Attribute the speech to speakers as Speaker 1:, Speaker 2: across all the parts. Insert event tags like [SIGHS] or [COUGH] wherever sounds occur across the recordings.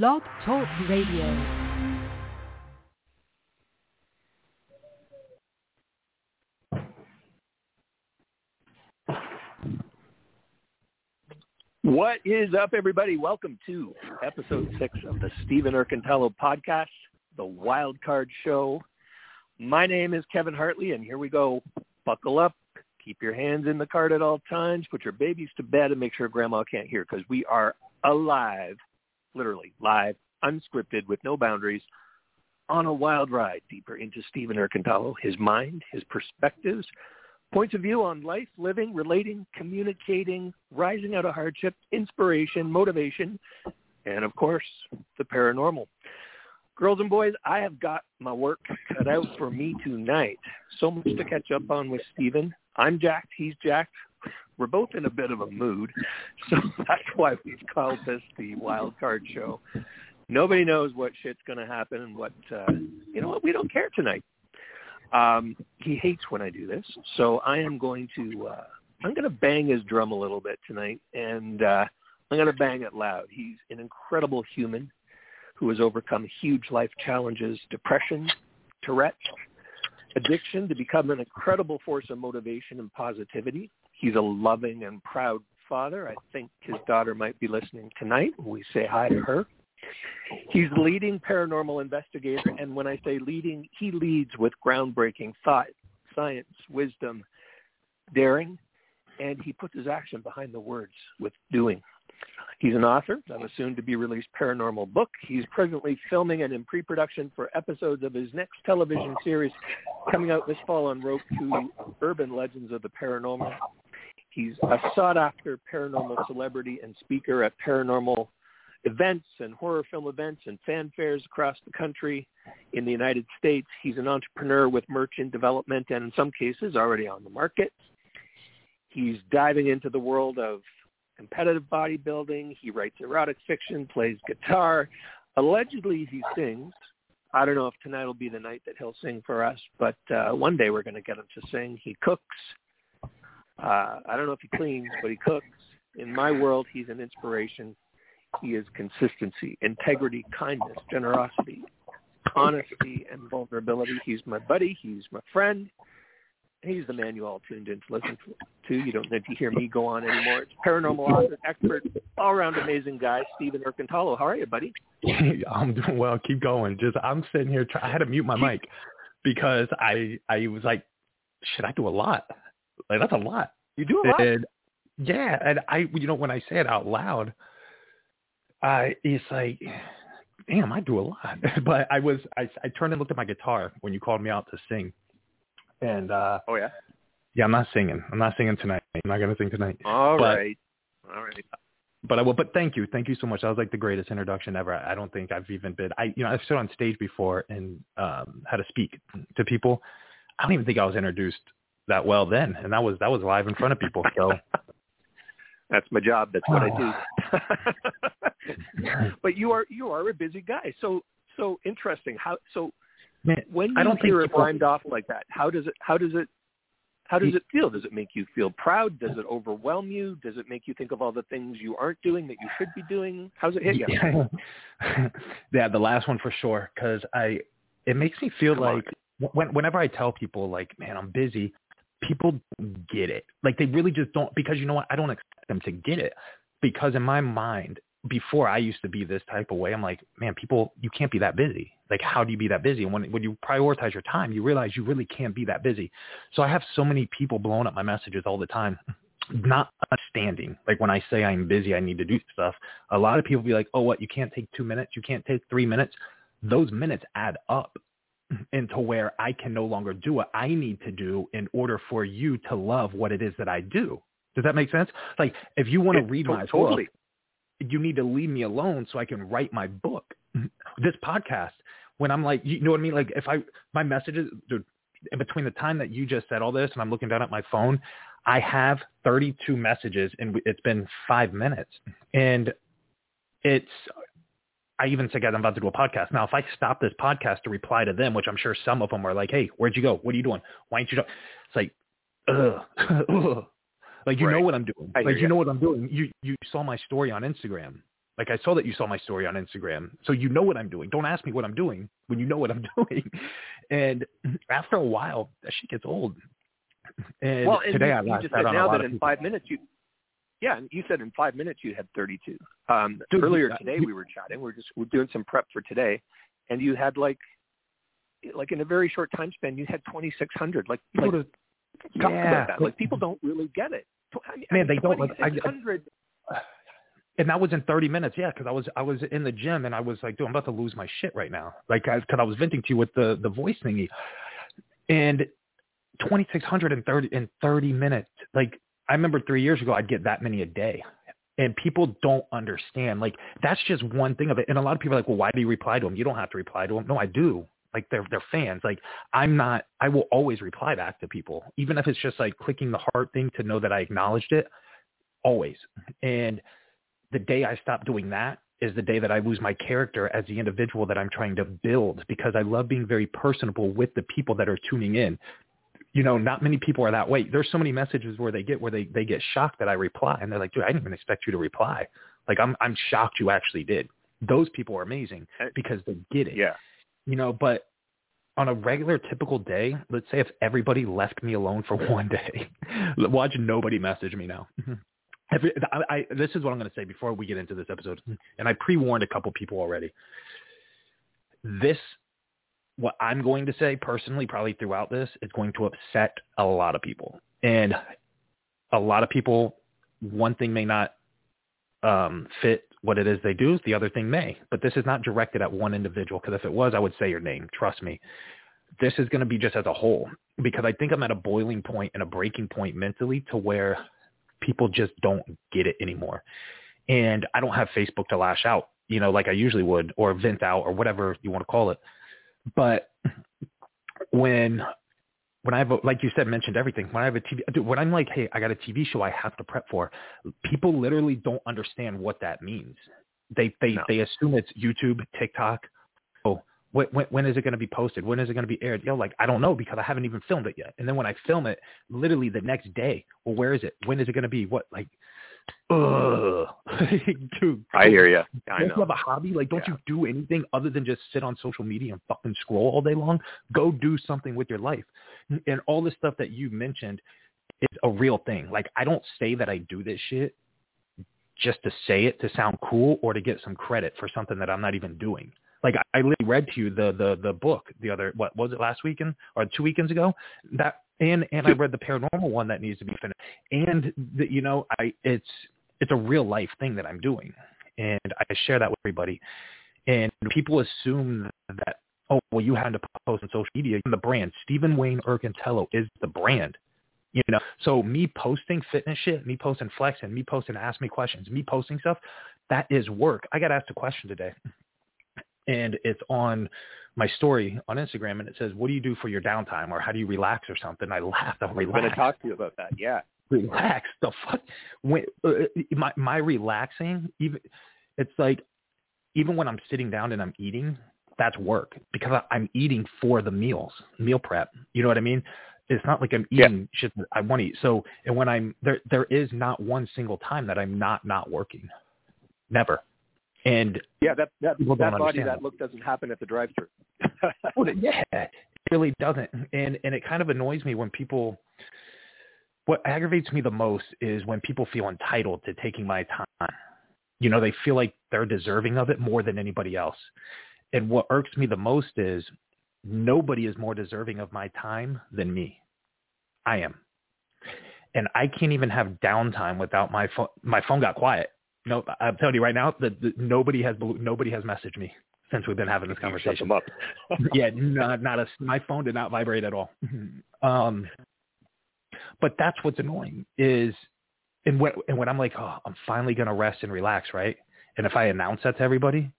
Speaker 1: Blog Talk Radio.
Speaker 2: What is up, everybody? Welcome to episode six of the Stephen Urcantello podcast, the Wild Card Show. My name is Kevin Hartley, and here we go. Buckle up, keep your hands in the cart at all times, put your babies to bed, and make sure grandma can't hear because we are alive, literally live, unscripted, with no boundaries, on a wild ride deeper into Stephen Urcantello, his mind, his perspectives, points of view on life, living, relating, communicating, rising out of hardship, inspiration, motivation, and of course, the paranormal. Girls and boys, I have got my work cut out for me tonight. So much to catch up on with Stephen. I'm jacked. He's jacked. We're both in a bit of a mood, [LAUGHS] so that's why we've called this the Wild Card Show. Nobody knows what shit's going to happen and what, uh, you know what, we don't care tonight. Um, he hates when I do this, so I am going to uh, I'm going to bang his drum a little bit tonight, and uh, I'm going to bang it loud. He's an incredible human who has overcome huge life challenges, depression, Tourette's, addiction, to become an incredible force of motivation and positivity. He's a loving and proud father. I think his daughter might be listening tonight. We say hi to her. He's leading paranormal investigator, and when I say leading, he leads with groundbreaking thought, science, wisdom, daring, and he puts his action behind the words with doing. He's an author of a soon-to-be-released paranormal book. He's presently filming and in pre-production for episodes of his next television series coming out this fall on Roku, Urban Legends of the Paranormal. He's a sought-after paranormal celebrity and speaker at paranormal events and horror film events and fanfares across the country in the United States. He's an entrepreneur with merchant development and in some cases already on the market. He's diving into the world of competitive bodybuilding. He writes erotic fiction, plays guitar. Allegedly, he sings. I don't know if tonight will be the night that he'll sing for us, but uh, one day we're going to get him to sing. He cooks. Uh, I don't know if he cleans, but he cooks. In my world, he's an inspiration. He is consistency, integrity, kindness, generosity, honesty, and vulnerability. He's my buddy. He's my friend. He's the man you all tuned in to listen to. You don't need to hear me go on anymore. It's paranormal author, expert, all-around amazing guy, Stephen Urcantello. How are you, buddy? [LAUGHS]
Speaker 3: I'm doing well. Keep going. Just I'm sitting here. Try, I had to mute my mic because I I was like, should I do a lot? Like that's a lot.
Speaker 2: You do a lot.
Speaker 3: And, yeah, and I you know when I say it out loud, I it's like, damn, I do a lot. [LAUGHS] but I was I I turned and looked at my guitar when you called me out to sing, and uh
Speaker 2: oh yeah,
Speaker 3: yeah, I'm not singing. I'm not singing tonight. I'm not gonna sing tonight.
Speaker 2: All
Speaker 3: but,
Speaker 2: right, all right.
Speaker 3: But I will. But thank you, thank you so much. That was like the greatest introduction ever. I don't think I've even been. I you know I've stood on stage before and um had to speak to people. I don't even think I was introduced that well then, and that was that was live in front of people. So [LAUGHS]
Speaker 2: that's my job. That's what I do. Ah. [LAUGHS] but you are you are a busy guy. So so interesting. How so
Speaker 3: Man,
Speaker 2: when you
Speaker 3: I don't
Speaker 2: hear it rhymed off like that, how does it how does it how does it feel? Does it make you feel proud? Does it overwhelm you? Does it make you think of all the things you aren't doing that you should be doing? How's it hit you?
Speaker 3: Yeah, [LAUGHS] yeah the last one for sure. Because I, it makes me feel
Speaker 2: Come
Speaker 3: like when, whenever I tell people like, man, I'm busy, people don't get it. Like they really just don't. Because you know what? I don't expect them to get it. Because in my mind, before I used to be this type of way, I'm like, man, people, you can't be that busy. Like, how do you be that busy? And when when you prioritize your time, you realize you really can't be that busy. So I have so many people blowing up my messages all the time not understanding. Like when I say I'm busy, I need to do stuff. A lot of people be like, "Oh, what? You can't take two minutes? You can't take three minutes?" Those minutes add up into where I can no longer do what I need to do in order for you to love what it is that I do. Does that make sense? Like if you want to read my
Speaker 2: totally.
Speaker 3: book, you need to leave me alone so I can write my book. This podcast, when I'm like, you know what I mean? Like if I my messages dude, in between the time that you just said all this and I'm looking down at my phone, I have 32 messages and it's been five minutes. And it's, I even said, guys, I'm about to do a podcast. Now, if I stop this podcast to reply to them, which I'm sure some of them are like, hey, where'd you go? What are you doing? Why ain't you? Do-? It's like, ugh, ugh. [LAUGHS] Like you
Speaker 2: Right.
Speaker 3: know what I'm doing.
Speaker 2: I
Speaker 3: Like you
Speaker 2: ya.
Speaker 3: know what I'm doing. You you saw my story on Instagram. Like I saw that you saw my story on Instagram, so you know what I'm doing. Don't ask me what I'm doing when you know what I'm [LAUGHS] doing. And after a while, that shit gets old. And
Speaker 2: well, and
Speaker 3: today
Speaker 2: you,
Speaker 3: I
Speaker 2: you just said now that in five minutes you, yeah, and you said in five minutes you had 32. Um,
Speaker 3: Dude,
Speaker 2: earlier today we were chatting. We are just we're doing some prep for today, and you had like, like in a very short time span, you had 2,600. Like, like
Speaker 3: People
Speaker 2: talk
Speaker 3: yeah,
Speaker 2: about that.
Speaker 3: like-
Speaker 2: Like people don't really get it. I mean,
Speaker 3: Man, they don't, like, I-
Speaker 2: 2,600. [SIGHS]
Speaker 3: and that was in 30 minutes. Yeah, because I was I was in the gym and I was like, dude, I'm about to lose my shit right now. Like, because I was venting to you with the the voice thingy, and 2,600 in 30 in 30 minutes. Like, I remember three years ago, I'd get that many a day. And people don't understand. Like that's just one thing of it. And a lot of people are like, well, why do you reply to them? You don't have to reply to them. No, I do. Like they're they're fans. Like I'm not. I will always reply back to people, even if it's just like clicking the heart thing to know that I acknowledged it. Always. And the day I stop doing that is the day that I lose my character as the individual that I'm trying to build because I love being very personable with the people that are tuning in. You know, not many people are that way. There's so many messages where they get where they, they get shocked that I reply and they're like, dude, I didn't even expect you to reply. Like I'm I'm shocked you actually did. Those people are amazing eh, because they get it.
Speaker 2: Yeah.
Speaker 3: You know, but on a regular typical day, let's say if everybody left me alone for [LAUGHS] one day, watch nobody message me now. [LAUGHS] Every, I, I, this is what I'm going to say before we get into this episode, and I pre-warned a couple people already. This, what I'm going to say personally, probably throughout this, is going to upset a lot of people, and a lot of people. One thing may not um, fit what it is they do. The other thing may, but this is not directed at one individual. Because if it was, I would say your name. Trust me. This is going to be just as a whole because I think I'm at a boiling point and a breaking point mentally to where people just don't get it anymore. And I don't have Facebook to lash out, you know, like I usually would or vent out or whatever you want to call it. But when when I have, a, like you said, mentioned everything. When I have a TV, dude, when I'm like, hey, I got a TV show I have to prep for, people literally don't understand what that means. They they
Speaker 2: No.
Speaker 3: they assume it's YouTube, TikTok. Oh, when, when, when is it going to be posted? When is it going to be aired? Yo, like I don't know because I haven't even filmed it yet. And then when I film it, literally the next day, well, where is it? When is it going to be? What like? Ugh, [LAUGHS] dude.
Speaker 2: I hear you. I
Speaker 3: Don't you have a hobby? Like, don't
Speaker 2: Yeah.
Speaker 3: you do anything other than just sit on social media and fucking scroll all day long? Go do something with your life. And all this stuff that you mentioned is a real thing. Like, I don't say that I do this shit just to say it to sound cool or to get some credit for something that I'm not even doing. Like I, I literally read to you the the the book the other what was it last weekend or two weekends ago that and and I read the paranormal one that needs to be finished. And the, you know I it's it's a real life thing that I'm doing. And I share that with everybody. And people assume that oh well you had to post on social media. The brand. Stephen Wayne Urcantello is the brand you know. So me posting fitness shit me posting flexing me posting ask me questions me posting stuff that is work. I got asked a question today and it's on my story on Instagram and it says, what do you do for your downtime or how do you relax or something? I laughed. I'm
Speaker 2: going to talk to you about that. Yeah.
Speaker 3: relax. The fuck? When, uh, my, my relaxing, even, it's like, even when I'm sitting down and I'm eating, that's work because I, I'm eating for the meals, meal prep. You know what I mean? It's not like I'm
Speaker 2: Yeah.
Speaker 3: eating shit that I want to eat. So, and when I'm there, there is not one single time that I'm not, not working. Never. And
Speaker 2: Yeah, that that, that body, that
Speaker 3: that.
Speaker 2: look doesn't happen at the drive-through. [LAUGHS]
Speaker 3: Well, yeah, it really doesn't, and and it kind of annoys me when people. What aggravates me the most is when people feel entitled to taking my time. You know, they feel like they're deserving of it more than anybody else. And what irks me the most is nobody is more deserving of my time than me. I am, and I can't even have downtime without my phone. My phone got quiet. No, I'm telling you right now that nobody has nobody has messaged me since we've been having this
Speaker 2: You shut
Speaker 3: conversation
Speaker 2: them up. [LAUGHS]
Speaker 3: yeah, not not a my phone did not vibrate at all. Um, but that's what's annoying is, and when and when I'm like, oh, I'm finally gonna rest and relax, right? And if I announce that to everybody,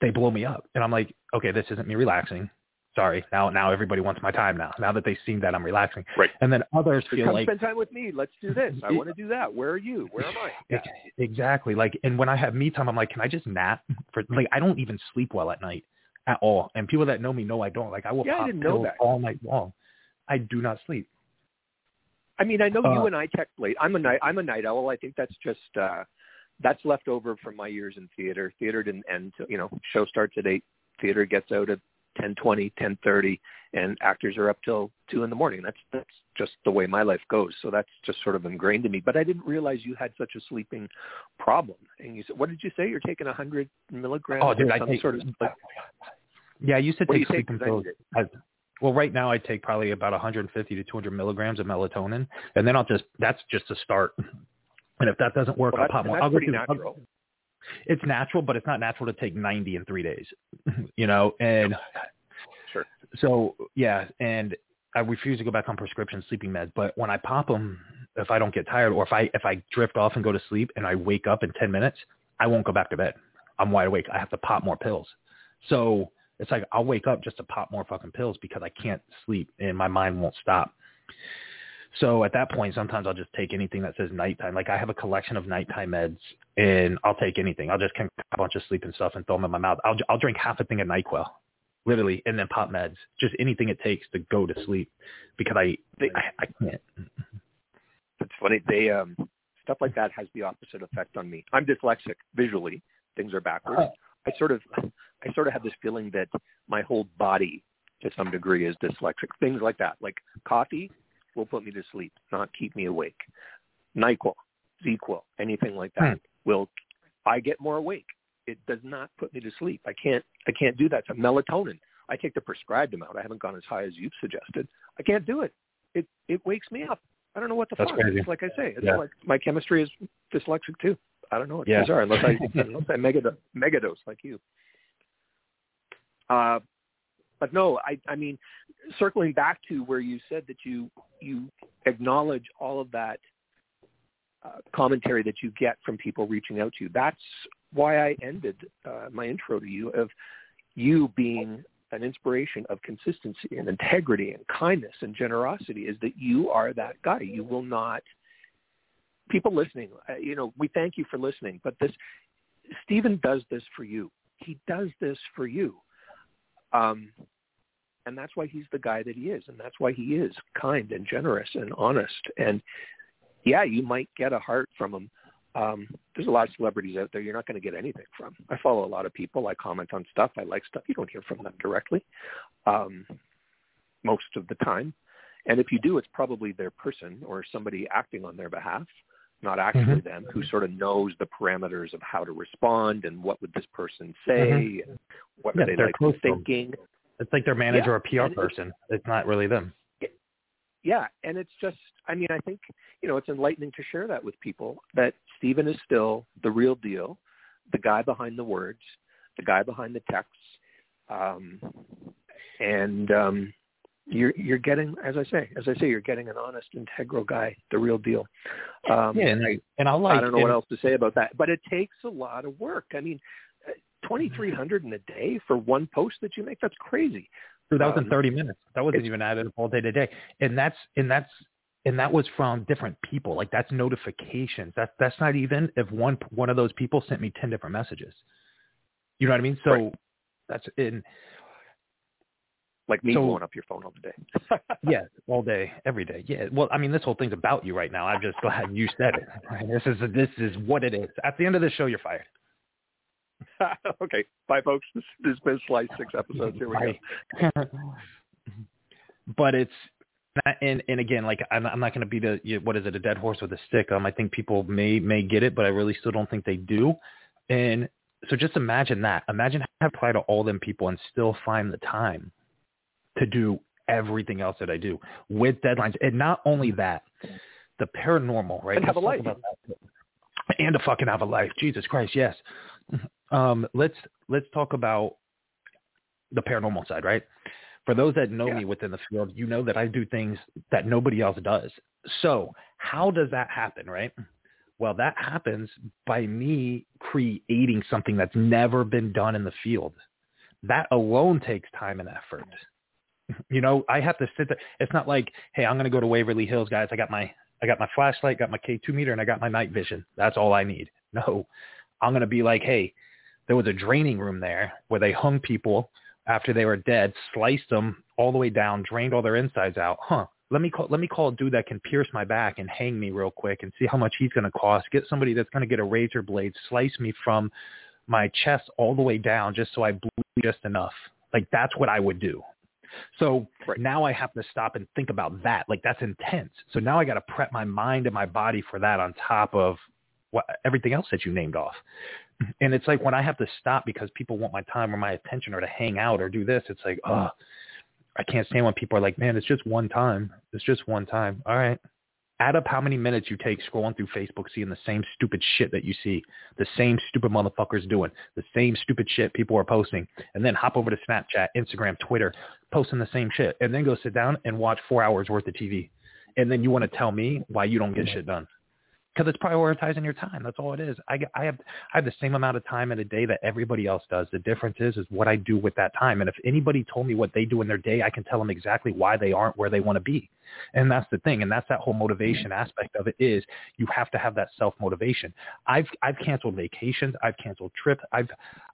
Speaker 3: they blow me up, and I'm like, okay, this isn't me relaxing. Sorry, now now everybody wants my time now. Now that they've seen that I'm relaxing,
Speaker 2: Right.
Speaker 3: And then others
Speaker 2: So
Speaker 3: feel
Speaker 2: come
Speaker 3: like
Speaker 2: spend time with me. Let's do this. I [LAUGHS] want to do that. Where are you? Where am I? [LAUGHS] Yeah.
Speaker 3: Exactly. Like, and when I have me time, I'm like, can I just nap? For like, I don't even sleep well at night at all. And people that know me know I don't. Like, I will
Speaker 2: Yeah, I
Speaker 3: pop
Speaker 2: didn't know
Speaker 3: pills
Speaker 2: that.
Speaker 3: all night long. I do not sleep.
Speaker 2: I mean, I know
Speaker 3: Uh,
Speaker 2: you and I text late. I'm a night. I'm a night owl. I think that's just uh, that's left over from my years in theater. Theater didn't end. Till, you know, show starts at eight. Theater gets out at ten twenty, ten thirty, and actors are up till two in the morning. That's that's just the way my life goes. So that's just sort of ingrained in me. But I didn't realize you had such a sleeping problem. And you said, what did you say? You're taking a hundred milligrams?
Speaker 3: Oh, dude, I take,
Speaker 2: sort of. Like,
Speaker 3: yeah, I used to take sleeping pills.
Speaker 2: need it.
Speaker 3: As, well, right now I take probably about 150 to 200 milligrams of melatonin, and then I'll just that's just a start. And if that doesn't work,
Speaker 2: Well,
Speaker 3: I'll pop more. I'll go through-
Speaker 2: natural.
Speaker 3: It's natural, but it's not natural to take 90 in three days, [LAUGHS] you know. And
Speaker 2: Sure.
Speaker 3: so yeah, and I refuse to go back on prescription sleeping meds. But when I pop them, if I don't get tired or if I if I drift off and go to sleep and I wake up in 10 minutes, I won't go back to bed. I'm wide awake. I have to pop more pills. So it's like I'll wake up just to pop more fucking pills because I can't sleep and my mind won't stop. So at that point, sometimes I'll just take anything that says nighttime. Like I have a collection of nighttime meds, and I'll take anything. I'll just concoct a bunch of sleeping stuff and throw them in my mouth. I'll I'll drink half a thing of Nyquil, literally, and then pop meds. Just anything it takes to go to sleep, because I
Speaker 2: They-
Speaker 3: I, I can't.
Speaker 2: It's funny. They um stuff like that has the opposite effect on me. I'm dyslexic visually. Things are backwards.
Speaker 3: Oh.
Speaker 2: I sort of I sort of have this feeling that my whole body to some degree is dyslexic. Things like that. Like coffee will put me to sleep, not keep me awake. NyQuil, ZzzQuil, anything like that will I get more awake. It does not put me to sleep. I can't I can't do that. So melatonin. I take the prescribed amount. I haven't gone as high as you've suggested. I can't do it. It it wakes me up. I don't know what the
Speaker 3: That's
Speaker 2: fuck.
Speaker 3: crazy.
Speaker 2: It's like I say, it's
Speaker 3: Yeah.
Speaker 2: like my chemistry is dyslexic too. I don't know. It's
Speaker 3: Yeah.
Speaker 2: bizarre unless I [LAUGHS] unless I mega megadose like you. Uh, but no, I I mean, circling back to where you said that you you acknowledge all of that uh, commentary that you get from people reaching out to you. That's why I ended uh, my intro to you of you being an inspiration of consistency and integrity and kindness and generosity is that you are that guy. You will not people listening, uh, you know, we thank you for listening, but this Stephen does this for you. He does this for you. Um, and that's why he's the guy that he is, and that's why he is kind and generous and honest. And yeah, you might get a heart from him. Um, there's a lot of celebrities out there you're not going to get anything from. I follow a lot of people. I comment on stuff. I like stuff. You don't hear from them directly um, most of the time. And if you do, it's probably their person or somebody acting on their behalf, not actually
Speaker 3: Mhm.
Speaker 2: them, who sort of knows the parameters of how to respond and what would this person say and what
Speaker 3: Yeah,
Speaker 2: are they like
Speaker 3: close to them.
Speaker 2: thinking.
Speaker 3: It's like their manager
Speaker 2: Yeah,
Speaker 3: or PR person. It's not really them.
Speaker 2: yeah, and it's just, I mean, I think, you know, it's enlightening to share that with people that Stephen is still the real deal, the guy behind the words, the guy behind the texts, um, and um, you're you're getting, as I say, as I say, you're getting an honest, integral guy, the real deal. Um,
Speaker 3: yeah, and I and I'll like
Speaker 2: I don't know
Speaker 3: and-
Speaker 2: what else to say about that, but it takes a lot of work. I mean, twenty three hundred in a day for one post that you make—that's crazy.
Speaker 3: Dude, that was in
Speaker 2: Um,
Speaker 3: 30 minutes. That wasn't even added all day today. And that's and that's and that was from different people. Like that's notifications. That's that's not even if one one of those people sent me 10 different messages. You know what I mean? So
Speaker 2: Right.
Speaker 3: that's in
Speaker 2: Like me
Speaker 3: So-
Speaker 2: blowing up your phone all the day. [LAUGHS]
Speaker 3: yeah, all day, every day. Yeah. Well, I mean, this whole thing's about you right now. I'm just glad you said it. Right? This is this is what it is. At the end of the show, you're fired. [LAUGHS]
Speaker 2: okay. Bye, folks. This, this has been Slice Six [LAUGHS] episodes. Here we go.
Speaker 3: But it's not, and and again, like I'm, I'm not going to be the what is it a dead horse with a stick. Um, I think people may may get it, but I really still don't think they do. And so just imagine that. Imagine how to apply to all them people and still find the time to do everything else that I do with deadlines. And not only that, the paranormal, right?
Speaker 2: And have a
Speaker 3: Let's
Speaker 2: life.
Speaker 3: And to fucking have a life. Jesus Christ, yes. Um, let's let's talk about the paranormal side, right? For those that know
Speaker 2: Yeah.
Speaker 3: me within the field, you know that I do things that nobody else does. So how does that happen, right? Well, that happens by me creating something that's never been done in the field. That alone takes time and effort. You know, I have to sit there. It's not like, hey, I'm going to go to Waverly Hills, guys. I got my I got my flashlight, got my K2 meter, and I got my night vision. That's all I need. No, I'm going to be like, hey, there was a draining room there where they hung people after they were dead, sliced them all the way down, drained all their insides out. Huh, let me call let me call a dude that can pierce my back and hang me real quick and see how much he's going to cost. Get somebody that's going to get a razor blade, slice me from my chest all the way down just so I bleed just enough. Like that's what I would do. So right. now I have to stop and think about that. Like that's intense. So now I got to prep my mind and my body for that on top of what everything else that you named off. And it's like when I have to stop because people want my time or my attention or to hang out or do this, it's like, oh, I can't stand when people are like, man, it's just one time. It's just one time. All right. Add up how many minutes you take scrolling through Facebook, seeing the same stupid shit that you see, the same stupid motherfuckers doing, the same stupid shit people are posting, and then hop over to Snapchat, Instagram, Twitter, posting the same shit, and then go sit down and watch four hours worth of TV. And then you want to tell me why you don't get shit done because it's prioritizing your time. That's all it is. I, I have I have the same amount of time in a day that everybody else does. The difference is is what I do with that time. And if anybody told me what they do in their day, I can tell them exactly why they aren't where they want to be. And that's the thing. And that's that whole motivation mm-hmm. aspect of it is you have to have that self motivation. I've I've canceled vacations. I've canceled trips. I've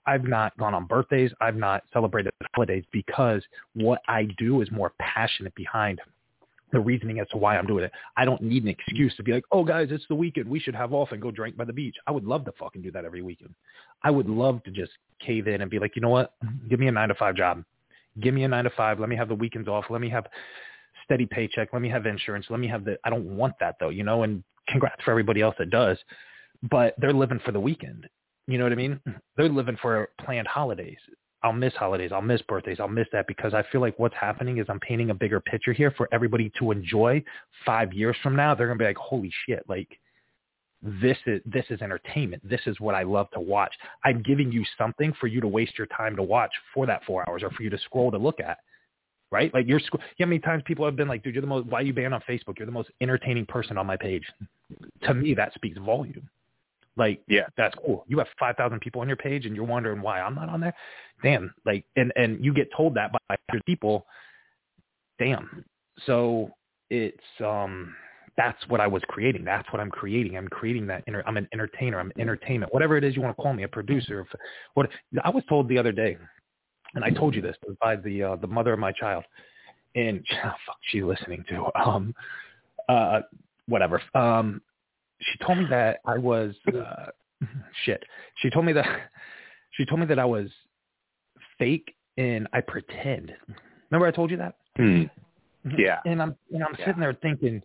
Speaker 3: I've not gone on birthdays. I've not celebrated holidays because what I do is more passionate behind the reasoning as to why I'm doing it. I don't need an excuse to be like, oh guys, it's the weekend. We should have off and go drink by the beach. I would love to fucking do that every weekend. I would love to just cave in and be like, you know what? Give me a nine to five job. Give me a nine to five. Let me have the weekends off. Let me have steady paycheck. Let me have insurance. Let me have the, I don't want that though, you know, and congrats for everybody else that does, but they're living for the weekend. You know what I mean? They're living for planned holidays. I'll miss holidays. I'll miss birthdays. I'll miss that because I feel like what's happening is I'm painting a bigger picture here for everybody to enjoy five years from now. They're going to be like, holy shit, like this is, this is entertainment. This is what I love to watch. I'm giving you something for you to waste your time to watch for that four hours or for you to scroll to look at. Right? Like you're, you know how many times people have been like, dude, you're the most, why are you banned on Facebook? You're the most entertaining person on my page. To me, that speaks volume. Like, yeah, that's cool. You have 5,000 people on your page and you're wondering why I'm not on there. Damn. Like, and, and you get told that by people. Damn. So it's, um, that's what I was creating. That's what I'm creating. I'm creating that. Inter- I'm an entertainer. I'm entertainment. Whatever it is you want to call me, a producer. What I was told the other day, and I told you this by the uh, the mother of my child, and oh, [LAUGHS] fuck, she's listening to um, uh, whatever. Um, she told me that I was [LAUGHS] uh, [LAUGHS] shit. She told me that [LAUGHS] she told me that I was fake and I pretend. Remember I told you that?
Speaker 2: Hmm. Yeah.
Speaker 3: And I'm and I'm yeah. sitting there thinking,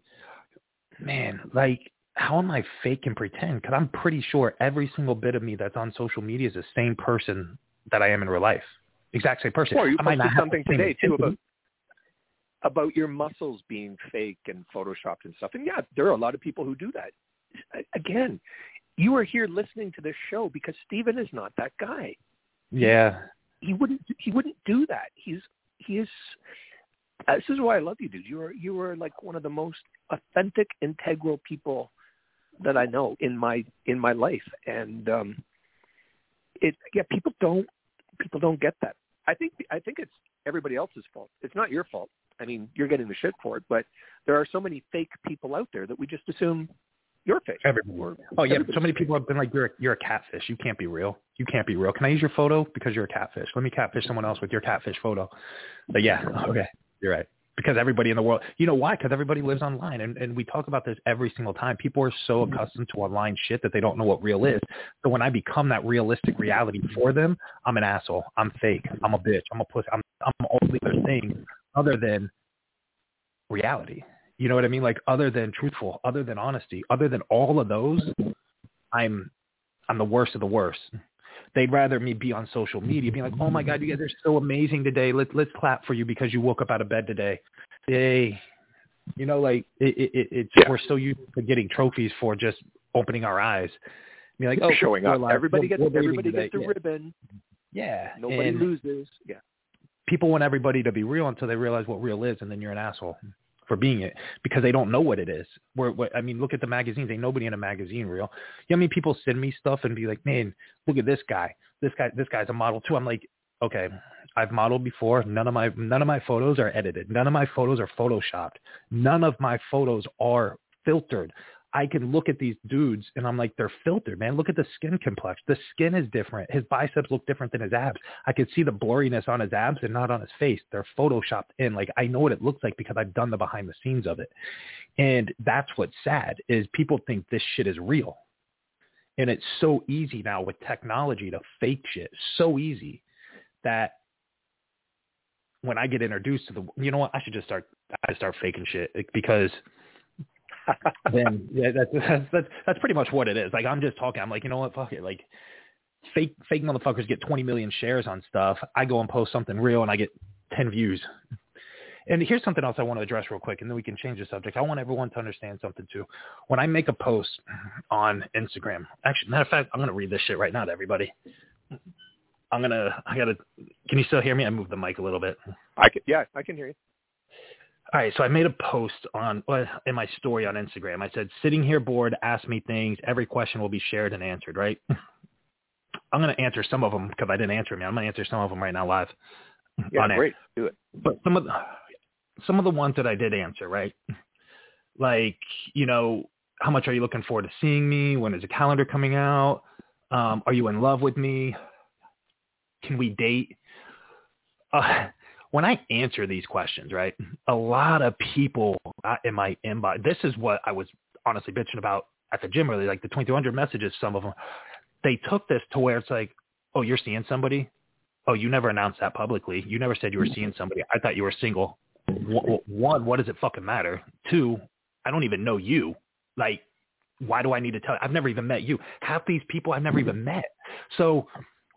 Speaker 3: man, like how am I fake and pretend? Because I'm pretty sure every single bit of me that's on social media is the same person that I am in real life. Exact same person.
Speaker 2: Or you
Speaker 3: I
Speaker 2: might posted something today too about about your muscles being fake and photoshopped and stuff. And yeah, there are a lot of people who do that again, you are here listening to this show because Stephen is not that guy.
Speaker 3: Yeah.
Speaker 2: He wouldn't he wouldn't do that. He's he is uh, this is why I love you, dude. You are you are like one of the most authentic, integral people that I know in my in my life. And um it yeah, people don't people don't get that. I think I think it's everybody else's fault. It's not your fault. I mean, you're getting the shit for it, but there are so many fake people out there that we just assume your face.
Speaker 3: Everywhere. Oh yeah, so many people have been like, "You're a, you're a catfish. You can't be real. You can't be real. Can I use your photo because you're a catfish? Let me catfish someone else with your catfish photo." But yeah, [LAUGHS] okay, you're right. Because everybody in the world, you know why? Because everybody lives online, and and we talk about this every single time. People are so accustomed to online shit that they don't know what real is. So when I become that realistic reality for them, I'm an asshole. I'm fake. I'm a bitch. I'm a pussy. I'm I'm all the other things other than reality. You know what I mean? Like other than truthful, other than honesty, other than all of those, I'm I'm the worst of the worst. They'd rather me be on social media being like, "Oh my god, you guys are so amazing today. Let's let's clap for you because you woke up out of bed today." Yay. You know, like it, it, it's yeah. we're so used to getting trophies for just opening our eyes. I mean, like, oh,
Speaker 2: showing up. Everybody gets everybody gets a yeah. ribbon.
Speaker 3: Yeah.
Speaker 2: Nobody
Speaker 3: and
Speaker 2: loses. Yeah.
Speaker 3: People want everybody to be real until they realize what real is, and then you're an asshole for being it because they don't know what it is. Where, I mean, look at the magazines. Ain't nobody in a magazine real. You know, I mean, people send me stuff and be like, man, look at this guy. This guy, this guy's a model too. I'm like, okay, I've modeled before. None of my none of my photos are edited. None of my photos are photoshopped. None of my photos are filtered. I can look at these dudes and I'm like, they're filtered, man. Look at the skin complex. The skin is different. His biceps look different than his abs. I could see the blurriness on his abs and not on his face. They're photoshopped in. Like I know what it looks like because I've done the behind the scenes of it. And that's what's sad is people think this shit is real. And it's so easy now with technology to fake shit. So easy that when I get introduced to the, you know what, I should just start, I start faking shit because then yeah, that's, that's that's pretty much what it is. Like I'm just talking. I'm like, you know what? Fuck it. Like fake fake motherfuckers get 20 million shares on stuff. I go and post something real and I get 10 views. And here's something else I want to address real quick, and then we can change the subject. I want everyone to understand something too. When I make a post on Instagram, actually, matter of fact, I'm gonna read this shit right now to everybody. I'm gonna. I gotta. Can you still hear me? I moved the mic a little bit.
Speaker 2: I can. Yeah, I can hear you.
Speaker 3: All right, so I made a post on in my story on Instagram. I said, "Sitting here bored, ask me things. Every question will be shared and answered." Right? [LAUGHS] I'm going to answer some of them because I didn't answer them. I'm going to answer some of them right now live.
Speaker 2: Yeah, great. Do it.
Speaker 3: But some of the, some of the ones that I did answer, right? Like, you know, how much are you looking forward to seeing me? When is the calendar coming out? Um, are you in love with me? Can we date? Uh, when I answer these questions, right, a lot of people uh, in my inbox, this is what I was honestly bitching about at the gym really, like the 2200 messages, some of them, they took this to where it's like, oh, you're seeing somebody? Oh, you never announced that publicly. You never said you were seeing somebody. I thought you were single. One, what does it fucking matter? Two, I don't even know you. Like, why do I need to tell? You? I've never even met you. Half these people I've never even met. So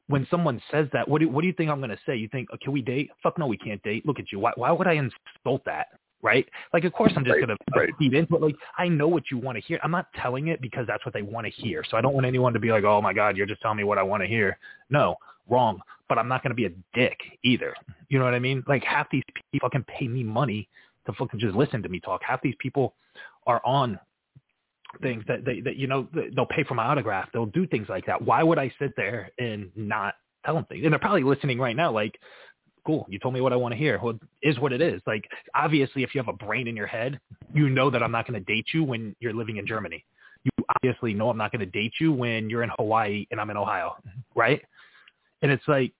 Speaker 3: when someone says that, what do what do you think I'm going to say? You think, oh, can we date? Fuck no, we can't date. Look at you. Why why would I insult that? Right? Like, of course I'm just
Speaker 2: right,
Speaker 3: going
Speaker 2: right.
Speaker 3: to feed into it. Like, I know what you want to hear. I'm not telling it because that's what they want to hear. So I don't want anyone to be like, oh my God, you're just telling me what I want to hear. No, wrong. But I'm not going to be a dick either. You know what I mean? Like half these people fucking pay me money to fucking just listen to me talk. Half these people are on things that they that you know they'll pay for my autograph. They'll do things like that. Why would I sit there and not tell them things? And they're probably listening right now, like, cool, you told me what I want to hear. Well, is what it is. Like, obviously, if you have a brain in your head, you know that I'm not going to date you when you're living in Germany. You obviously know I'm not going to date you when you're in Hawaii and I'm in Ohio, right? And it's like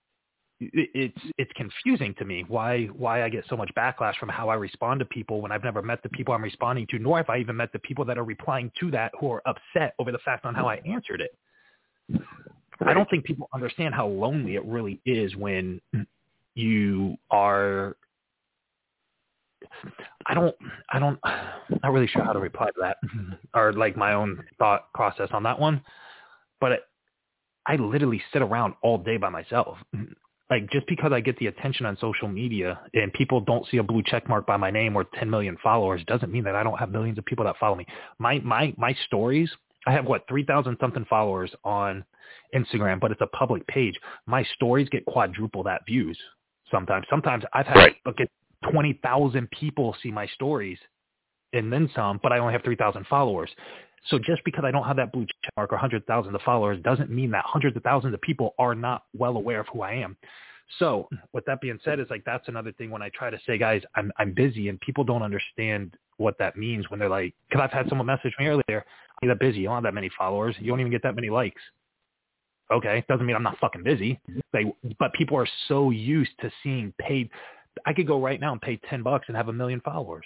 Speaker 3: it's it's confusing to me why why I get so much backlash from how I respond to people when I've never met the people I'm responding to, nor have I even met the people that are replying to that who are upset over the fact on how I answered it. I don't think people understand how lonely it really is when you are I don't I don't I'm not really sure how to reply to that [LAUGHS] or like my own thought process on that one. But it, I literally sit around all day by myself like just because I get the attention on social media and people don't see a blue check mark by my name or 10 million followers doesn't mean that I don't have millions of people that follow me. My my my stories, I have what 3,000 something followers on Instagram, but it's a public page. My stories get quadruple that views sometimes. Sometimes I've had
Speaker 2: right.
Speaker 3: okay, 20,000 people see my stories and then some, but I only have 3,000 followers. So just because I don't have that blue check mark or 100,000 of followers doesn't mean that hundreds of thousands of people are not well aware of who I am. So hmm. with that being said, is like that's another thing when I try to say, guys, I'm I'm busy, and people don't understand what that means when they're like, because I've had someone message me earlier, you're that busy, you don't have that many followers, you don't even get that many likes. Okay, doesn't mean I'm not fucking busy. They, but people are so used to seeing paid. I could go right now and pay ten bucks and have a million followers.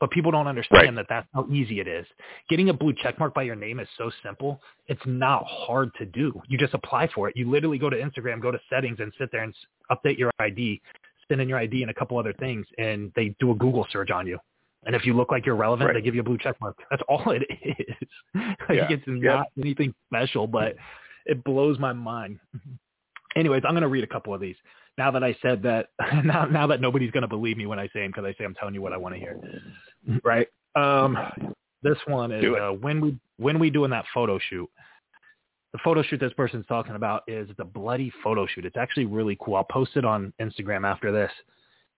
Speaker 3: But people don't understand
Speaker 2: Right.
Speaker 3: that that's how easy it is. Getting a blue check mark by your name is so simple. It's not hard to do. You just apply for it. You literally go to Instagram, go to settings, and sit there and update your ID, send in your ID and a couple other things, and they do a Google search on you. And if you look like you're relevant,
Speaker 2: Right.
Speaker 3: they give you a blue check mark. That's all it is. [LAUGHS] like
Speaker 2: Yeah.
Speaker 3: it's
Speaker 2: Yeah.
Speaker 3: not anything special, but it blows my mind. Anyways, I'm going to read a couple of these. Now that I said that, [LAUGHS] now now that nobody's going to believe me when I say them because I say I'm telling you what I want to hear, right? Um, this one is uh, when we when we doing that photo shoot. The photo shoot this person's talking about is the bloody photo shoot. It's actually really cool. I'll post it on Instagram after this.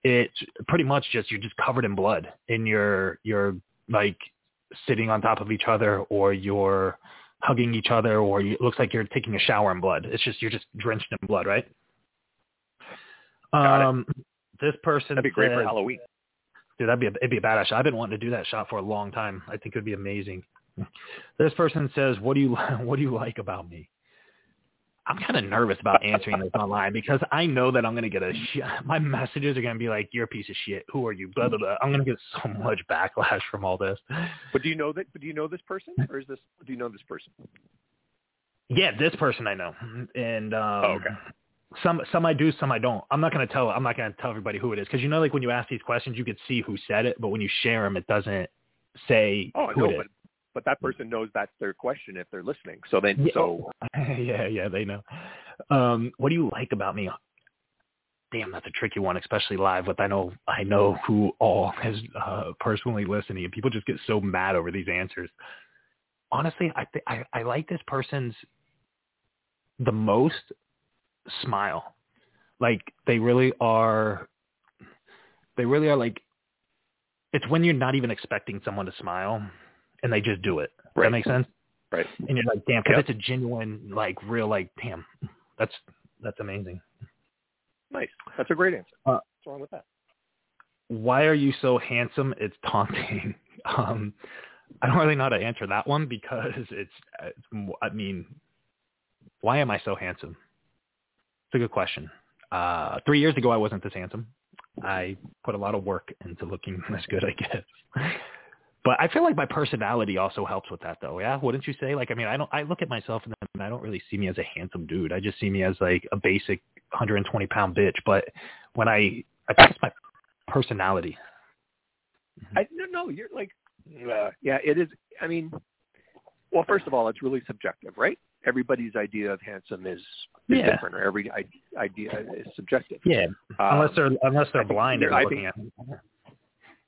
Speaker 3: It's pretty much just you're just covered in blood and you're you're like sitting on top of each other or you're hugging each other or you, it looks like you're taking a shower in blood. It's just you're just drenched in blood, right?
Speaker 2: Got it.
Speaker 3: Um, this person
Speaker 2: That'd be great for Halloween.
Speaker 3: Dude, that'd be a, it'd be a badass shot. I've been wanting to do that shot for a long time. I think it would be amazing. This person says, "What do you [LAUGHS] what do you like about me?" I'm kind of nervous about answering this online because I know that I'm going to get a sh- [LAUGHS] my messages are going to be like, "You're a piece of shit. Who are you?" Blah blah blah. I'm going to get so much backlash from all this.
Speaker 2: But do you know that? But do you know this person, or is this? Do you know this person?
Speaker 3: Yeah, this person I know, and um,
Speaker 2: Oh, okay.
Speaker 3: Some some I do, some I don't. I'm not going to tell. I'm not going to tell everybody who it is because you know, like when you ask these questions, you could see who said it, but when you share them, it doesn't say
Speaker 2: Oh,
Speaker 3: who
Speaker 2: no,
Speaker 3: it is.
Speaker 2: but but that person knows that's their question if they're listening. So then,
Speaker 3: Yeah.
Speaker 2: so [LAUGHS]
Speaker 3: yeah, yeah, they know. Um, what do you like about me? Damn, that's a tricky one, especially live. With I know, I know who all is uh, personally listening, and people just get so mad over these answers. Honestly, I th- I, I like this person's the most smile. Like they really are. They really are like. It's when you're not even expecting someone to smile, and they just do it.
Speaker 2: Right.
Speaker 3: that makes sense?
Speaker 2: right.
Speaker 3: and you're like, damn, because
Speaker 2: Yep.
Speaker 3: it's a genuine, like, real, like, damn, that's that's amazing.
Speaker 2: Nice. That's a great answer.
Speaker 3: Uh,
Speaker 2: What's wrong with that?
Speaker 3: Why are you so handsome? It's taunting. [LAUGHS] Um, I don't really know how to answer that one because it's, it's, I mean, why am I so handsome? It's a good question. Uh, three years ago, I wasn't this handsome. I put a lot of work into looking [LAUGHS] this good, I guess. But I feel like my personality also helps with that, though. Yeah, wouldn't you say? Like, I mean, I don't. I look at myself and I don't really see me as a handsome dude. I just see me as like a basic 120 pound bitch. But when I, I think it's my personality.
Speaker 2: I no, no. You're like, uh, yeah. It is. I mean, well, first of all, it's really subjective, right? Everybody's idea of handsome is, is
Speaker 3: Yeah.
Speaker 2: different, or every idea is subjective.
Speaker 3: Yeah,
Speaker 2: Um,
Speaker 3: unless they're unless they're blind
Speaker 2: I
Speaker 3: looking at.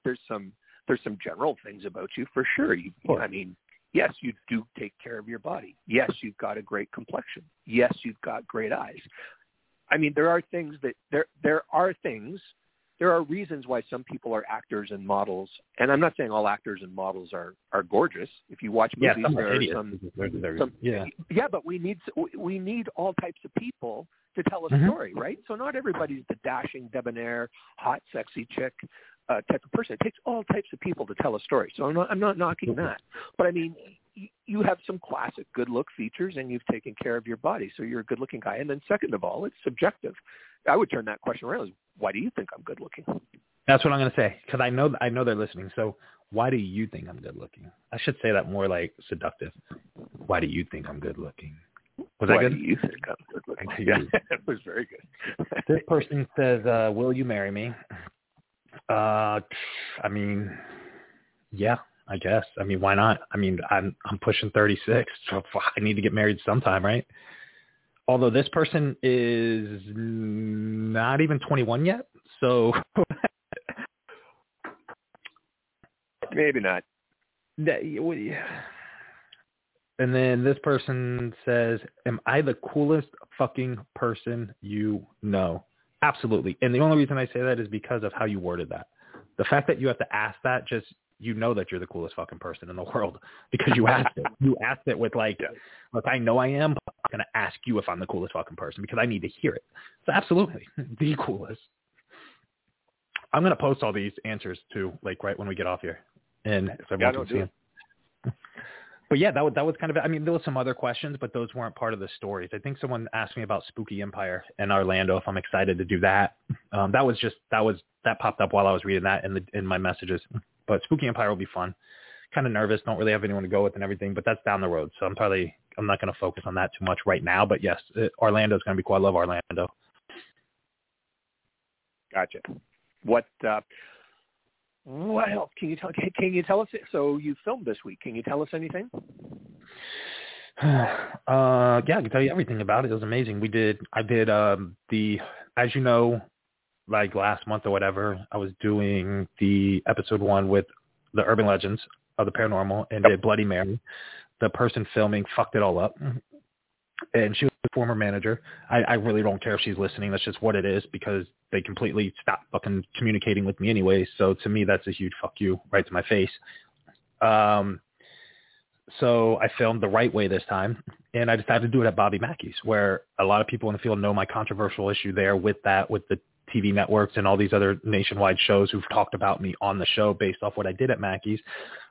Speaker 2: there's some there's some general things about you for sure. You,
Speaker 3: Sure.
Speaker 2: I mean, yes, you do take care of your body. Yes, you've got a great complexion. Yes, you've got great eyes. I mean, there are things that there there are things. There are reasons why some people are actors and models, and I'm not saying all actors and models are are gorgeous. If you watch movies, Yeah,
Speaker 3: some
Speaker 2: there
Speaker 3: are idiots.
Speaker 2: some some-
Speaker 3: yeah,
Speaker 2: yeah, but we need we need all types of people to tell a
Speaker 3: Mhm.
Speaker 2: story, right? So not everybody's the dashing, debonair, hot, sexy chick uh, type of person. It takes all types of people to tell a story. So I'm not I'm not knocking that, but I mean, y- you have some classic good look features, and you've taken care of your body, so you're a good looking guy. And then second of all, it's subjective. I would turn that question around: is why do you think I'm good looking?
Speaker 3: that's what I'm gonna say because I know I know they're listening. So why do you think I'm good looking? I should say that more like seductive. Why do you think I'm good looking? Was that good?
Speaker 2: why do you think I'm good looking? [LAUGHS] Yeah, [LAUGHS] it was very good. [LAUGHS]
Speaker 3: this person says, uh, "Will you marry me?" Uh, I mean, yeah, I guess. I mean, why not? I mean, I'm I'm pushing 36, so I need to get married sometime, right? Although this person is not even 21 yet, so [LAUGHS]
Speaker 2: Maybe not.
Speaker 3: that, well, yeah. and then this person says, "Am I the coolest fucking person you know?" Absolutely. And the only reason I say that is because of how you worded that. The fact that you have to ask that just you know that you're the coolest fucking person in the world [LAUGHS] because you asked it. You asked it with like,
Speaker 2: Yeah.
Speaker 3: look, I know I am, but I'm going to ask you if I'm the coolest fucking person because I need to hear it. So absolutely, [LAUGHS] the coolest. I'm going to post all these answers too, like right when we get off here, and so
Speaker 2: Yeah,
Speaker 3: everyone
Speaker 2: no,
Speaker 3: can see them. [LAUGHS] But yeah, that was that was kind of. I mean, there were some other questions, but those weren't part of the stories. I think someone asked me about Spooky Empire and Orlando. If I'm excited to do that, um, that was just that was that popped up while I was reading that in the in my messages. But Spooky Empire will be fun. Kind of nervous, don't really have anyone to go with and everything, but that's down the road. So I'm probably I'm not going to focus on that too much right now. But yes, uh, Orlando's going to be cool. I love Orlando.
Speaker 2: Gotcha. What uh, what else can you tell? Can, can you tell us? So you filmed this week. Can you tell us anything? [SIGHS]
Speaker 3: uh yeah, I can tell you everything about it. It was amazing. We did I did um the as you know, like last month or whatever, I was doing the episode one with the urban legends of the paranormal and did Bloody Mary. The person filming fucked it all up. And she was the former manager. I, I really don't care if she's listening. That's just what it is because they completely stopped fucking communicating with me anyway. So to me, that's a huge fuck you right to my face. Um, so I filmed the right way this time, and I decided to do it at Bobby Mackey's, where a lot of people in the field know my controversial issue there with that, with the TV networks and all these other nationwide shows who've talked about me on the show based off what I did at Mackey's.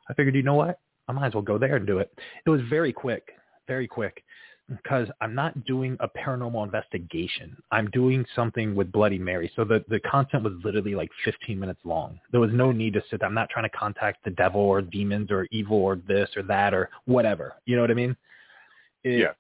Speaker 3: I figured, you know what? I might as well go there and do it. It was very quick, very quick because I'm not doing a paranormal investigation. I'm doing something with Bloody Mary. So the, the content was literally like 15 minutes long. There was no need to sit. I'm not trying to contact the devil or demons or evil or this or that or whatever. You know what I mean? It
Speaker 2: Yeah.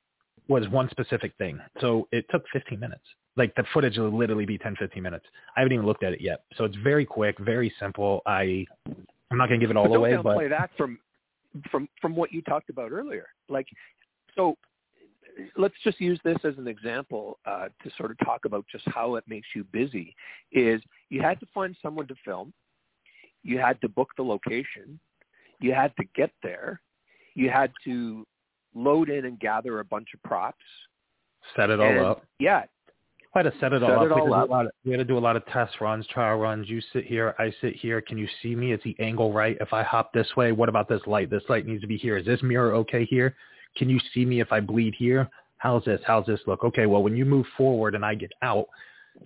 Speaker 3: was one specific thing. So it took 15 minutes. Like the footage will literally be 10, 15 minutes. I haven't even looked at it yet. So it's very quick, very simple. I, I'm not going to give it all
Speaker 2: but
Speaker 3: away, but
Speaker 2: play that from from from what you talked about earlier. Like, so let's just use this as an example uh, to sort of talk about just how it makes you busy. Is you had to find someone to film, you had to book the location, you had to get there, you had to load in and gather a bunch of props.
Speaker 3: set it all
Speaker 2: and,
Speaker 3: up.
Speaker 2: Yeah,
Speaker 3: had to set it all
Speaker 2: Set
Speaker 3: up.
Speaker 2: it
Speaker 3: we, had
Speaker 2: all
Speaker 3: to do
Speaker 2: up.
Speaker 3: a lot of, we had to do a lot of test runs, trial runs. You sit here, I sit here. Can you see me? Is the angle right? If I hop this way, what about this light? This light needs to be here. Is this mirror okay here? Can you see me if I bleed here? How's this? How's this look? Okay, well, when you move forward and I get out,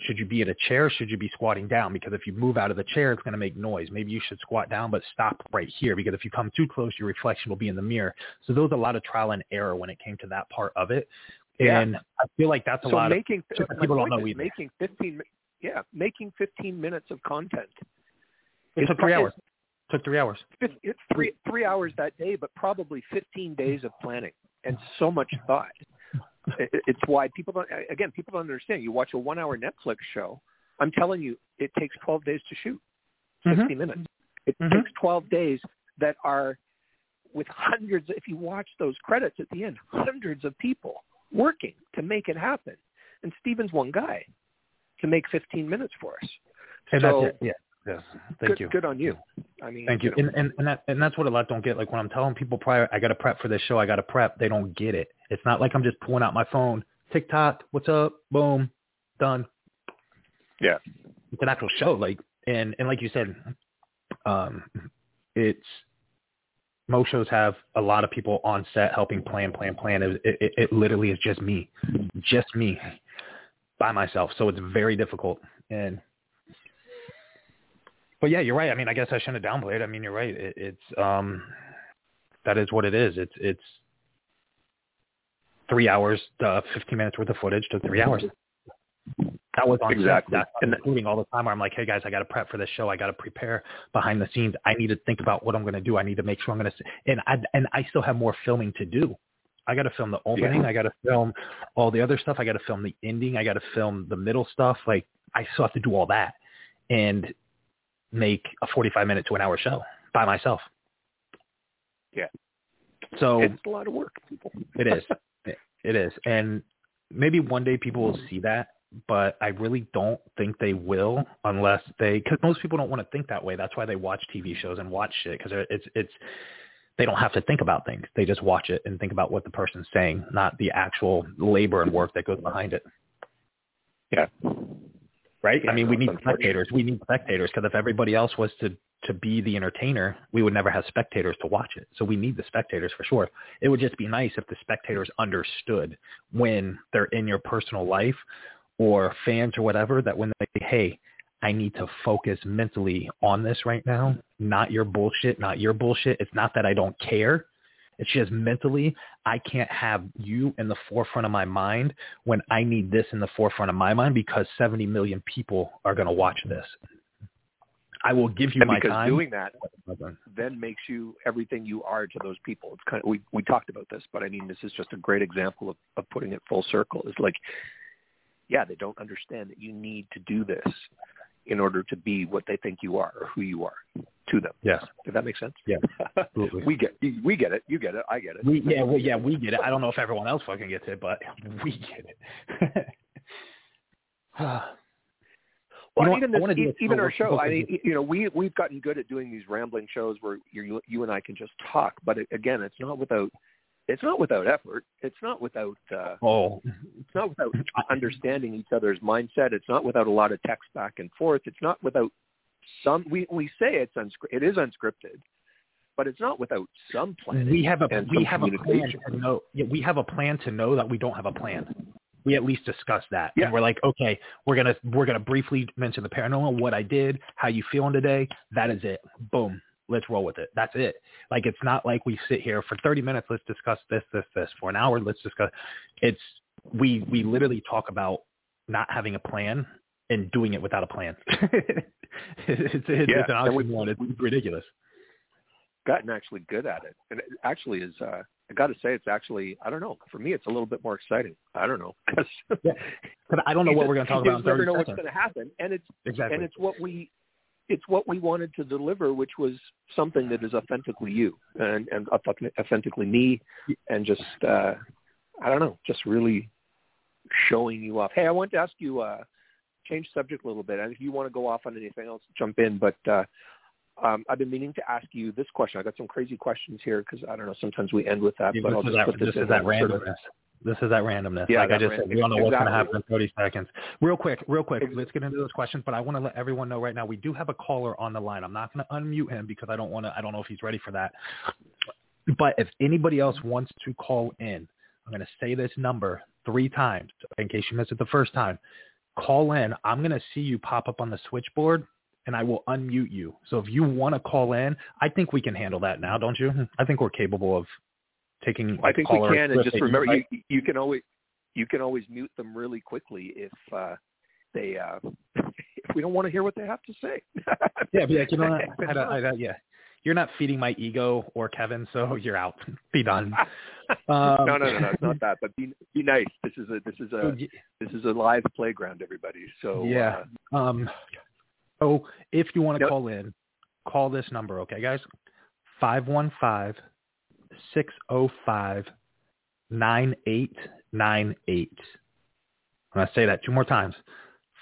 Speaker 3: should you be at a chair? Should you be squatting down? Because if you move out of the chair, it's going to make noise. Maybe you should squat down, but stop right here because if you come too close, your reflection will be in the mirror. So there was a lot of trial and error when it came to that part of it.
Speaker 2: Yeah.
Speaker 3: And I feel like that's a
Speaker 2: so
Speaker 3: lot of
Speaker 2: making my
Speaker 3: people don't know either.
Speaker 2: making 15 yeah making 15 minutes of content
Speaker 3: It
Speaker 2: is
Speaker 3: took three hours. took three hours.
Speaker 2: it's three three hours that day, but probably 15 days of planning and so much thought. It's why people don't. Again, people don't understand. You watch a one-hour Netflix show. I'm telling you, it takes 12 days to shoot. 60
Speaker 3: Mhm.
Speaker 2: minutes. It
Speaker 3: Mhm.
Speaker 2: takes 12 days that are with hundreds. If you watch those credits at the end, hundreds of people working to make it happen. And Stephen's one guy to make 15 minutes for us.
Speaker 3: And
Speaker 2: so
Speaker 3: that's it. Yeah. Yes. Thank
Speaker 2: good,
Speaker 3: you.
Speaker 2: good on you. I mean,
Speaker 3: Thank you.
Speaker 2: know,
Speaker 3: And, and and that and that's what a lot don't get. Like when I'm telling people prior, I got to prep for this show. I got to prep. They don't get it. It's not like I'm just pulling out my phone. TikTok. What's up? Boom. Done.
Speaker 2: Yeah.
Speaker 3: It's an actual show. Like and and like you said, um, it's most shows have a lot of people on set helping plan, plan, plan. It, it, it literally is just me, just me, by myself. So it's very difficult. And but yeah, you're right. I mean, I guess I shouldn't have downplayed. I mean, you're right. It, it's um, that is what it is. It's it's three hours, uh, 15 minutes worth of footage to three hours. That was on.
Speaker 2: Exactly.
Speaker 3: That's
Speaker 2: And-
Speaker 3: including all the time where I'm like, hey guys, I got to prep for this show. I got to prepare behind the scenes. I need to think about what I'm going to do. I need to make sure I'm going to, and I and I still have more filming to do. I got to film the opening. I got to film all the other stuff. I got to film the ending. I got to film the middle stuff. Like I still have to do all that and make a 45 minute to an hour show by myself.
Speaker 2: Yeah.
Speaker 3: So
Speaker 2: it's a lot of work, people.
Speaker 3: it is. [LAUGHS] It is. And maybe one day people will see that, but I really don't think they will unless they, because most people don't want to think that way. That's why they watch TV shows and watch shit because it's, it's, they don't have to think about things. They just watch it and think about what the person's saying, not the actual labor and work that goes behind it.
Speaker 2: Yeah.
Speaker 3: Right?
Speaker 2: Yeah,
Speaker 3: I mean, we need spectators. We need spectators because if everybody else was to to be the entertainer, we would never have spectators to watch it. So we need the spectators for sure. It would just be nice if the spectators understood when they're in your personal life or fans or whatever that when they say, hey, I need to focus mentally on this right now, not your bullshit, not your bullshit. It's not that I don't care. It's just mentally, I can't have you in the forefront of my mind when I need this in the forefront of my mind because 70 million people are going to watch this. I will give you
Speaker 2: And
Speaker 3: my
Speaker 2: because
Speaker 3: time.
Speaker 2: doing that then makes you everything you are to those people. It's kind of we we talked about this, but I mean this is just a great example of, of putting it full circle. It's like, yeah, they don't understand that you need to do this in order to be what they think you are or who you are to them.
Speaker 3: Yes.
Speaker 2: Does that make sense?
Speaker 3: Yeah, [LAUGHS]
Speaker 2: we get we get it. You get it. I get it.
Speaker 3: We, yeah, well, yeah, we get it. I don't know if everyone else fucking gets it, but [LAUGHS] we get it. [SIGHS]
Speaker 2: Well,
Speaker 3: You know
Speaker 2: even this, e- even our show. I mean, you know, we we've gotten good at doing these rambling shows where you you and I can just talk. But it, again, it's not without it's not without effort. It's not without uh,
Speaker 3: oh,
Speaker 2: it's not without understanding each other's mindset. It's not without a lot of text back and forth. It's not without some. We we say it's unscripted. It is unscripted, but it's not without some planning.
Speaker 3: we have a we have a plan to know. Yeah, we have a plan to know that we don't have a plan. We at least discuss that.
Speaker 2: Yeah.
Speaker 3: And we're like, okay, we're gonna we're gonna briefly mention the paranormal, what I did, how you feeling today. That is it. Boom. Let's roll with it. That's it. Like it's not like we sit here for 30 minutes. Let's discuss this, this, this. For an hour, let's discuss. It's we we literally talk about not having a plan and doing it without a plan. [LAUGHS] it's it's,
Speaker 2: Yeah,
Speaker 3: it's an oxymoron. It's ridiculous.
Speaker 2: Gotten actually good at it, and it actually is. uh I got to say, it's actually I don't know. For me, it's a little bit more exciting. I don't know because [LAUGHS]
Speaker 3: Yeah. I don't know what we're going to talk about
Speaker 2: just never
Speaker 3: 30
Speaker 2: know what's going to happen, and it's
Speaker 3: Exactly.
Speaker 2: and it's what we it's what we wanted to deliver, which was something that is authentically you and and authentically me, and just uh I don't know, just really showing you off. Hey, I want to ask you uh change subject a little bit, and if you want to go off on anything else, jump in. But uh um, I've been meaning to ask you this question. I got some crazy questions here because I don't know. Sometimes we end with that,
Speaker 3: Yeah,
Speaker 2: but I'll just
Speaker 3: is
Speaker 2: put
Speaker 3: that,
Speaker 2: this,
Speaker 3: this is
Speaker 2: in
Speaker 3: that
Speaker 2: as sort of-
Speaker 3: randomness. This is that randomness.
Speaker 2: Yeah,
Speaker 3: like I just said, we don't know what's going to happen in 30 seconds. Real quick, real quick. Let's get into those questions, but I want to let everyone know right now we do have a caller on the line. I'm not going to unmute him because I don't want to. I don't know if he's ready for that. But if anybody else wants to call in, I'm going to say this number three times in case you missed it the first time. Call in. I'm going to see you pop up on the switchboard, and I will unmute you. So if you want to call in, I think we can handle that now, don't you? I think we're capable of taking.
Speaker 2: I think we can, and just remember, you, you can always you can always mute them really quickly if uh, they uh, [LAUGHS] if we don't want to hear what they have to say. [LAUGHS]
Speaker 3: Yeah, be like, you know what? I, don't- I, [LAUGHS] don't- yeah, you're not feeding my ego or Kevin, so you're out. Be done. Um,
Speaker 2: no, no, no, no, it's not that. But be be nice. This is a this is a this is a live playground, everybody. So
Speaker 3: Yeah.
Speaker 2: uh,
Speaker 3: Um, so if you want to
Speaker 2: Yep.
Speaker 3: call in, call this number, okay, guys? Five one five six zero five nine eight nine eight. I'm gonna say that two more times.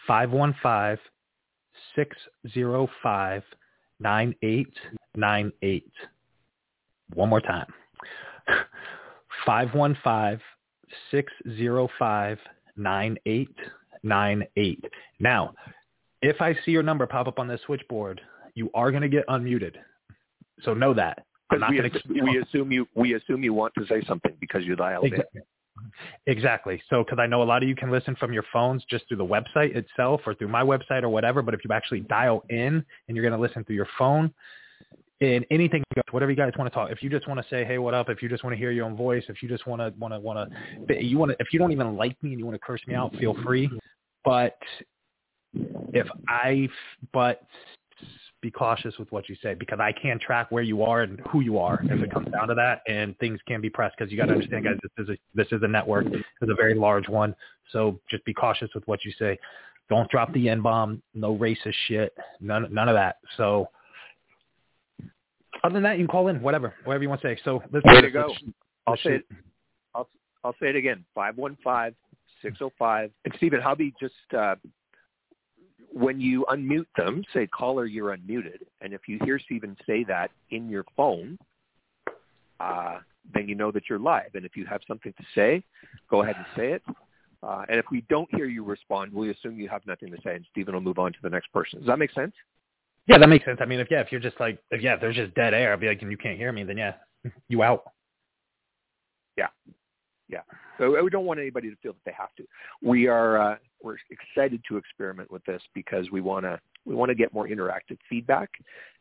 Speaker 3: Five one five six zero five nine eight nine eight. One more time. Five one five six zero five nine eight nine eight. Now, if I see your number pop up on this switchboard, you are going to get unmuted. So know that. I'm
Speaker 2: 'cause
Speaker 3: not
Speaker 2: we,
Speaker 3: going
Speaker 2: we assume you we assume you want to say something because you dialed in.
Speaker 3: Exactly. Exactly. So, because I know a lot of you can listen from your phones just through the website itself or through my website or whatever. But if you actually dial in and you're going to listen through your phone, and anything, whatever you guys want to talk. If you just want to say, "Hey, what up?" If you just want to hear your own voice, if you just want to want to want to, you want to, if you don't even like me and you want to curse me out, feel free. But if I, but be cautious with what you say because I can track where you are and who you are if it comes down to that, and things can be pressed because you got to understand, guys, this is a this is a network, it's a very large one, so just be cautious with what you say. Don't drop the n bomb, no racist shit, none none of that. So other than that, you can call in, whatever, whatever you want to say. So let's
Speaker 2: Way to go.
Speaker 3: Let's-
Speaker 2: I'll
Speaker 3: let's
Speaker 2: say
Speaker 3: shoot.
Speaker 2: it. I'll I'll say it again. Five one five six zero five. And Stephen, be just uh, when you unmute them, say caller, you're unmuted, and if you hear Stephen say that in your phone, uh, then you know that you're live. And if you have something to say, go ahead and say it. Uh, and if we don't hear you respond, we assume you have nothing to say, and Stephen will move on to the next person. Does that make sense?
Speaker 3: Yeah, that makes sense. I mean, if yeah, if you're just like, if yeah, if there's just dead air, I'd be like, and you can't hear me, then yeah, [LAUGHS] you out.
Speaker 2: So we don't want anybody to feel that they have to. We are uh, we're excited to experiment with this because we want to we want to get more interactive feedback,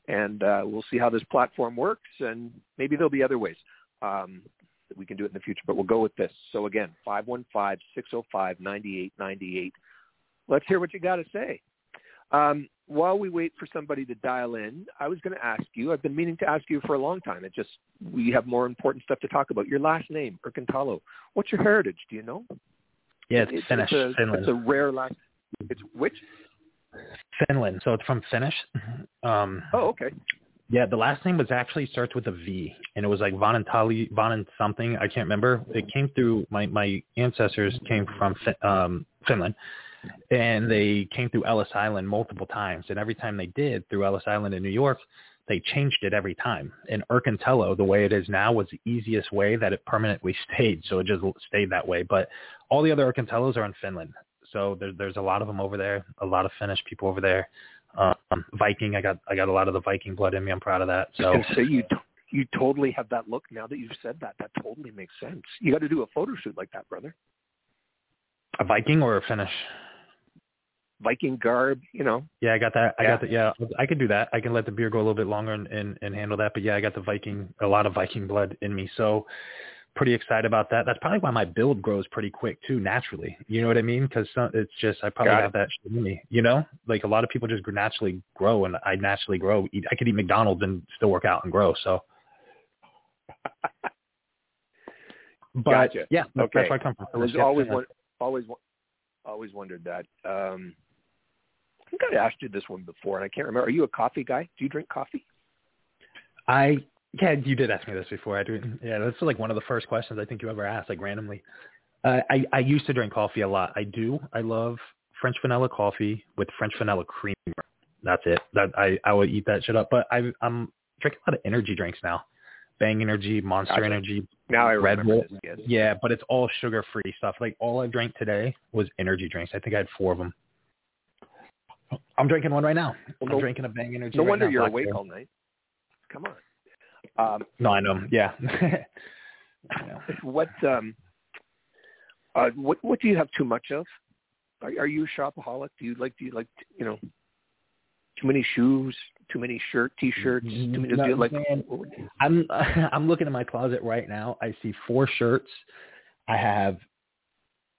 Speaker 2: and uh, we'll see how this platform works, and maybe there'll be other ways um, that we can do it in the future. But we'll go with this. So again, five one five six zero five ninety eight ninety eight. Let's hear what you got to say. Um, while we wait for somebody to dial in, I was going to ask you. I've been meaning to ask you for a long time. It just we have more important stuff to talk about. Your last name, Erkentalo. What's your heritage? Do you know?
Speaker 3: Yeah, it's, Finnish,
Speaker 2: It's a,
Speaker 3: Finland,
Speaker 2: it's a rare last. It's which?
Speaker 3: Finland. So it's from Finnish. Um,
Speaker 2: Oh, okay.
Speaker 3: yeah, the last name was actually starts with a V, and it was like Vanantali, Vanan something. I can't remember. It came through my my ancestors came from um, Finland, and they came through Ellis Island multiple times, and every time they did through Ellis Island in New York, they changed it every time. And Urcantello, the way it is now, was the easiest way that it permanently [LAUGHS] stayed, so it just stayed that way. But all the other Urcantellos are in Finland, so there's there's a lot of them over there, a lot of Finnish people over there. Um, Viking, I got I got a lot of the Viking blood in me. I'm proud of that. So
Speaker 2: gonna you you totally have that look now that you've said that. That totally makes sense. You got to do a photo shoot like that, brother.
Speaker 3: a Viking or a Finnish?
Speaker 2: Viking garb, you know.
Speaker 3: Yeah, I got that. I
Speaker 2: Yeah.
Speaker 3: got that. Yeah, I could do that. I can let the beer go a little bit longer and, and and handle that. But yeah, I got the Viking, a lot of Viking blood in me. So pretty excited about that. That's probably why my build grows pretty quick too, naturally. You know what I mean? Because it's just I probably
Speaker 2: Got
Speaker 3: have that in me. You know, like a lot of people just naturally grow, and I naturally grow. Eat, I could eat McDonald's and still work out and grow. So. [LAUGHS] But
Speaker 2: Gotcha.
Speaker 3: yeah,
Speaker 2: Okay.
Speaker 3: that's where I come from.
Speaker 2: I always won- always always wondered that. Um, think I asked you this one before, and I can't remember. Are you a coffee guy? Do you drink coffee?
Speaker 3: I yeah, you did ask me this before. I do. Yeah, that's like one of the first questions I think you ever asked, like randomly. Uh, I I used to drink coffee a lot. I do. I love French vanilla coffee with French vanilla creamer. That's it. That I I would eat that shit up. But I I'm drinking a lot of energy drinks now. Bang Energy, Monster
Speaker 2: Gotcha.
Speaker 3: Energy.
Speaker 2: Now I
Speaker 3: Red Bull. Yeah, but it's all sugar free stuff. Like all I drank today was energy drinks. I think I had four of them. I'm drinking one right now.
Speaker 2: Well,
Speaker 3: I'm
Speaker 2: no-
Speaker 3: drinking a Bang Energy.
Speaker 2: No
Speaker 3: right
Speaker 2: wonder
Speaker 3: now,
Speaker 2: you're awake all night. Come on. Um,
Speaker 3: No, I know. Yeah. [LAUGHS] Yeah.
Speaker 2: what um, uh, what what do you have too much of? Are, are you a shopaholic? Do you like do you like you know too many shoes, too many shirt, t-shirts? Too many,
Speaker 3: No,
Speaker 2: like
Speaker 3: man. I'm [LAUGHS] I'm looking in my closet right now. I see four shirts. I have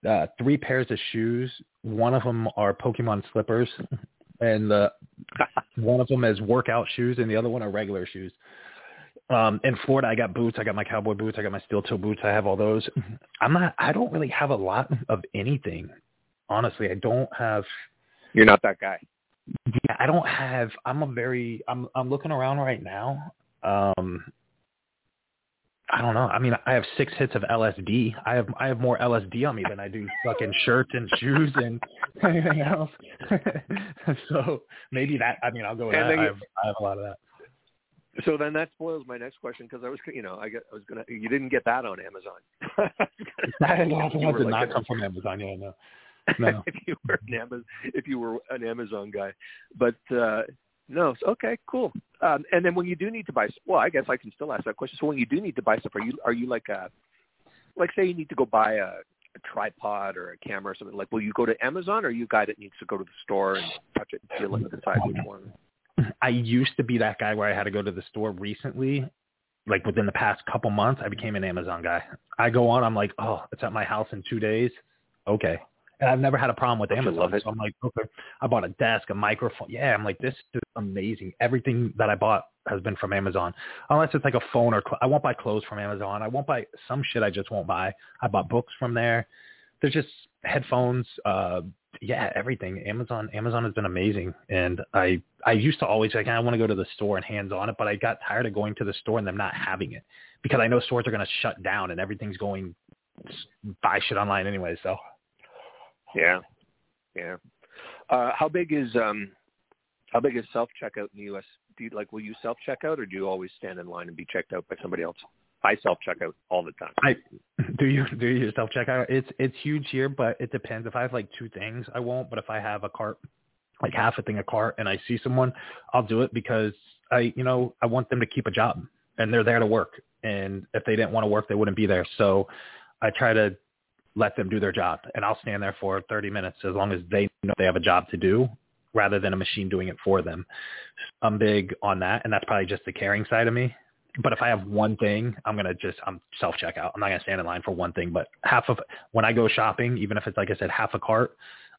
Speaker 3: uh, three pairs of shoes. One of them are Pokemon slippers, [LAUGHS] and the [LAUGHS] one of them is workout shoes, and the other one are regular shoes. Um, in Florida, I got boots. I got my cowboy boots. I got my steel toe boots. I have all those. I'm not. I don't really have a lot of anything. Honestly, I don't have.
Speaker 2: You're not that guy.
Speaker 3: Yeah, I don't have. I'm a very. I'm. I'm looking around right now. Um, I don't know. I mean, I have six hits of LSD. I have. I have more LSD on me than I do fucking shirts and shoes and [LAUGHS] anything else. [LAUGHS] so maybe that. I mean, I'll go with
Speaker 2: And
Speaker 3: that. I have. I have a lot of that.
Speaker 2: So then that spoils my next question because I was, you know, I, I was gonna. You didn't get that on Amazon. [LAUGHS]
Speaker 3: That did
Speaker 2: like
Speaker 3: not come from Amazon. Yeah, no. No.
Speaker 2: if you were an Amazon, if you were an Amazon guy, but uh no, okay, cool. Um, and then when you do need to buy, well, I guess I can still ask that question. So when you do need to buy stuff, are you are you like a, like say you need to go buy a, a tripod or a camera or something like, will you go to Amazon or you guy that needs to go to the store and touch it and feel it and decide which one?
Speaker 3: I used to be that guy where I had to go to the store recently. Like within the past couple months, I became an Amazon guy. I go on, I'm like, oh, it's at my house in two days. Okay. And I've never had a problem with
Speaker 2: Don't
Speaker 3: Amazon.
Speaker 2: love it?
Speaker 3: So I'm like, okay. I bought a desk, a microphone. Yeah, I'm like, this is amazing. Everything that I bought has been from Amazon. Unless it's like a phone or cl- I won't buy clothes from Amazon. I won't buy some shit I just won't buy. I bought books from there. There's just headphones, uh yeah, everything. Amazon Amazon has been amazing. And I I used to always like I want to go to the store and hands on it, but I got tired of going to the store and them not having it because I know stores are going to shut down and everything's going buy shit online anyway. So
Speaker 2: Yeah, yeah. Uh, how big is um, how big is self checkout in the U.S.? Do you like will you self checkout or do you always stand in line and be checked out by somebody else? I self checkout all the time.
Speaker 3: I [LAUGHS] do you do you self check out? It's it's huge here, but it depends. If I have like two things, I won't. But if I have a cart, like half a thing a cart, and I see someone, I'll do it because I you know I want them to keep a job and they're there to work. And if they didn't want to work, they wouldn't be there. So I try to let them do their job, and I'll stand there for 30 minutes as long as they know they have a job to do, rather than a machine doing it for them. I'm big on that, and that's probably just the caring side of me but if I have one thing, I'm gonna just I'm self checkout. I'm not gonna stand in line for one thing. But half of when I go shopping, even if it's like I said, half a cart,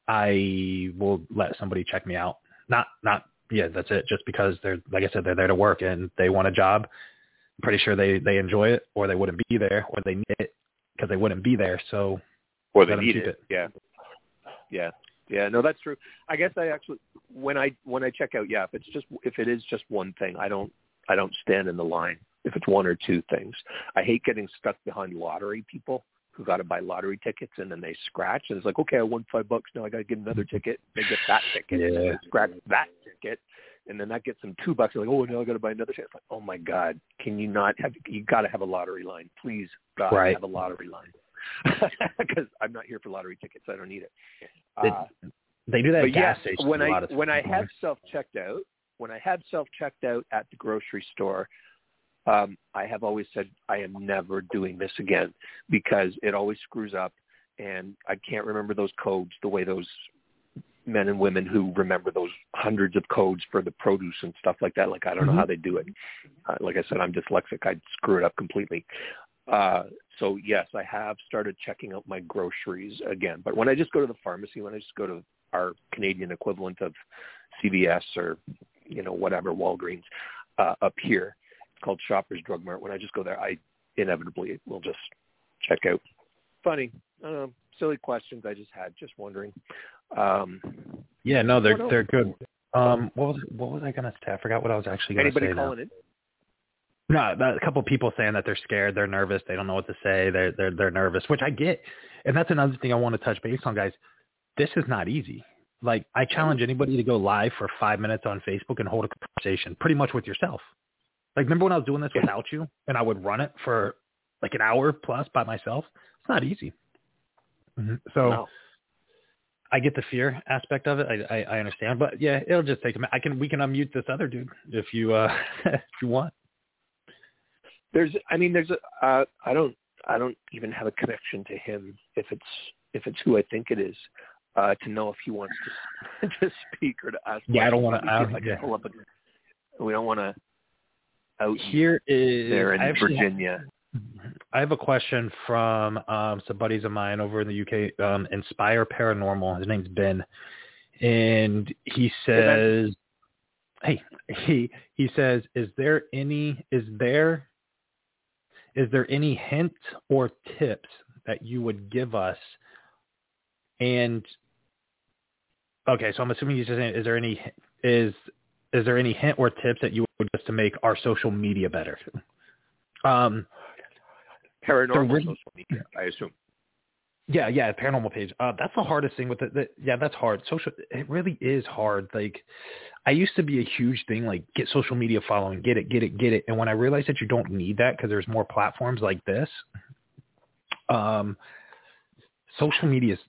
Speaker 3: I will let somebody check me out. Not not yeah, that's it. Just because they're like I said, they're there to work and they want a job. I'm pretty sure they they enjoy it, or they wouldn't be there, or they need it because they wouldn't be there. So
Speaker 2: or they need it.
Speaker 3: it.
Speaker 2: Yeah, yeah, yeah. No, that's true. I guess I actually when I when I check out, yeah, if it's just if it is just one thing, I don't I don't stand in the line. If it's one or two things, I hate getting stuck behind lottery people who got to buy lottery tickets and then they scratch and it's like, okay, I won five bucks. Now I got to get another ticket. They get that ticket.
Speaker 3: Yeah.
Speaker 2: they scratch that ticket. And then that gets them two bucks. They're like, oh, now I got to buy another ticket. It's like, oh my God, can you not have? You got to have a lottery line, please. God,
Speaker 3: Right.
Speaker 2: have a lottery line [LAUGHS] because I'm not here for lottery tickets. I don't need it. Uh,
Speaker 3: they do that at gas
Speaker 2: yes,
Speaker 3: stations.
Speaker 2: when
Speaker 3: a
Speaker 2: I
Speaker 3: lot of
Speaker 2: when I have self checked out, when I have self checked out at the grocery store, um, I have always said I am never doing this again because it always screws up, and I can't remember those codes the way those men and women who remember those hundreds of codes for the produce and stuff like that. Like I don't know how they do it. Uh, like I said, I'm dyslexic. I'd screw it up completely. Uh, so yes, I have started checking out my groceries again. But when I just go to the pharmacy, when I just go to our Canadian equivalent of CVS or you know whatever Walgreens uh, up here, it's called Shoppers Drug Mart. When I just go there, I inevitably will just check out. Funny, uh, silly questions I just had, just wondering. Um,
Speaker 3: yeah, no, they're they're good. Um, what was what was I gonna say? I forgot what I was actually gonna
Speaker 2: Anybody
Speaker 3: say.
Speaker 2: calling
Speaker 3: now.
Speaker 2: in?
Speaker 3: No, a couple of people saying that they're scared, they're nervous, they don't know what to say, they're they're they're nervous, which I get. And that's another thing I want to touch base on, guys. This is not easy. Like I challenge anybody to go live for five minutes on Facebook and hold a conversation, pretty much with yourself. Like remember when I was doing this
Speaker 2: Yeah.
Speaker 3: without you, and I would run it for like an hour plus by myself? It's not easy. Mhm. So.
Speaker 2: No.
Speaker 3: I get the fear aspect of it. I, I, I understand, but yeah, it'll just take a minute. I can we can unmute this other dude if you uh [LAUGHS] if you want.
Speaker 2: There's, I mean, there's a, uh, I don't, I don't even have a connection to him if it's, if it's who I think it is, uh, to know if he wants to, [LAUGHS] to speak or to ask.
Speaker 3: Yeah, I don't wanna-
Speaker 2: Let me see if
Speaker 3: I-
Speaker 2: can
Speaker 3: yeah.
Speaker 2: pull up a, we don't want to out
Speaker 3: Here is
Speaker 2: there in
Speaker 3: actually have-
Speaker 2: Virginia.
Speaker 3: I have a question from um, some buddies of mine over in the UK, um, Inspire Paranormal. His name's Ben, and he says, "Hey, [LAUGHS] he he says, is there any is there is there any hint or tips that you would give us?" And okay, so I'm assuming he's just saying, is there any is is there any hint or tips that you would just to make our social media better? Um,
Speaker 2: Paranormal
Speaker 3: really-
Speaker 2: social media, I assume.
Speaker 3: Yeah, yeah, paranormal page. Uh, that's the hardest thing with it. That, yeah, that's hard. Social, it really is hard. Like, I used to be a huge thing, like get social media following, get it, get it, get it. And when I realized that you don't need that because there's more platforms like this, um, social media is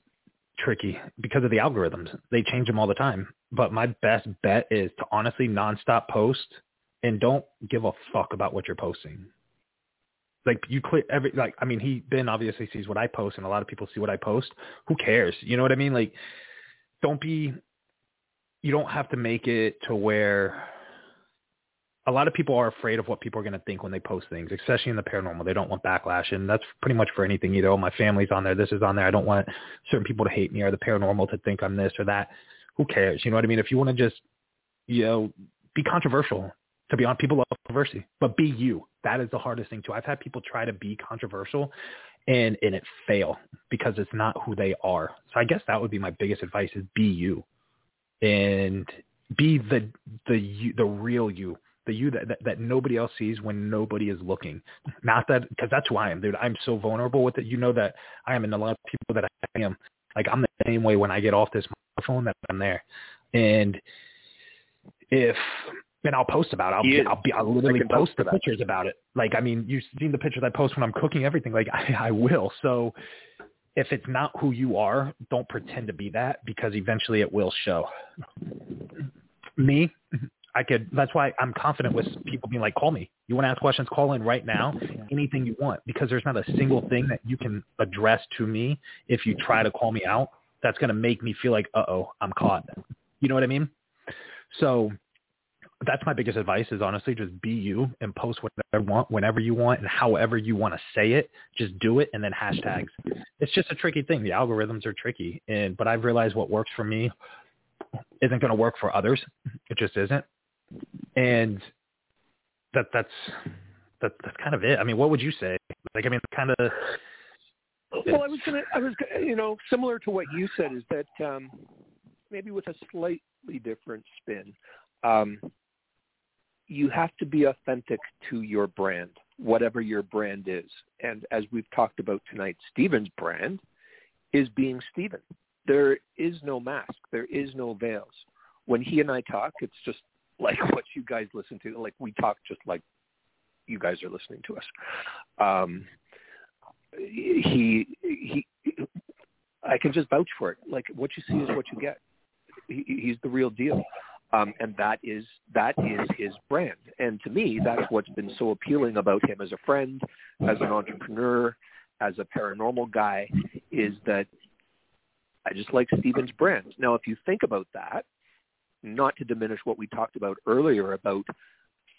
Speaker 3: tricky because of the algorithms. They change them all the time. But my best bet is to honestly nonstop post and don't give a fuck about what you're posting like you click every like I mean he Ben obviously sees what I post and a lot of people see what I post. Who cares? You know what I mean? Like don't be you don't have to make it to where a lot of people are afraid of what people are going to think when they post things, especially in the paranormal. They don't want backlash, and that's pretty much for anything either. Oh, my family's on there. This is on there. I don't want certain people to hate me or the paranormal to think I'm this or that. Who cares? You know what I mean? If you want to just, you know, be controversial, to be honest, people love controversy, but be you. That is the hardest thing too. I've had people try to be controversial and and it fail because it's not who they are. So I guess that would be my biggest advice is be you and be the the you, the real you, the you that, that that nobody else sees when nobody is looking. Not that because that's who I am, dude. I'm so vulnerable with it. You know that I am, in a lot of people that I am. Like I'm the same way when I get off this phone that I'm there, and if and I'll post about it. I'll,
Speaker 2: He
Speaker 3: be,
Speaker 2: is.
Speaker 3: I'll be I'll literally
Speaker 2: vouch
Speaker 3: post the pictures about it. Like I mean, you've seen the pictures I post when I'm cooking everything. Like [LAUGHS] I, I will. So if it's not who you are, don't pretend to be that because eventually it will show. Me, I could. That's why I'm confident with people being like, "Call me. You want to ask questions? Call in right now. Anything you want." Because there's not a single thing that you can address to me if you try to call me out. That's going to make me feel like, "Uh oh, I'm caught." You know what I mean? So that's my biggest advice is honestly just be you and post whatever you want whenever you want and however you want to say it just do it and then hashtags. It's just a tricky thing. The algorithms are tricky and but i've realized what works for me isn't going to work for others. It just isn't. And that that's that, that's kind of it. I mean what would you say? Like i mean kind of
Speaker 2: Well, I was gonna, I was, you know, similar to what you said is that um, maybe with a slightly different spin, um, you have to be authentic to your brand, whatever your brand is. And as we've talked about tonight, Stephen's brand is being Stephen. There is no mask. There is no veils. When he and I talk, it's just [LAUGHS] like what you guys listen to. Like we talk just like you guys are listening to us. Um, he he I can just vouch for it. Like what you see is what you get. He, he's the real deal, um, and that is that is his brand. And to me, that's what's been so appealing about him as a friend, as an entrepreneur, as a paranormal guy, is that I just like Stephen's brand. Now, if you think about that, not to diminish what we talked about earlier about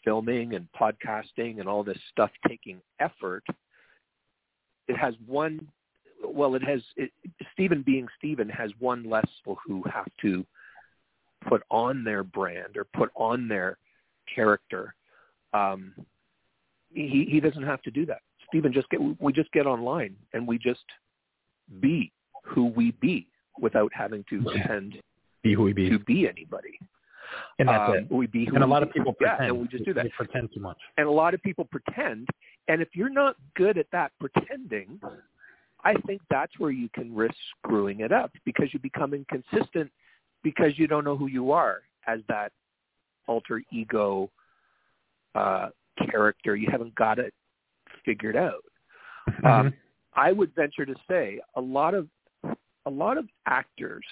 Speaker 2: filming and podcasting and all this stuff taking effort, it has one, well, it has, it, Stephen being Stephen has one less people who have to put on their brand or put on their character. Um, he, he doesn't have to do that. Stephen, just get, we just get online and we just be who we be without having to pretend
Speaker 3: be who we be
Speaker 2: to be anybody.
Speaker 3: And that's
Speaker 2: um,
Speaker 3: it.
Speaker 2: We be who
Speaker 3: and a lot
Speaker 2: we
Speaker 3: of people pretend.
Speaker 2: Yeah, and we just do that.
Speaker 3: They pretend too much.
Speaker 2: And a lot of people pretend. And if you're not good at that pretending, I think that's where you can risk screwing it up because you become inconsistent because you don't know who you are as that alter ego uh, character. You haven't got it figured out.
Speaker 3: Mm-hmm.
Speaker 2: Um, I would venture to say a lot of a lot of actors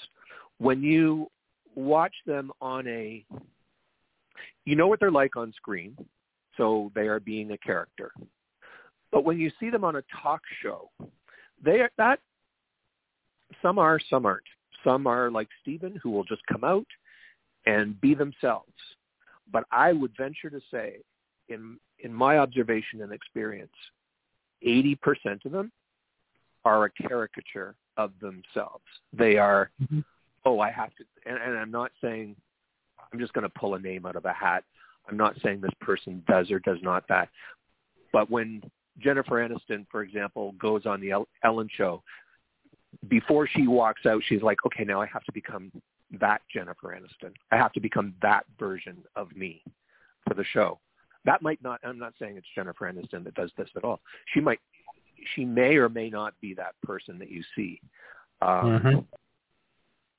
Speaker 2: when you watch them on a you know what they're like on screen so they are being a character but when you see them on a talk show they are that some are some aren't some are like Stephen who will just come out and be themselves but I would venture to say in in my observation and experience 80% of them are a caricature of themselves. They are,
Speaker 3: mm-hmm.
Speaker 2: oh, I have to, and, and I'm not saying, I'm just going to pull a name out of a hat. I'm not saying this person does or does not that. But when Jennifer Aniston, for example, goes on the Ellen show, before she walks out, she's like, okay, now I have to become that Jennifer Aniston. I have to become that version of me for the show. That might not, I'm not saying it's Jennifer Aniston that does this at all. She might, she may or may not be that person that you see. Um,
Speaker 3: mm-hmm.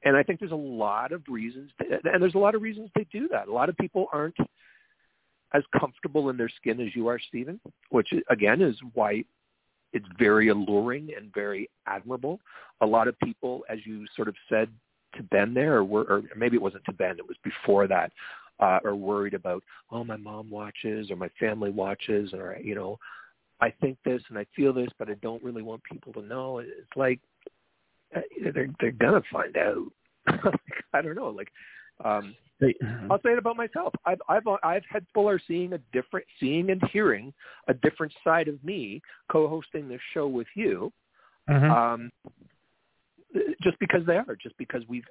Speaker 2: And I think there's a lot of reasons, to, and there's a lot of reasons they do that. A lot of people aren't as comfortable in their skin as you are, Stephen, which again is why it's very alluring and very admirable. A lot of people, as you sort of said to Ben there, or, were, or maybe it wasn't to Ben, it was before that, uh, are worried about, oh, my mom watches or my family watches, or you know, I think this and I feel this, but I don't really want people to know. It's like uh, they're they're gonna find out. [LAUGHS] I don't know. Like, um, I'll say it about myself. I've I've I've had people are seeing a different, seeing and hearing a different side of me co-hosting this show with you.
Speaker 3: Mm-hmm.
Speaker 2: Um, just because they are, just because we've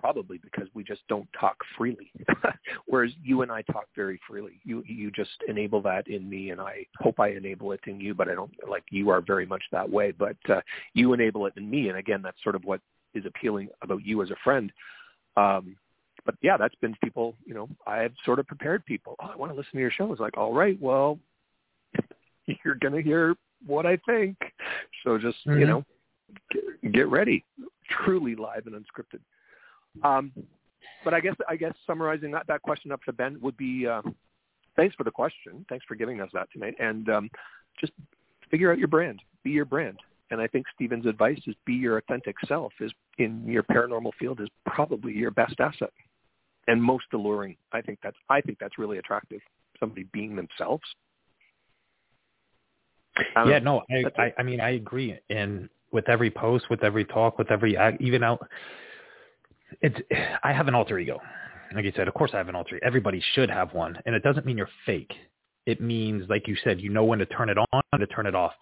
Speaker 2: probably because we just don't talk freely. [LAUGHS] Whereas you and I talk very freely. You you just enable that in me, and I hope I enable it in you. But I don't like you are very much that way. But uh, you enable it in me, and again, that's sort of what is appealing about you as a friend. Um, but yeah, that's been people. You know, I have sort of prepared people. Oh, I want to listen to your show. It's like, all right, well, [LAUGHS] you're gonna hear what I think. So just
Speaker 3: mm-hmm.
Speaker 2: you know, get, get ready. Truly live and unscripted. Um, but I guess I guess summarizing that, that question up to Ben would be uh, thanks for the question. Thanks for giving us that tonight. And um, just figure out your brand. Be your brand. And I think Stephen's advice is be your authentic self is in your paranormal field is probably your best asset and most alluring. I think that's I think that's really attractive. Somebody being themselves.
Speaker 3: Yeah, know. no, I, I I mean I agree. And with every post, with every talk, with every even out it's I have an alter ego. Like you said, of course I have an alter ego. Everybody should have one. And it doesn't mean you're fake. It means, like you said, you know when to turn it on and to turn it off.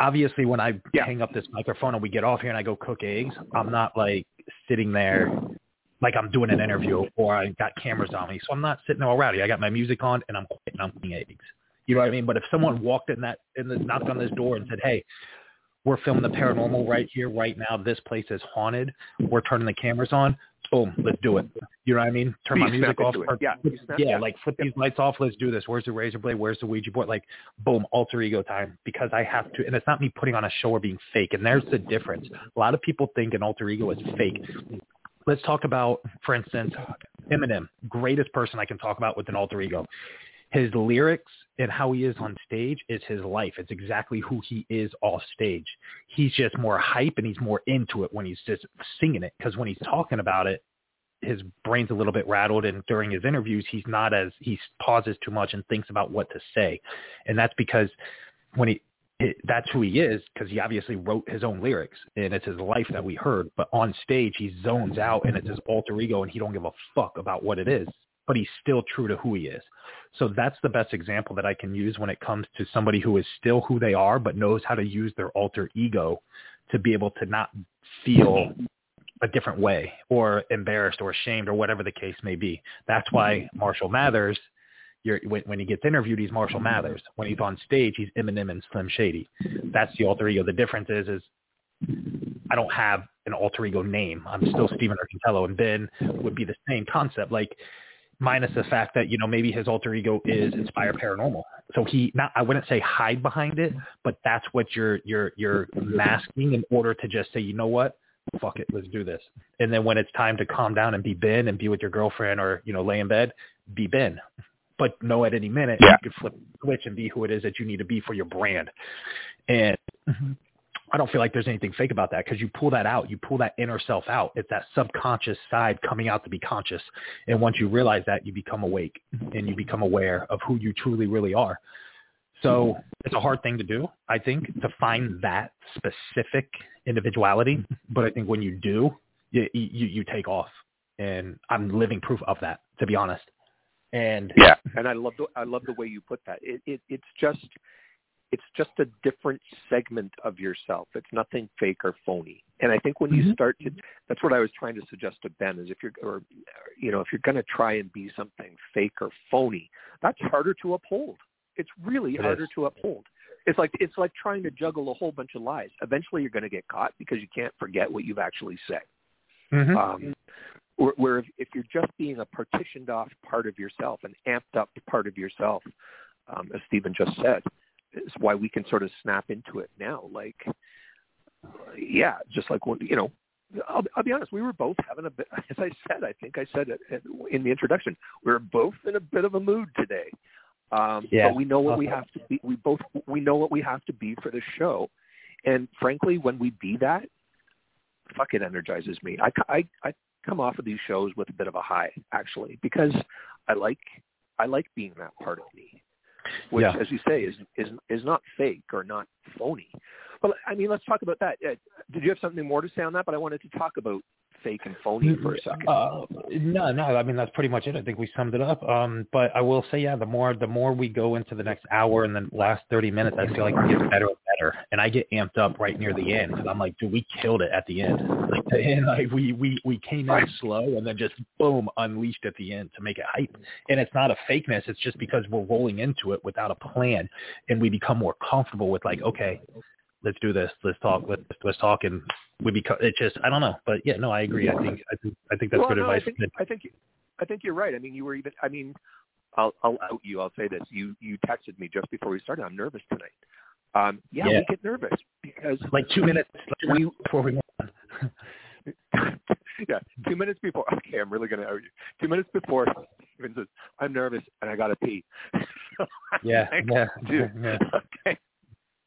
Speaker 3: Obviously, when I yeah. hang up this microphone and we get off here and I go cook eggs, I'm not like sitting there like I'm doing an interview or I got cameras on me. So I'm not sitting there all rowdy. I got my music on and I'm and I'm cooking eggs. You know what I mean? But if someone walked in that in the knocked on this door and said, "Hey, we're filming the paranormal right here, right now. This place is haunted. We're turning the cameras on. Boom, let's do it. You know what I mean? Turn my music off. Or,
Speaker 2: yeah,
Speaker 3: snap, yeah, yeah, like flip these lights off. Let's do this. Where's the razor blade? Where's the Ouija board? Like, boom, alter ego time because I have to. And it's not me putting on a show or being fake. And there's the difference. A lot of people think an alter ego is fake. Let's talk about, for instance, Eminem, greatest person I can talk about with an alter ego his lyrics and how he is on stage is his life. It's exactly who he is off stage. He's just more hype and he's more into it when he's just singing it because when he's talking about it, his brain's a little bit rattled and during his interviews he's not as he pauses too much and thinks about what to say. And that's because when he it, that's who he is because he obviously wrote his own lyrics and it's his life that we heard. But on stage, he zones out and it's his alter ego and he don't give a fuck about what it is, but he's still true to who he is. So that's the best example that I can use when it comes to somebody who is still who they are, but knows how to use their alter ego to be able to not feel a different way or embarrassed or ashamed or whatever the case may be. That's why Marshall Mathers you're, when, when he gets interviewed, he's Marshall Mathers. When he's on stage, he's Eminem and Slim Shady. That's the alter ego. The difference is, is I don't have an alter ego name. I'm still Stephen Urcantello, and Ben would be the same concept. Like minus the fact that you know maybe his alter ego is Inspire Paranormal. So he not I wouldn't say hide behind it, but that's what you're you're you're masking in order to just say you know what fuck it, let's do this. And then when it's time to calm down and be Ben and be with your girlfriend or you know lay in bed, be Ben but know at any minute yeah. you could flip the switch and be who it is that you need to be for your brand. And mm-hmm. I don't feel like there's anything fake about that because you pull that out, you pull that inner self out. It's that subconscious side coming out to be conscious. And once you realize that, you become awake and you become aware of who you truly, really are. So it's a hard thing to do, I think, to find that specific individuality. But I think when you do, you, you, you take off. And I'm living proof of that, to be honest. And
Speaker 2: yeah, and I love the I love the way you put that. It, it it's just it's just a different segment of yourself. It's nothing fake or phony. And I think when mm-hmm. you start to, that's what I was trying to suggest to Ben is if you're, or, you know, if you're going to try and be something fake or phony, that's harder to uphold. It's really
Speaker 3: it
Speaker 2: harder
Speaker 3: is.
Speaker 2: to uphold. It's like it's like trying to juggle a whole bunch of lies. Eventually, you're going to get caught because you can't forget what you've actually said.
Speaker 3: Mm-hmm.
Speaker 2: Um, where, if you're just being a partitioned off part of yourself, an amped up part of yourself, um, as Stephen just said, is why we can sort of snap into it now. Like, yeah, just like you know, I'll, I'll be honest, we were both having a bit, [LAUGHS] as I said, I think I said it in the introduction, we are both in a bit of a mood today. Um,
Speaker 3: yeah.
Speaker 2: But we know what we have to be. We both we know what we have to be for the show, and frankly, when we be that, fuck it energizes me. I, I, I come off of these shows with a bit of a high, actually, because I like I like being that part of me, which,
Speaker 3: yeah.
Speaker 2: as you say, is is is not fake or not phony. But I mean, let's talk about that. Uh, did you have something more to say on that? But I wanted to talk about fake and phony for a second.
Speaker 3: Uh, no, no. I mean, that's pretty much it. I think we summed it up. Um, but I will say, yeah, the more the more we go into the next hour and the last thirty minutes, I feel like we get better and better, and I get amped up right near the end because I'm like, dude, we killed it at the end. Like [LAUGHS] the end, like we we we came in slow and then just boom unleashed at the end to make it hype. And it's not a fakeness. It's just because we're rolling into it without a plan, and we become more comfortable with like, okay, let's do this, let's talk, let's let's talk, and we become. It just I don't know, but yeah, no, I agree. I think I think I think that's
Speaker 2: well,
Speaker 3: good
Speaker 2: no,
Speaker 3: advice.
Speaker 2: I think, I think I think you're right. I mean, you were even. I mean, I'll I'll out you. I'll say this. You you texted me just before we started. I'm nervous tonight. Um, yeah,
Speaker 3: Yeah.
Speaker 2: we get nervous because
Speaker 3: like two minutes like,
Speaker 2: we
Speaker 3: before we [LAUGHS]
Speaker 2: yeah, two minutes before. Okay, I'm really going to out you. Two minutes before, Stephen says, "I'm nervous and I got to pee." [LAUGHS] [LAUGHS]
Speaker 3: Yeah, yeah,
Speaker 2: dude,
Speaker 3: yeah.
Speaker 2: okay,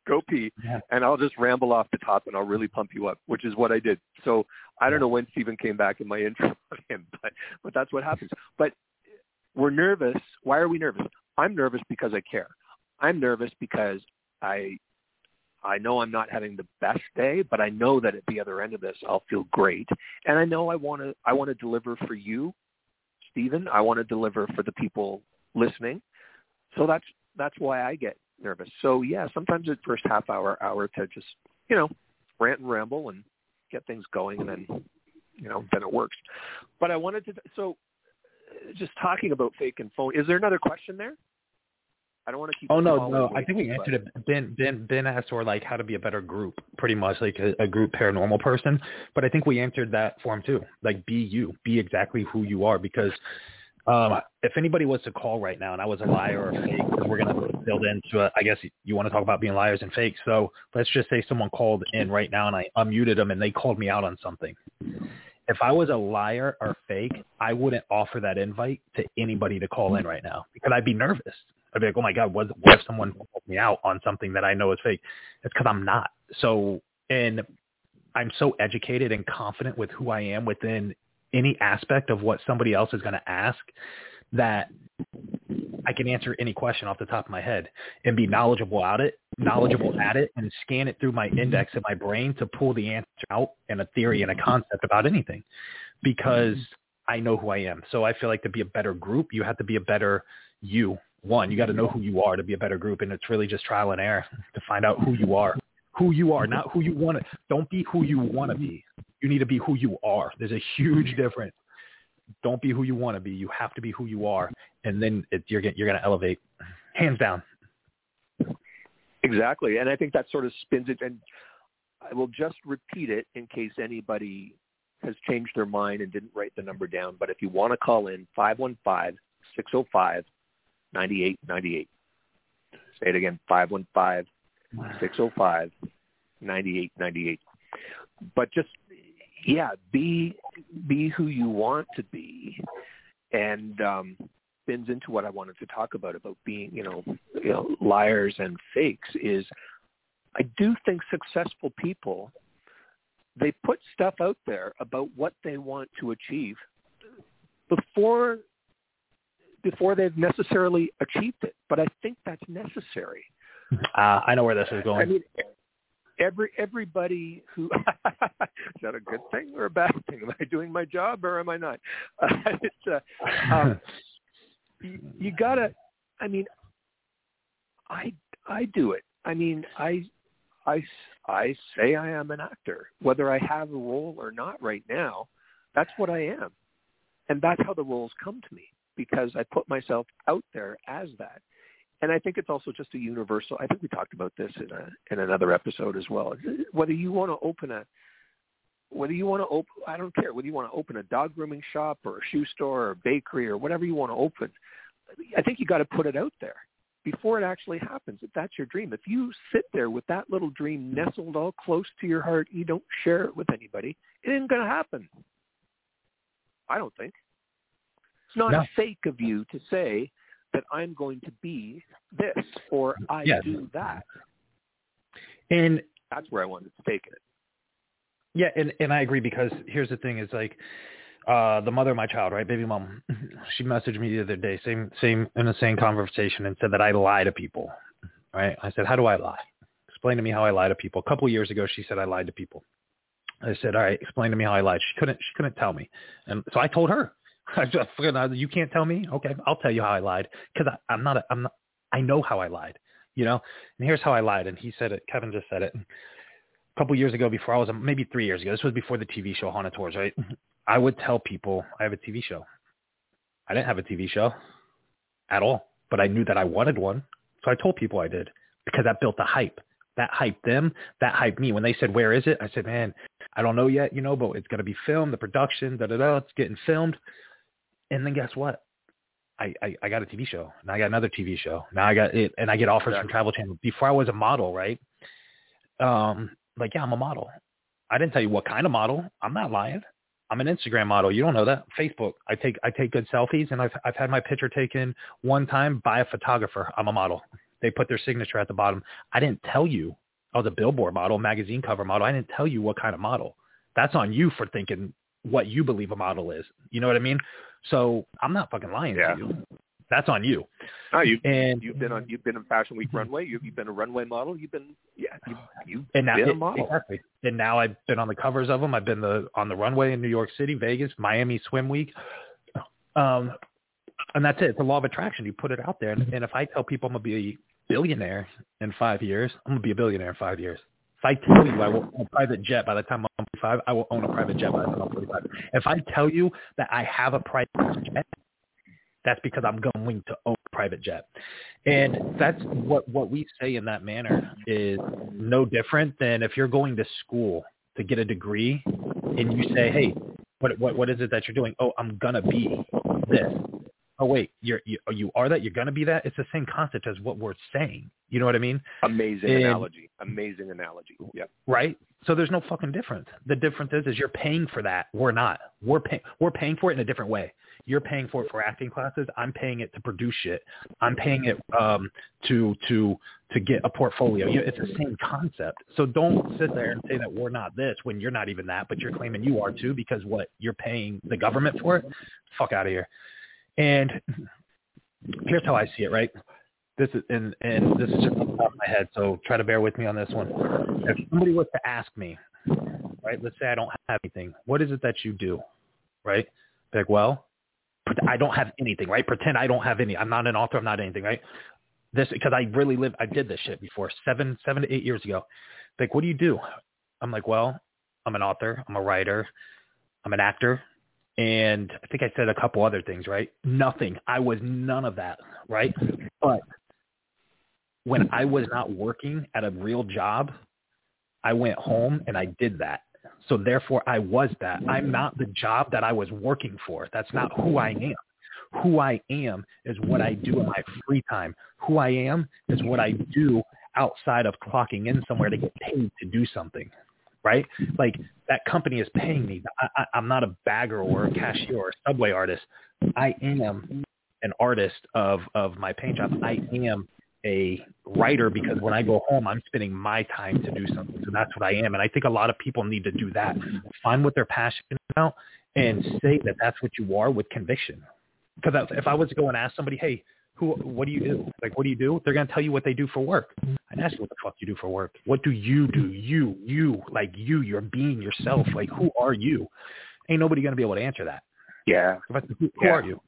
Speaker 2: go pee,
Speaker 3: Yeah.
Speaker 2: and I'll just ramble off the top and I'll really pump you up, which is what I did. So I don't know when Stephen came back in my [LAUGHS] intro of him, but but that's what happens. But we're nervous. Why are we nervous? I'm nervous because I care. I'm nervous because I I know I'm not having the best day, but I know that at the other end of this I'll feel great. And I know I want to I want to deliver for you, Stephen. I want to deliver for the people listening. So that's that's why I get nervous. So yeah, sometimes the first half hour hour to just, you know, rant and ramble and get things going and then you know, then it works. But I wanted to so just talking about fake and phone. Is there another question there? I don't want to keep.
Speaker 3: Oh no, no. I think we answered it. Ben, Ben, Ben asked or like how to be a better group, pretty much like a, a group paranormal person. But I think we answered that for him too. Like be you, be exactly who you are. Because um, if anybody was to call right now and I was a liar or a fake, we're gonna build into it. I guess you want to talk about being liars and fakes. So let's just say someone called in right now and I unmuted them and they called me out on something. If I was a liar or fake, I wouldn't offer that invite to anybody to call in right now because I'd be nervous. I'd be like, oh my God, what, what if someone called me out on something that I know is fake? It's because I'm not. So, and I'm so educated and confident with who I am within any aspect of what somebody else is going to ask that I can answer any question off the top of my head and be knowledgeable about it knowledgeable at it and scan it through my index in my brain to pull the answer out and a theory and a concept about anything because I know who I am. So I feel like to be a better group, you have to be a better you. One, you got to know who you are to be a better group. And it's really just trial and error [LAUGHS] to find out who you are, who you are, not who you want to. Don't be who you want to be. You need to be who you are. There's a huge mm-hmm. difference. Don't be who you want to be. You have to be who you are. And then it, you're, you're going to elevate hands down.
Speaker 2: Exactly. And I think that sort of spins it. And I will just repeat it in case anybody has changed their mind and didn't write the number down. But if you want to call in, 515-605-9898. Say it again, 515-605-9898. But just, yeah, be, be who you want to be. And, um, spins into what I wanted to talk about about being, you know, you know, liars and fakes is I do think successful people they put stuff out there about what they want to achieve before before they've necessarily achieved it. But I think that's necessary.
Speaker 3: Uh, I know where this is going.
Speaker 2: I mean, every everybody who [LAUGHS] is that a good thing or a bad [LAUGHS] thing? Am I doing my job or am I not? Uh, [LAUGHS] it's, uh, um, you, you gotta. I mean, I I do it. I mean, I I I say I am an actor, whether I have a role or not right now. That's what I am, and that's how the roles come to me because I put myself out there as that. And I think it's also just a universal. I think we talked about this in a in another episode as well. Whether you want to open a whether you want to open, I don't care, whether you want to open a dog grooming shop or a shoe store or a bakery or whatever you want to open, I think you got to put it out there before it actually happens. If that's your dream, if you sit there with that little dream nestled all close to your heart, you don't share it with anybody, It ain't going to happen. I don't think. It's not no. fake of you to say that I'm going to be this or I yes. do that.
Speaker 3: And
Speaker 2: that's where I wanted to take it.
Speaker 3: Yeah, and and I agree because here's the thing: is like uh the mother of my child, right, baby mom. [LAUGHS] She messaged me the other day, same same in the same conversation, and said that I lie to people. Right? I said, how do I lie? Explain to me how I lie to people. A couple of years ago, she said I lied to people. I said, all right, explain to me how I lied. She couldn't she couldn't tell me, and so I told her. [LAUGHS] I just you can't tell me. Okay, I'll tell you how I lied because I'm not a, I'm not I know how I lied. You know, and here's how I lied. And he said it. Kevin just said it A couple years ago before I was maybe three years ago. This was before the TV show Haunted Tours, right? I would tell people I have a TV show. I didn't have a TV show at all, but I knew that I wanted one. So I told people I did because that built the hype. That hyped them. That hyped me. When they said, where is it? I said, man, I don't know yet, you know, but it's going to be filmed, the production, da da da, it's getting filmed. And then guess what? I, I, I got a TV show. Now I got another TV show. Now I got it, and I get offers exactly. from Travel Channel. Before I was a model, right? Um, like, yeah, I'm a model. I didn't tell you what kind of model. I'm not lying. I'm an Instagram model. You don't know that. Facebook. I take I take good selfies, and I've I've had my picture taken one time by a photographer. I'm a model. They put their signature at the bottom. I didn't tell you I was a billboard model, magazine cover model. I didn't tell you what kind of model. That's on you for thinking what you believe a model is. You know what I mean? So I'm not fucking lying
Speaker 2: yeah.
Speaker 3: to you. That's on you.
Speaker 2: Oh, you and you've been on you've been in Fashion Week runway. You've, you've been a runway model. You've been yeah you you've and now, been a model.
Speaker 3: Exactly. And now I've been on the covers of them. I've been the on the runway in New York City, Vegas, Miami Swim Week. Um, and that's it. It's a law of attraction. You put it out there, and, and if I tell people I'm gonna be a billionaire in five years, I'm gonna be a billionaire in five years. If I tell you I will own a private jet by the time I'm 45, I will own a private jet by the time I'm 45. If I tell you that I have a private jet, that's because I'm going to own a private jet. And that's what, what we say in that manner is no different than if you're going to school to get a degree and you say, hey, what, what, what is it that you're doing? Oh, I'm going to be this. Oh, wait, you're, you, you are that? You're going to be that? It's the same concept as what we're saying. You know what I mean?
Speaker 2: Amazing and, analogy. Amazing analogy. Yeah.
Speaker 3: Right? So there's no fucking difference. The difference is, is you're paying for that. We're not. We're paying. We're paying for it in a different way. You're paying for it for acting classes. I'm paying it to produce shit. I'm paying it um, to to to get a portfolio. You know, it's the same concept. So don't sit there and say that we're not this when you're not even that, but you're claiming you are too because what you're paying the government for it. Fuck out of here. And here's how I see it. Right. this is and and this is just off the top of my head, so try to bear with me on this one. If somebody was to ask me, right? Let's say I don't have anything. What is it that you do, right? Be like, well, I don't have anything, right? Pretend I don't have any. I'm not an author. I'm not anything, right? This because I really live. I did this shit before seven, seven to eight years ago. Like, what do you do? I'm like, well, I'm an author. I'm a writer. I'm an actor. And I think I said a couple other things, right? Nothing. I was none of that, right? But when I was not working at a real job, I went home and I did that. So therefore I was that. I'm not the job that I was working for. That's not who I am. Who I am is what I do in my free time. Who I am is what I do outside of clocking in somewhere to get paid to do something. Right? Like that company is paying me. I, I, I'm not a bagger or a cashier or a subway artist. I am an artist of of my paint job. I am a writer because when I go home, I'm spending my time to do something. So that's what I am. And I think a lot of people need to do that. Find what they're passionate about and say that that's what you are with conviction. Because if I was to go and ask somebody, hey, who, what do you do? Like, what do you do? They're going to tell you what they do for work. I'd ask you what the fuck you do for work. What do you do? You, you, like you, you're being yourself. Like, who are you? Ain't nobody going to be able to answer that.
Speaker 2: Yeah.
Speaker 3: I, who,
Speaker 2: Yeah.
Speaker 3: are you?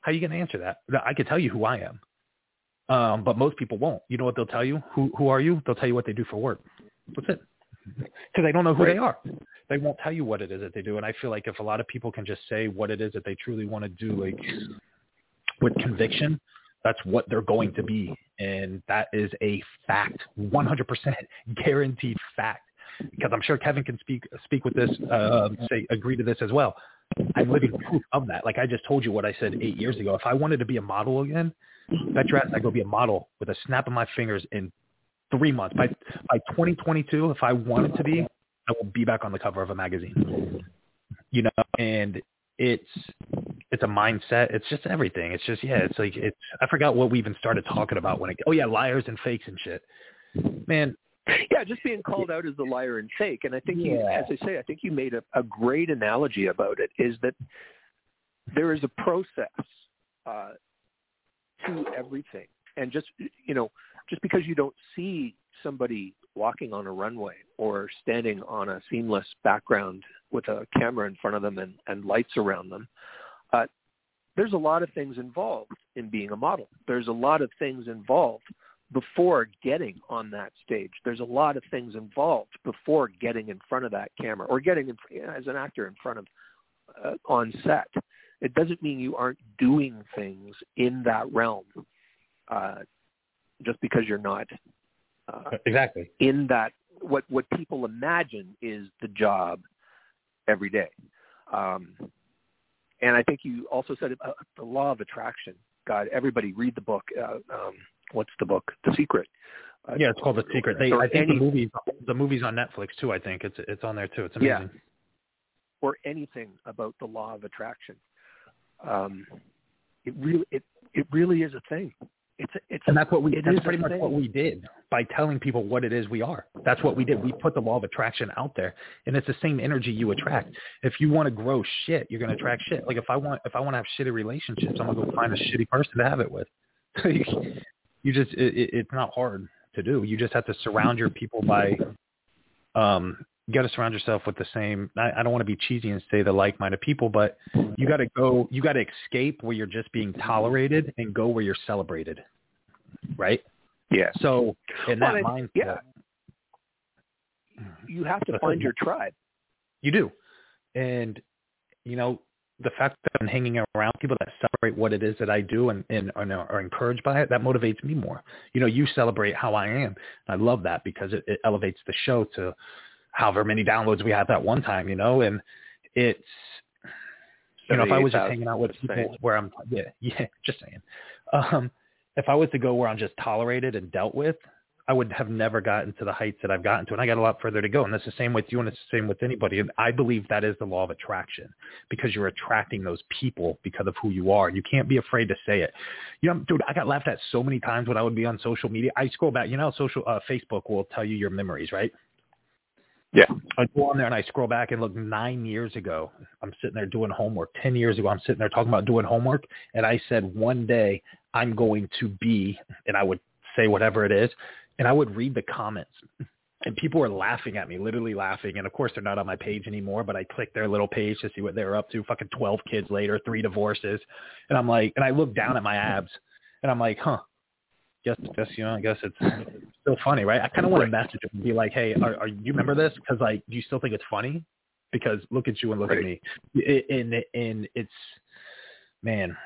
Speaker 3: How are you going to answer that? I could tell you who I am. Um, but most people won't. You know what they'll tell you? Who who are you? They'll tell you what they do for work. That's it. Because they don't know who they are. They won't tell you what it is that they do. And I feel like if a lot of people can just say what it is that they truly want to do, like with conviction, that's what they're going to be. And that is a fact, 100% guaranteed fact. Because I'm sure Kevin can speak speak with this, uh, say agree to this as well. I'm living proof of that. Like I just told you what I said eight years ago. If I wanted to be a model again, bet your ass I go be a model with a snap of my fingers in three months. By by 2022, if I wanted to be, I will be back on the cover of a magazine. You know, and it's it's a mindset. It's just everything. It's just yeah. It's like it's. I forgot what we even started talking about when it. Oh yeah, liars and fakes and shit. Man,
Speaker 2: Yeah, just being called out as the liar and fake. And I think you, as I say, I think you made a, a great analogy about it. Is that there is a process uh, to everything, and just you know, just because you don't see somebody walking on a runway or standing on a seamless background with a camera in front of them and, and lights around them, uh, there's a lot of things involved in being a model. There's a lot of things involved before getting on that stage. There's a lot of things involved before getting in front of that camera or getting in, as an actor in front of uh, on set. It doesn't mean you aren't doing things in that realm uh, just because you're not uh,
Speaker 3: exactly.
Speaker 2: in that what what people imagine is the job every day. Um, and I think you also said about the law of attraction. God, everybody read the book. Uh, um, what's the book? The Secret. Uh,
Speaker 3: Yeah, it's called The Secret. They, I think
Speaker 2: any,
Speaker 3: the movie, the movie's on Netflix too. I think it's it's on there too. It's amazing.
Speaker 2: Yeah. or anything about the law of attraction. Um, it really it it really is a thing. It's it's
Speaker 3: And that's what we. That's
Speaker 2: is
Speaker 3: pretty much what we did by telling people what it is we are. That's what we did. We put the law of attraction out there, and it's the same energy you attract. If you want to grow shit, you're gonna attract shit. Like if I want, if I want to have shitty relationships, I'm gonna go find a shitty person to have it with. [LAUGHS] you just, it, it, it's not hard to do. You just have to surround your people by. Um, you got to surround yourself with the same. I, I don't want to be cheesy and say the like-minded people, but you got to go. You got to escape where you're just being tolerated and go where you're celebrated right?
Speaker 2: yeah.
Speaker 3: So in
Speaker 2: Well,
Speaker 3: that mindset,
Speaker 2: yeah. You have to find your tribe.
Speaker 3: you do. And, you know, the fact that I'm hanging around people that celebrate what it is that I do and, and, and are encouraged by it, that motivates me more. You know, you celebrate how I am. I love that because it, it elevates the show to however many downloads we had that one time, you know, and it's, you know, if I was just hanging out with people where I'm, yeah, [LAUGHS] yeah, just saying. Um, if I was to go where I'm just tolerated and dealt with, I would have never gotten to the heights that I've gotten to, and I got a lot further to go. And that's the same with you, and it's the same with anybody. And I believe that is the law of attraction because you're attracting those people because of who you are. You can't be afraid to say it. You know, dude, I got laughed at so many times when I would be on social media. I scroll back. You know, social uh, Facebook will tell you your memories, right?
Speaker 2: Yeah.
Speaker 3: I go on there and I scroll back and look nine years ago. I'm sitting there doing homework. Ten years ago, I'm sitting there talking about doing homework, and I said one day I'm going to be, and I would say whatever it is, and I would read the comments. And people were laughing at me, literally laughing. And of course, they're not on my page anymore. But I clicked their little page to see what they were up to. Fucking twelve kids later, three divorces, and I'm like, and I look down at my abs, and I'm like, huh, guess, guess you know, I guess it's still funny, right? I kind of want to message them and be like, hey, are, are you remember this? Because like, do you still think it's funny? Because look at you and look
Speaker 2: Right.
Speaker 3: at me, It- and and it's man.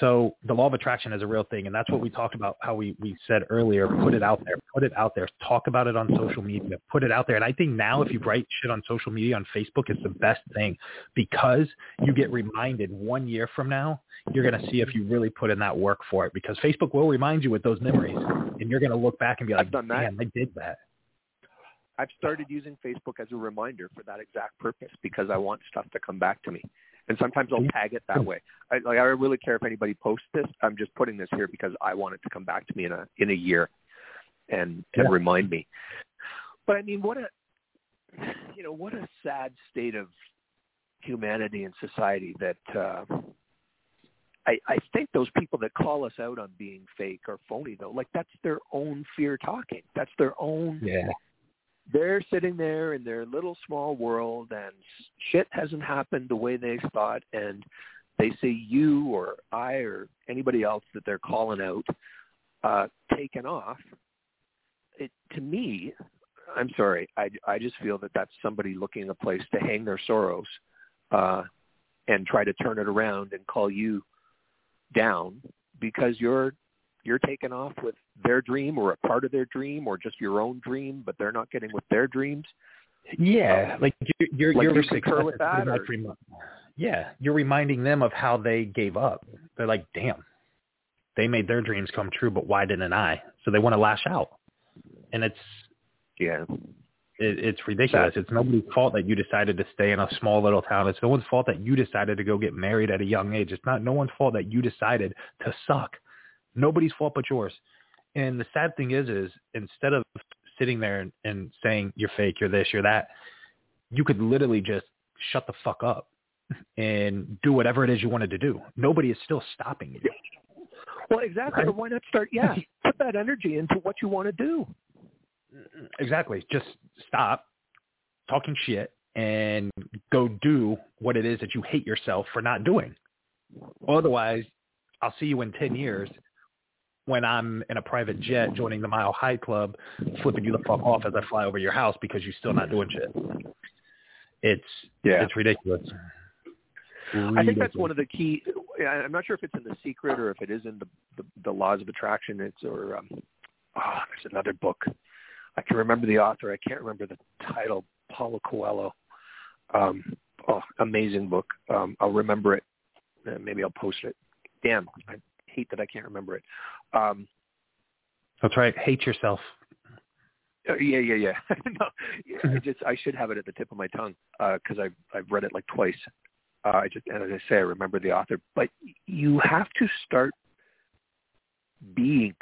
Speaker 3: So the law of attraction is a real thing, and that's what we talked about. How we we said earlier, put it out there, put it out there, talk about it on social media, put it out there. And I think now, if you write shit on social media on Facebook, it's the best thing because you get reminded one year from now you're going to see if you really put in that work for it because Facebook will remind you with those memories and you're going to look back and be like,
Speaker 2: I've done that.
Speaker 3: damn, I did that.
Speaker 2: I've started using Facebook as a reminder for that exact purpose because I want stuff to come back to me. And sometimes I'll tag it that way. I, like, I don't really care if anybody posts this. I'm just putting this here because I want it to come back to me in a in a year, and and
Speaker 3: Yeah.
Speaker 2: remind me. But I mean, what a you know what a sad state of humanity and society that uh, I I think those people that call us out on being fake or phony though, like that's their own fear talking. That's their own
Speaker 3: Yeah.
Speaker 2: They're sitting there in their little small world and shit hasn't happened the way they thought and they see you or I or anybody else that they're calling out uh taken off. It to me I'm sorry I I just feel that that's somebody looking a place to hang their sorrows uh and try to turn it around and call you down because you're you're taken off with their dream or a part of their dream or just your own dream, but they're not getting with their dreams.
Speaker 3: Yeah, um, like you're you're,
Speaker 2: Like
Speaker 3: you're
Speaker 2: you concur with that,
Speaker 3: pretty much
Speaker 2: or-
Speaker 3: yeah, you're reminding them of how they gave up. They're like, damn, they made their dreams come true, but why didn't I? So they want to lash out, and it's
Speaker 2: Yeah.
Speaker 3: it, it's ridiculous. It's nobody's fault that you decided to stay in a small little town. It's no one's fault that you decided to go get married at a young age. It's not no one's fault that you decided to suck. Nobody's fault but yours. And the sad thing is, is instead of sitting there and, and saying you're fake, you're this, you're that, you could literally just shut the fuck up and do whatever it is you wanted to do. Nobody is still stopping you.
Speaker 2: Well, exactly.
Speaker 3: Right.
Speaker 2: Why not start? Yeah, put that energy into what you want to do.
Speaker 3: Exactly. Just stop talking shit and go do what it is that you hate yourself for not doing. Otherwise, I'll see you in 10 years when I'm in a private jet joining the Mile High Club, flipping you the fuck off as I fly over your house because you're still not doing shit. It's
Speaker 2: Yeah.
Speaker 3: it's ridiculous.
Speaker 2: I think that's one of the key. I'm not sure if it's in the secret or if it is in the the, the laws of attraction. It's or um, oh, there's another book. I can remember the author. I can't remember the title. Paulo Coelho. Um, oh, amazing book. Um, I'll remember it. Uh, maybe I'll post it. Damn, I hate that I can't remember it. Um,
Speaker 3: That's right. Hate yourself.
Speaker 2: Uh, yeah, yeah, yeah. [LAUGHS] no, yeah, I just I should have it at the tip of my tongue because I've I've read it like twice. Uh, I just and as I say, I remember the author. But you have to start being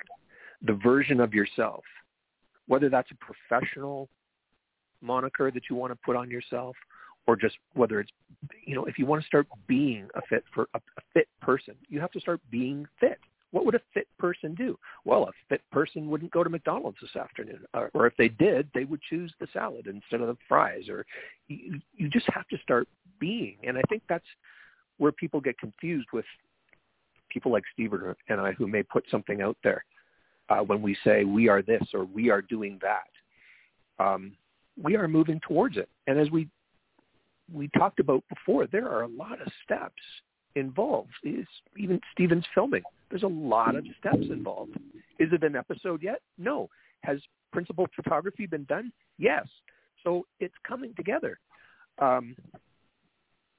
Speaker 2: the version of yourself, whether that's a professional moniker that you want to put on yourself, or just whether it's you know if you want to start being a fit for a, a fit person, you have to start being fit. What would a fit person do? Well, a fit person wouldn't go to McDonald's this afternoon, or, or if they did, they would choose the salad instead of the fries. Or you, you just have to start being, and I think that's where people get confused with people like Steve and I, who may put something out there uh, when we say we are this or we are doing that. Um, we are moving towards it, and as we we talked about before, there are a lot of steps involved. Is even Stephen's filming. There's a lot of steps involved. Is it an episode yet? No. Has principal photography been done? Yes. So it's coming together. Um,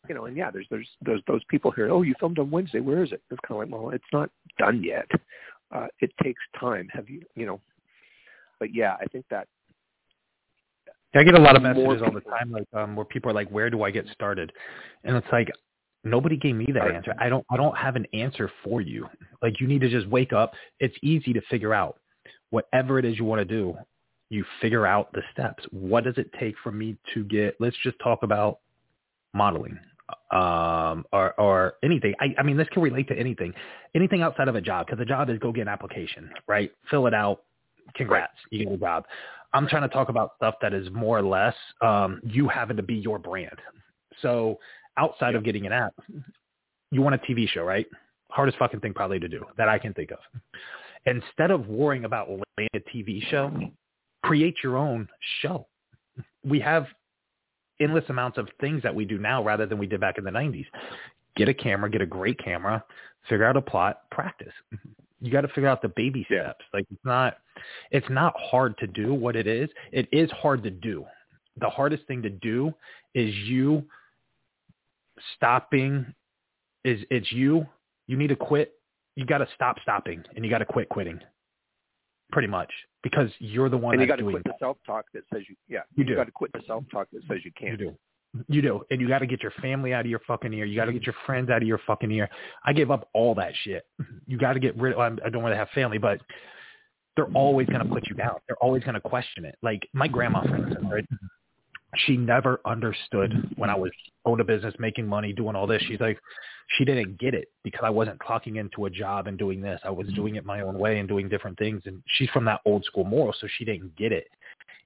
Speaker 2: you know, and yeah, there's there's there's those people here. Oh, you filmed on Wednesday. Where is it? It's kind of like, well, it's not done yet. Uh, it takes time. Have you, you know? But yeah, I think that
Speaker 3: I get a lot of messages all the time, like um, where people are like, "Where do I get started?" And it's like nobody gave me that answer. I don't. I don't have an answer for you. Like you need to just wake up. It's easy to figure out. Whatever it is you want to do, You figure out the steps. What does it take for me to get? Let's just talk about modeling um, or, or anything. I, I mean, this can relate to anything, anything outside of a job because a job is go get an application, right? Fill it out. Congrats, you get a job. I'm trying to talk about stuff that is more or less um, you having to be your brand. So outside of getting an app, you want a TV show, right? Hardest fucking thing probably to do that I can think of. Instead of worrying about landing a TV show, create your own show. We have endless amounts of things that we do now rather than we did back in the 90s. Get a camera, get a great camera, figure out a plot, practice. You got to figure out the baby steps. Like it's not it's not hard to do what it is. It is hard to do. The hardest thing to do is you stopping is it's you. You need to quit. You got to stop stopping and you got to quit quitting. Pretty much because you're the one.
Speaker 2: And
Speaker 3: you
Speaker 2: got to quit the self-talk that says you. Yeah,
Speaker 3: you, you
Speaker 2: got to quit the self-talk that says you can't.
Speaker 3: You do. You do. And you got to get your family out of your fucking ear. You got to get your friends out of your fucking ear. I gave up all that shit. You got to get rid of, I don't want to have family, but they're always going to put you down. They're always going to question it. Like my grandma, for instance, right? She never understood when I was owning a business, making money, doing all this. She's like, she didn't get it because I wasn't clocking into a job and doing this. I was mm-hmm. doing it my own way and doing different things. And she's from that old school moral, so she didn't get it.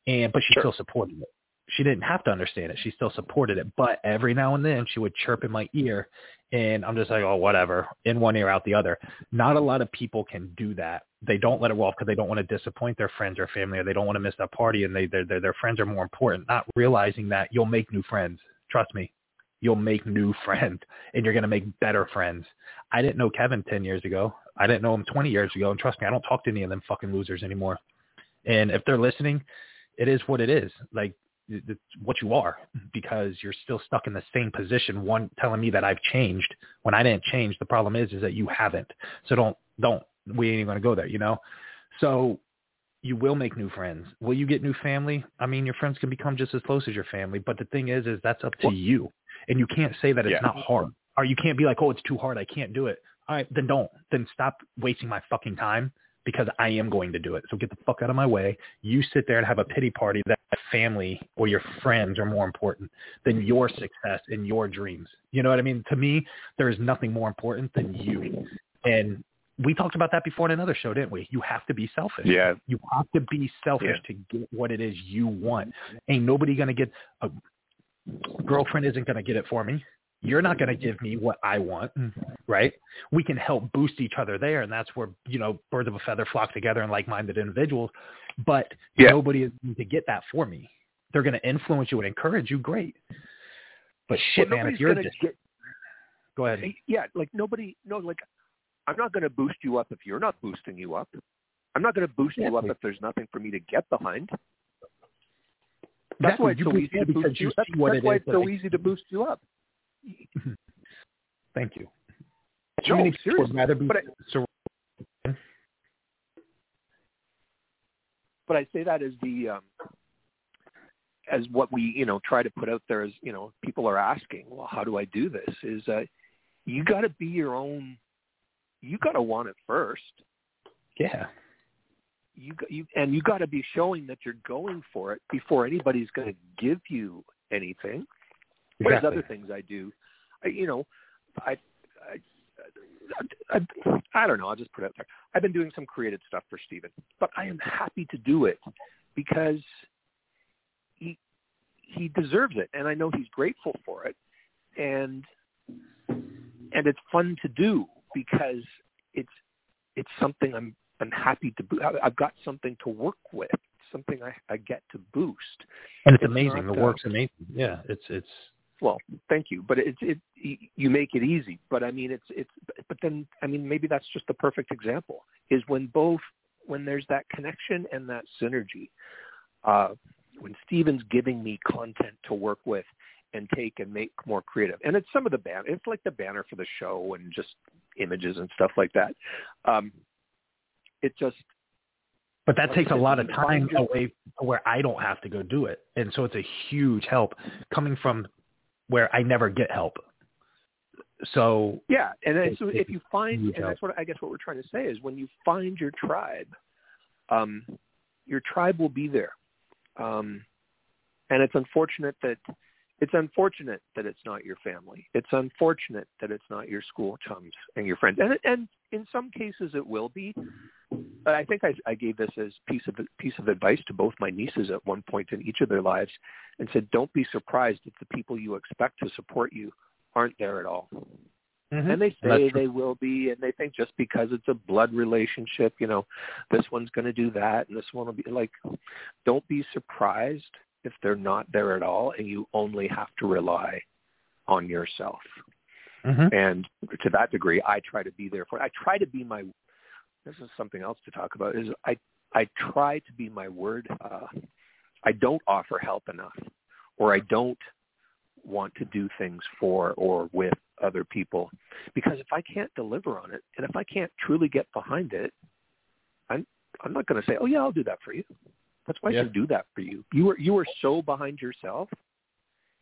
Speaker 3: And but she sure. still supported it. She didn't have to understand it. She still supported it. But every now and then she would chirp in my ear and I'm just like, oh, whatever, in one ear, out the other. Not a lot of people can do that. They don't let it roll because they don't want to disappoint their friends or family, or they don't want to miss that party, and they their their friends are more important. Not realizing that you'll make new friends. Trust me, you'll make new [LAUGHS] friends, and you're gonna make better friends. I didn't know Kevin ten years ago. I didn't know him 20 years ago, and trust me, I don't talk to any of them fucking losers anymore. And if they're listening, it is what it is. Like it's what you are because you're still stuck in the same position. One telling me that I've changed when I didn't change. The problem is, is that you haven't. So don't, don't, we ain't even going to go there, you know? So you will make new friends. Will you get new family? I mean, your friends can become just as close as your family. But the thing is, is that's up to you. And you can't say that it's yeah. not hard. Or you can't be like, oh, it's too hard. I can't do it. All right, then don't. Then stop wasting my fucking time because I am going to do it. So get the fuck out of my way. You sit there and have a pity party that family or your friends are more important than your success and your dreams. You know what I mean? To me, there is nothing more important than you. And we talked about that before in another show, didn't we? You have to be selfish.
Speaker 2: Yeah.
Speaker 3: You have to be selfish yeah. to get what it is you want. Ain't nobody going to get a girlfriend isn't going to get it for me you're not going to give me what I want, right? We can help boost each other there, and that's where you know birds of a feather flock together and like-minded individuals. But yeah. nobody is going to get that for me. They're going to influence you and encourage you, great. But shit,
Speaker 2: well,
Speaker 3: man, if you're just
Speaker 2: get,
Speaker 3: go ahead.
Speaker 2: Yeah, like nobody, no, like I'm not going to boost you up if you're not boosting you up. I'm not going to boost yeah. you up if there's nothing for me to get behind. That's
Speaker 3: exactly.
Speaker 2: why it's
Speaker 3: you
Speaker 2: so easy to boost you. That's, that's why it's so easy to boost you up.
Speaker 3: Thank you.
Speaker 2: Too no, many people would
Speaker 3: rather be
Speaker 2: but I, but I say that as the um, as what we you know try to put out there as you know people are asking, well, how do I do this? Is uh, you got to be your own. You got to want it first.
Speaker 3: Yeah.
Speaker 2: You you and you got to be showing that you're going for it before anybody's going to give you anything. Exactly. There's other things I do. I, you know, I, I, I, I don't know. I'll just put it out there. I've been doing some creative stuff for Stephen, but I am happy to do it because he he deserves it, and I know he's grateful for it, and and it's fun to do because it's it's something I'm I'm happy to. I've got something to work with, something I, I get to boost.
Speaker 3: And it's, it's amazing. The work's amazing. Yeah, it's it's
Speaker 2: well, thank you, but it's it you make it easy. But I mean, it's it's but then I mean maybe that's just the perfect example is when both when there's that connection and that synergy. Uh, when Stephen's giving me content to work with and take and make more creative, and it's some of the ban it's like the banner for the show and just images and stuff like that. Um, it just
Speaker 3: but that takes a lot of time away where I don't have to go do it. And so it's a huge help coming from where I never get help. So
Speaker 2: yeah, and then, so if you find, and that's what I guess what we're trying to say is when you find your tribe, um, your tribe will be there. Um, and it's unfortunate that it's unfortunate that it's not your family. It's unfortunate that it's not your school chums and your friends. And and in some cases it will be. But I think I, I gave this as piece of piece of advice to both my nieces at one point in each of their lives, and said, "Don't be surprised if the people you expect to support you aren't there at all."
Speaker 3: Mm-hmm.
Speaker 2: And they say they will be, and they think just because it's a blood relationship, you know, this one's going to do that, and this one will be like. Don't be surprised if they're not there at all, and you only have to rely on yourself.
Speaker 3: Mm-hmm.
Speaker 2: And to that degree, I try to be there for. I try to be my. This is something else to talk about. Is I I try to be my word. Uh, I don't offer help enough, or I don't want to do things for or with other people because if I can't deliver on it and if I can't truly get behind it, I'm I'm not going to say, "Oh yeah, I'll do that for you." That's why
Speaker 3: Yeah.
Speaker 2: I should do that for you. You are you are so behind yourself.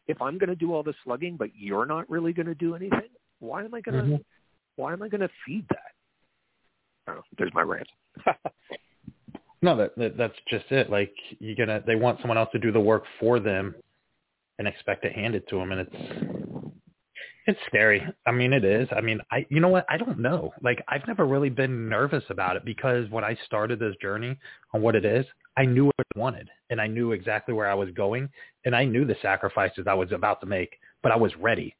Speaker 2: If I'm going to do all the slugging, but you're not really going to do anything, why am I going to
Speaker 3: Mhm.
Speaker 2: why am I going to feed that? I. There's my rant. [LAUGHS]
Speaker 3: No, that, that that's just it. Like you're gonna, they want someone else to do the work for them, and expect to hand it to them, and it's it's scary. I mean, it is. I mean, I you know what? I don't know. Like I've never really been nervous about it because when I started this journey on what it is, I knew what I wanted, and I knew exactly where I was going, and I knew the sacrifices I was about to make, but I was ready.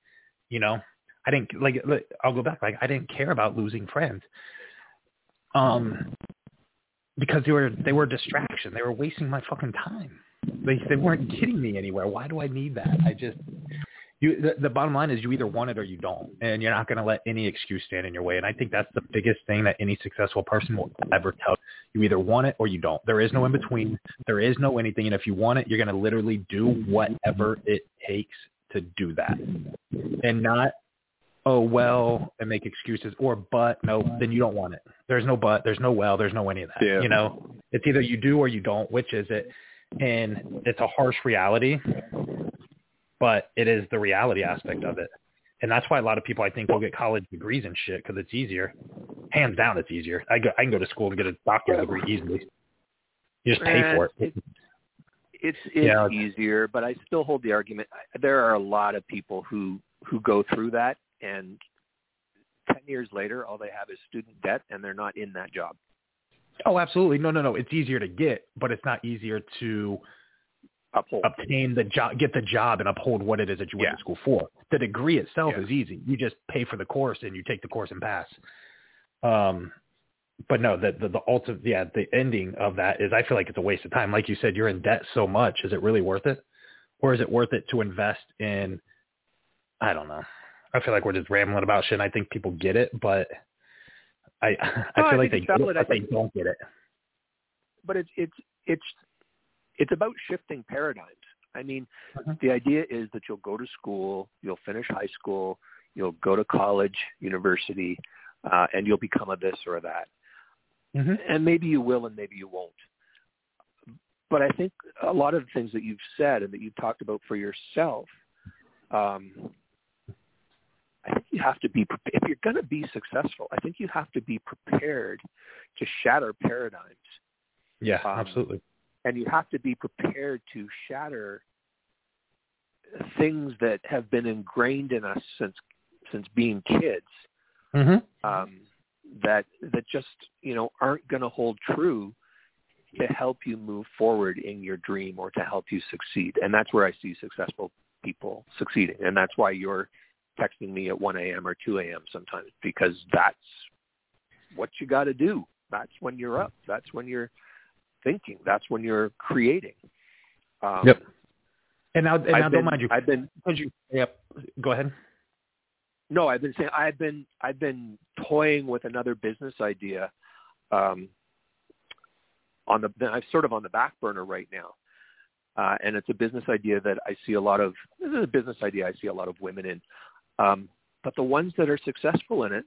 Speaker 3: You know, I didn't like. like, I'll go back. Like I didn't care about losing friends. Um, because they were they were a distraction. They were wasting my fucking time. They they weren't getting me anywhere. Why do I need that? I just you the, the bottom line is you either want it or you don't, and you're not going to let any excuse stand in your way. And I think that's the biggest thing that any successful person will ever tell you: You either want it or you don't. There is no in between. There is no anything. And if you want it, you're going to literally do whatever it takes to do that, and not oh well and make excuses or but no then you don't want it there's no but there's no well there's no any of that
Speaker 2: Yeah.
Speaker 3: you know it's either you do or you don't which is it and it's a harsh reality but it is the reality aspect of it and that's why a lot of people i think will get college degrees and shit because it's easier hands down it's easier i go i can go to school and get a doctorate degree easily you just pay for it
Speaker 2: It's it's, it's
Speaker 3: Yeah.
Speaker 2: easier, but I still hold the argument. There are a lot of people who who go through that, and ten years later, all they have is student debt, and they're not in that job.
Speaker 3: oh absolutely no no no it's easier to get but it's not easier to
Speaker 2: Uphold.
Speaker 3: obtain the job, get the job, and uphold what it is that you went
Speaker 2: Yeah.
Speaker 3: to school for. The degree itself
Speaker 2: Yeah.
Speaker 3: is easy. You just pay for the course and you take the course and pass. Um, but no, the the, the ultimate, yeah, the ending of that is I feel like it's a waste of time. Like you said, you're in debt so much. Is it really worth it, or is it worth it to invest in? I don't know. I feel like we're just rambling about shit. And I think people get it, but I [LAUGHS] I
Speaker 2: No, I
Speaker 3: feel like they get it.
Speaker 2: I
Speaker 3: but they don't get it.
Speaker 2: but it's it's it's it's about shifting paradigms. I mean,
Speaker 3: Mhm.
Speaker 2: the idea is that you'll go to school, you'll finish high school, you'll go to college, university, uh, and you'll become a this or a that.
Speaker 3: Mm-hmm.
Speaker 2: and maybe you will and maybe you won't. But I think a lot of the things that you've said and that you've talked about for yourself, um, I think you have to be pre- if you're going to be successful. I think you have to be prepared to shatter paradigms,
Speaker 3: Yeah,
Speaker 2: Um,
Speaker 3: absolutely.
Speaker 2: And you have to be prepared to shatter things that have been ingrained in us since since being kids
Speaker 3: Mm-hmm.
Speaker 2: um, that that just you know aren't going to hold true to help you move forward in your dream or to help you succeed. And that's where I see successful people succeeding. And that's why you're texting me at 1 a.m. or 2 a.m. sometimes because that's what you got to do. That's when you're up. That's when you're thinking. That's when you're creating. Um,
Speaker 3: Yep. And now, and now
Speaker 2: I've
Speaker 3: don't
Speaker 2: been,
Speaker 3: mind you.
Speaker 2: I've been
Speaker 3: you? Yep. Go ahead.
Speaker 2: No, I've been saying I've been I've been toying with another business idea. Um, on the I'm sort of on the back burner right now, uh, and it's a business idea that I see a lot of. This is a business idea I see a lot of women in, um, but the ones that are successful in it,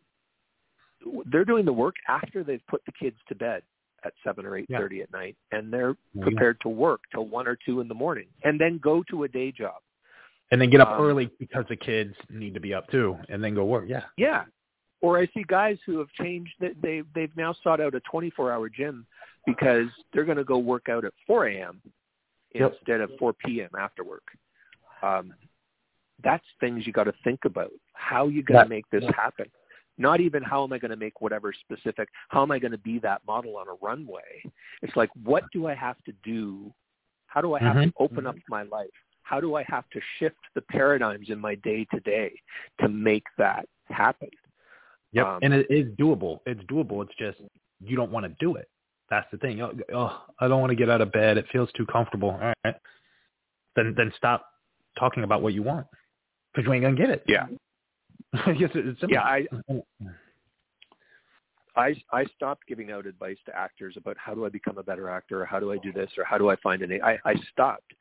Speaker 2: they're doing the work after they've put the kids to bed at seven or eight thirty at night, and they're
Speaker 3: Yeah.
Speaker 2: prepared to work till one or two in the morning, and then go to a day job.
Speaker 3: And then get up
Speaker 2: Um,
Speaker 3: early because the kids need to be up too, and then go work. Yeah.
Speaker 2: Yeah. Or I see guys who have changed that they they've now sought out a 24-hour gym because they're going to go work out at 4 a.m.
Speaker 3: Yep.
Speaker 2: instead of 4 p.m. after work. Um, that's things you got to think about. How you going to make this happen? Not even how am I going to make whatever specific. How am I going to be that model on a runway? It's like what do I have to do? How do I have
Speaker 3: Mhm.
Speaker 2: to open up my life? How do I have to shift the paradigms in my day to day to make that happen?
Speaker 3: Yep.
Speaker 2: Um,
Speaker 3: and it is doable. It's doable. It's just you don't want to do it. That's the thing. Oh, oh, I don't want to get out of bed. It feels too comfortable. All right. Then then stop talking about what you want because you ain't gonna get it.
Speaker 2: Yeah. [LAUGHS]
Speaker 3: I guess it's simple.
Speaker 2: Yeah, I [LAUGHS] I I stopped giving out advice to actors about how do I become a better actor or how do I do this or how do I find an A. I, I stopped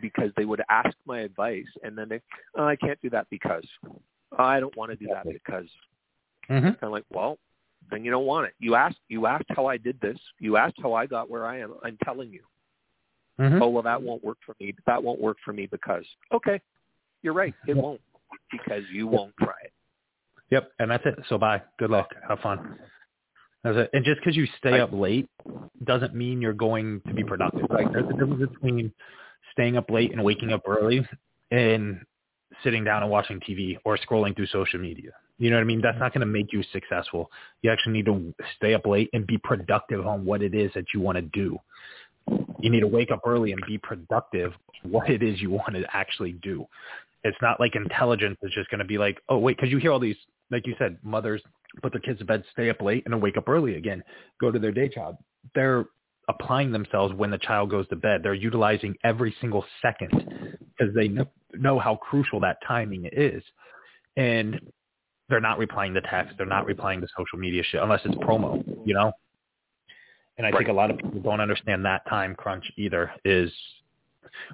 Speaker 2: because they would ask my advice and then they oh, I can't do that because I don't want to do that because
Speaker 3: hmm
Speaker 2: I'm like well then you don't want it. You asked you asked how I did this. You asked how I got where I am. I'm telling you.
Speaker 3: hmm
Speaker 2: Oh well that won't work for me. That won't work for me because okay. You're right. It won't because you won't try it.
Speaker 3: Yep. And that's it. So bye. Good luck. Have fun. That's it. And just because you stay up late doesn't mean you're going to be productive. Like there's a difference between staying up late and waking up early and sitting down and watching TV or scrolling through social media. You know what I mean? That's not going to make you successful. You actually need to stay up late and be productive on what it is that you want to do. You need to wake up early and be productive what it is you want to actually do. It's not like intelligence is just going to be like, oh, wait, because you hear all these, like you said, mothers put their kids to bed, stay up late, and then wake up early again, go to their day job. They're applying themselves when the child goes to bed. They're utilizing every single second because they kn- know how crucial that timing is. And they're not replying to text. They're not replying to social media shit unless it's promo, you know? And I think a lot of people don't understand that time crunch either is,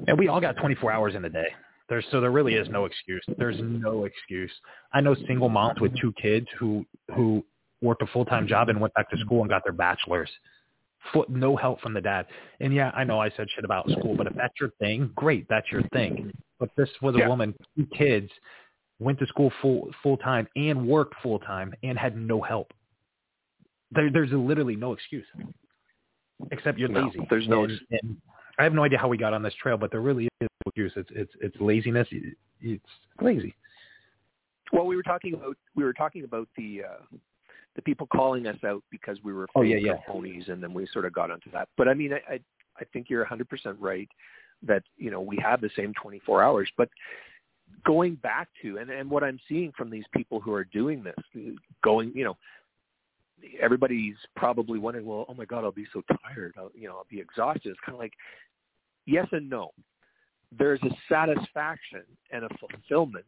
Speaker 3: and we all got 24 hours in a day. There's, so there really is no excuse. There's no excuse. I know single moms with two kids who, who worked a full-time job and went back to school and got their bachelor's. Full, no help from the dad. And yeah, I know I said shit about school, but if that's your thing, great, that's your thing. But this was a
Speaker 2: Yeah.
Speaker 3: woman, two kids, went to school full full time and worked full time and had no help. There, there's literally no excuse, except you're
Speaker 2: No,
Speaker 3: lazy.
Speaker 2: there's no
Speaker 3: And, and I have no idea how we got on this trail, but there really is no excuse. It's it's it's laziness. It's lazy.
Speaker 2: Well, we were talking about we were talking about the uh, the people calling us out because we were
Speaker 3: Oh, yeah, yeah.
Speaker 2: or phonies, and then we sort of got onto that. But I mean, I I, I think you're 100% right that you know we have the same 24 hours, but going back to and and what I'm seeing from these people who are doing this, going you know. Everybody's probably wondering, well, oh my God, I'll be so tired. I'll, you know, I'll be exhausted. It's kind of like, yes and no. There's a satisfaction and a fulfillment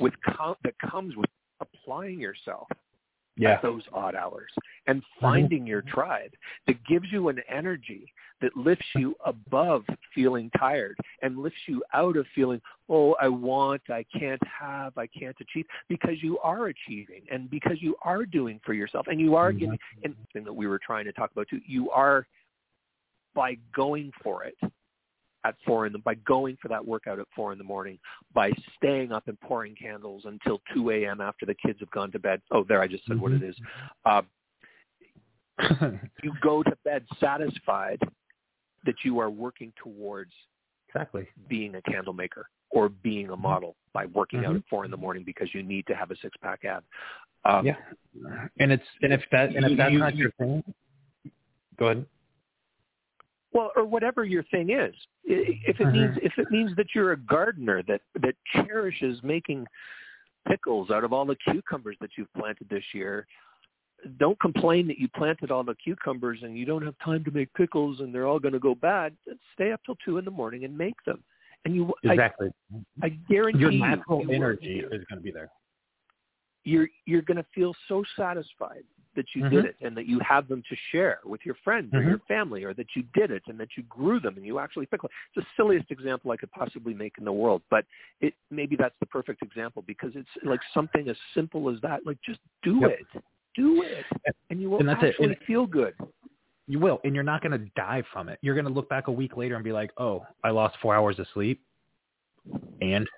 Speaker 2: with com- that comes with applying yourself at those odd hours. And finding your tribe that gives you an energy that lifts you above feeling tired and lifts you out of feeling oh i want i can't have i can't achieve because you are achieving and because you are doing for yourself and you are getting mm-hmm. and thing that we were trying to talk about too. You are by going for it at four in the by going for that workout at four in the morning, by staying up and pouring candles until two a.m. after the kids have gone to bed. Oh, there I just said what it is. Uh, [LAUGHS] you go to bed satisfied that you are working towards
Speaker 3: exactly.
Speaker 2: being a candle maker or being a model by working out
Speaker 3: Mhm.
Speaker 2: at four in the morning because you need to have a six pack ab. Um,
Speaker 3: Yeah. And it's and if that and if that's
Speaker 2: You-
Speaker 3: not
Speaker 2: you-
Speaker 3: your thing, go ahead.
Speaker 2: Well, or whatever your thing is. If it means uh-huh. if it means that you're a gardener that that cherishes making pickles out of all the cucumbers that you've planted this year, don't complain that you planted all the cucumbers and you don't have time to make pickles and they're all going to go bad. Stay up till two in the morning and make them. And you,
Speaker 3: Exactly.
Speaker 2: I, I guarantee
Speaker 3: your
Speaker 2: you,
Speaker 3: natural
Speaker 2: you-
Speaker 3: energy is going to be there.
Speaker 2: you're you're going to feel so satisfied that you
Speaker 3: Mhm.
Speaker 2: did it and that you have them to share with your friends or
Speaker 3: Mhm.
Speaker 2: your family or that you did it and that you grew them and you actually picked one. It's the silliest example I could possibly make in the world, but it maybe that's the perfect example because it's like something as simple as that. Like just do
Speaker 3: Yep.
Speaker 2: it. Do it. And you will
Speaker 3: And
Speaker 2: actually
Speaker 3: And-
Speaker 2: feel good.
Speaker 3: You will, and you're not going to die from it. You're going to look back a week later and be like, "Oh, I lost four hours of sleep," and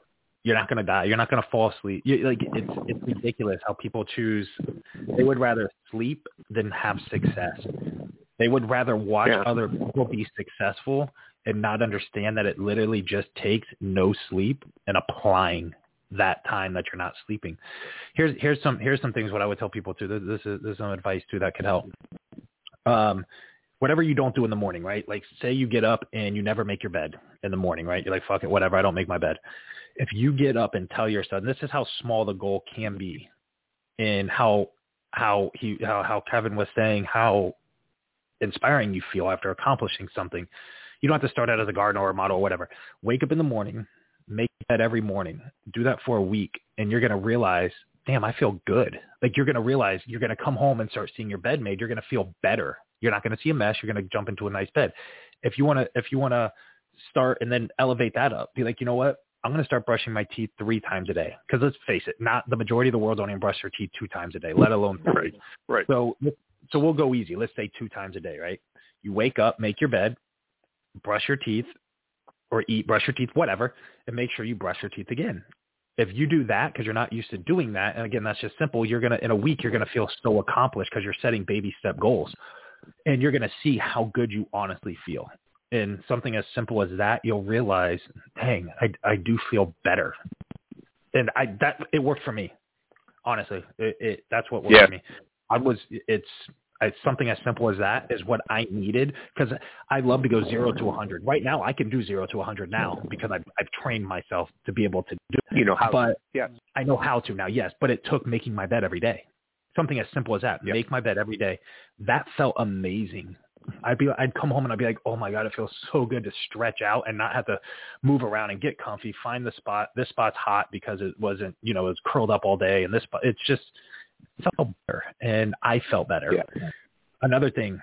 Speaker 3: you're not going to die. You're not going to fall asleep. You, like it's it's ridiculous how people choose. They would rather sleep than have success. They would rather watch
Speaker 2: Yeah.
Speaker 3: other people be successful and not understand that it literally just takes no sleep and applying that time that you're not sleeping. Here's here's some here's some things what I would tell people too. This, this is this is some advice too that could help. Um, whatever you don't do in the morning, right? Like say you get up and you never make your bed in the morning, right? You're like, fuck it, whatever, I don't make my bed. If you get up and tell your son, this is how small the goal can be and how how he how, how Kevin was saying how inspiring you feel after accomplishing something. You don't have to start out as a gardener or a model or whatever. Wake up in the morning, make that every morning. Do that for a week and you're going to realize, damn, I feel good. Like you're going to realize you're going to come home and start seeing your bed made. You're going to feel better. You're not going to see a mess. You're going to jump into a nice bed. If you want to, if you want to start and then elevate that up, be like, you know what? I'm going to start brushing my teeth three times a day. Because let's face it, not the majority of the world don't even brush their teeth two times a day, let alone three.
Speaker 2: Right. Right.
Speaker 3: So so we'll go easy. Let's say two times a day, right? You wake up, make your bed, brush your teeth, or eat, brush your teeth, whatever, and make sure you brush your teeth again. If you do that because you're not used to doing that, and again, that's just simple. You're gonna in a week you're gonna feel so accomplished because you're setting baby step goals, and you're gonna see how good you honestly feel. And something as simple as that, you'll realize, dang, I I do feel better, and I that it worked for me. Honestly, it, it that's what worked
Speaker 2: Yeah.
Speaker 3: for me. I was it's it's something as simple as that is what I needed because I love to go zero to a hundred. Right now, I can do zero to a hundred now because I've I've trained myself to be able to do. it.
Speaker 2: You know how.
Speaker 3: But
Speaker 2: yes.
Speaker 3: I know how to now. Yes, but it took making my bed every day. Something as simple as that.
Speaker 2: Yep.
Speaker 3: Make my bed every day. That felt amazing. I'd be I'd come home and I'd be like, oh my god, it feels so good to stretch out and not have to move around and get comfy. Find the spot. This spot's hot because it wasn't you know it was curled up all day, and this spot it's just it felt better, and I felt better.
Speaker 2: Yeah.
Speaker 3: Another thing,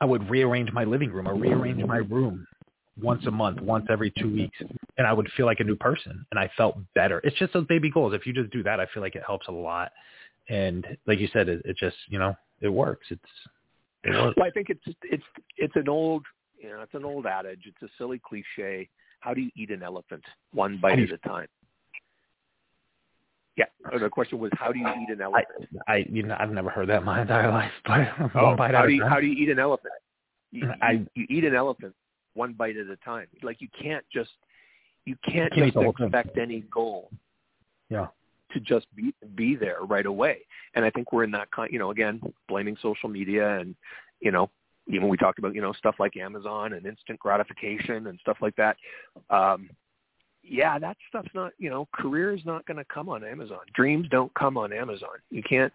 Speaker 3: I would rearrange my living room or rearrange my room once a month, once every two weeks, and I would feel like a new person, and I felt better. It's just those baby goals. If you just do that, I feel like it helps a lot. And like you said, it, it just you know it works. It's
Speaker 2: Well, I think it's it's it's an old you know it's an old adage. It's a silly cliche. How do you eat an elephant? One bite at a time. Yeah. uh, The question was, how do you eat an elephant?
Speaker 3: I you know I've never heard that in my entire life, but [LAUGHS]
Speaker 2: Oh, how do you how do you eat an elephant? You,
Speaker 3: I-
Speaker 2: you, you eat an elephant one bite at a time. Like you can't just you can't
Speaker 3: Can't
Speaker 2: just
Speaker 3: the whole thing.
Speaker 2: expect any goal
Speaker 3: yeah.
Speaker 2: To just be be there right away. And I think we're in that kind. You know, again, blaming social media and you know, even we talked about you know stuff like Amazon and instant gratification and stuff like that. Um, yeah, that stuff's not. You know, career is not going to come on Amazon. Dreams don't come on Amazon. You can't,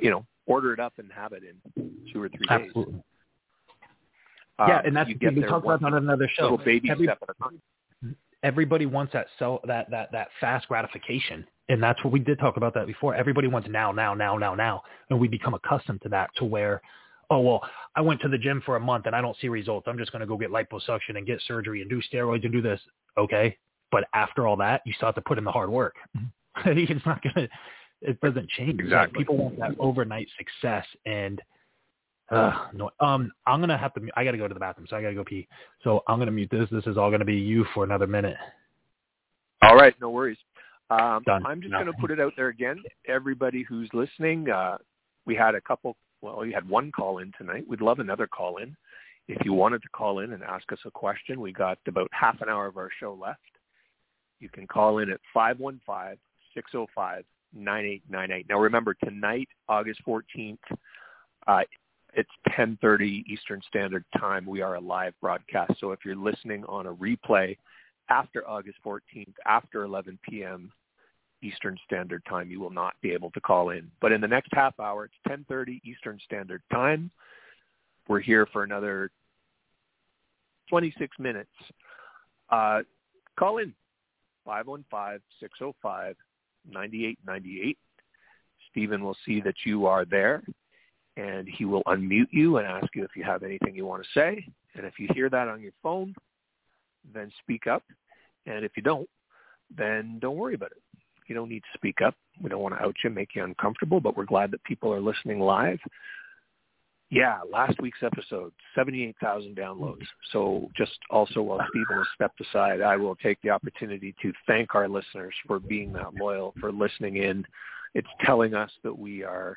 Speaker 2: you know, order it up and have it in two or three days.
Speaker 3: Absolutely.
Speaker 2: Um,
Speaker 3: yeah, and that's
Speaker 2: you get
Speaker 3: we talked about on another show.
Speaker 2: little baby step at a time.
Speaker 3: Everybody wants that sell that that that fast gratification. And that's what we did talk about that before. Everybody wants now now now now now. And we become accustomed to that to where oh well i went to the gym for a month and i don't see results. I'm just going to go get liposuction and get surgery and do steroids and do this. Okay. But after all that you still have to put in the hard work. [LAUGHS] It's not going to it doesn't change. Like,
Speaker 2: Exactly.
Speaker 3: people want that overnight success. And uh, no, um, I'm gonna have to. I gotta go to the bathroom, so I gotta go pee. So I'm gonna mute this. This is all gonna be you for another minute.
Speaker 2: All right, no worries. Um,
Speaker 3: Done.
Speaker 2: I'm just
Speaker 3: No.
Speaker 2: going to put it out there again. Everybody who's listening, uh, we had a couple. Well, we had one call in tonight. We'd love another call in. If you wanted to call in and ask us a question, we got about half an hour of our show left. You can call in at 515-605-9898. Now remember, tonight, August 14th, uh, it's 10:30 Eastern Standard Time. We are a live broadcast. So if you're listening on a replay after August 14th, after 11 p.m. Eastern Standard Time, you will not be able to call in. But in the next half hour, it's 10:30 Eastern Standard Time. We're here for another 26 minutes. Uh, call in 515-605-9898. Stephen will see that you are there, and he will unmute you and ask you if you have anything you want to say. And if you hear that on your phone, then speak up. And if you don't, then don't worry about it. You don't need to speak up. We don't want to out you, make you uncomfortable, but we're glad that people are listening live. Yeah, last week's episode, 78,000 downloads. So just also while Stephen has stepped aside, I will take the opportunity to thank our listeners for being that loyal, for listening in. It's telling us that we are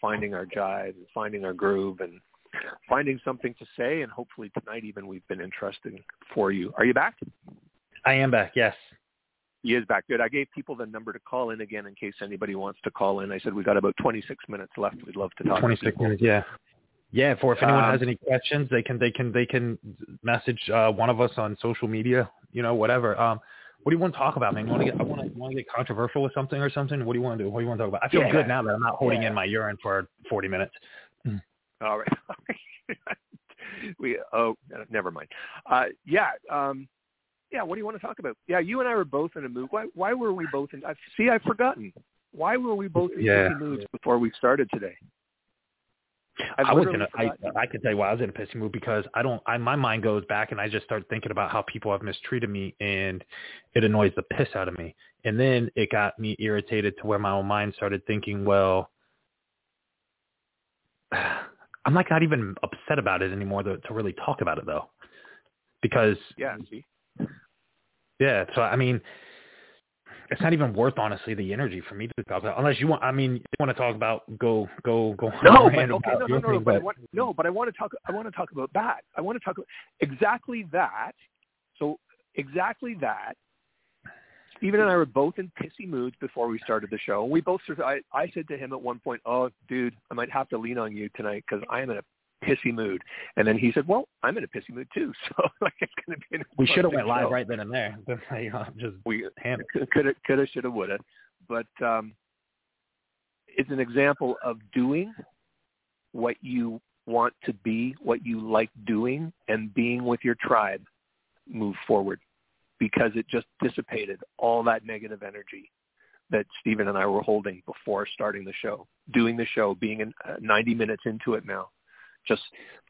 Speaker 2: finding our jive and finding our groove and finding something to say, and hopefully tonight even we've been interesting for you. Are you back?
Speaker 3: I am back. Yes.
Speaker 2: He is back. Good. I gave people the number to call in again in case anybody wants to call in. I said we've got about 26 minutes left. We'd love to talk.
Speaker 3: 26
Speaker 2: to
Speaker 3: minutes. Yeah. Yeah. For if anyone
Speaker 2: Um,
Speaker 3: has any questions, they can they can they can message uh, one of us on social media. You know, whatever. Um, what do you want to talk about, man? You want to get I want to want to get controversial with something or something? What do you want to do? What do you want to talk about? I feel
Speaker 2: Yeah.
Speaker 3: good now that I'm not holding
Speaker 2: Yeah.
Speaker 3: in my urine for 40 minutes.
Speaker 2: All right. [LAUGHS] we oh never mind. Uh, yeah. Um, yeah. What do you want to talk about? Yeah, you and I were both in a mood. Why? Why were we both in? I see. I've forgotten. Why were we both in
Speaker 3: Yeah.
Speaker 2: moods before we started today? I've
Speaker 3: I was in a, I. I can tell you why I was in a pissy mood because I don't, I, my mind goes back and I just start thinking about how people have mistreated me and it annoys the piss out of me. And then it got me irritated to where my own mind started thinking, well, [SIGHS] I'm like not even upset about it anymore to, to really talk about it though. Because
Speaker 2: yeah. See.
Speaker 3: yeah, so I mean, it's not even worth honestly the energy for me to talk about unless you want. I mean, you want to talk about go go go. [LAUGHS]
Speaker 2: No, but okay, no, no, no,
Speaker 3: thing,
Speaker 2: but I want, no, but I want to talk. I want to talk about that. I want to talk about exactly that. So exactly that. Stephen and I were both in pissy moods before we started the show. We both. sort of- I, I said to him at one point, "Oh, dude, I might have to lean on you tonight because I am in a pissy mood." And then he said, "Well, I'm in a pissy mood too, [LAUGHS] so like it's going to be an
Speaker 3: we should have went live
Speaker 2: show."
Speaker 3: right then and there. [LAUGHS] Just
Speaker 2: We
Speaker 3: hammered. [LAUGHS]
Speaker 2: could have, could have, should have, would have. But um, it's an example of doing what you want to be, what you like doing, and being with your tribe move forward because it just dissipated all that negative energy that Stephen and I were holding before starting the show, doing the show, being in, uh, 90 minutes into it now. Just,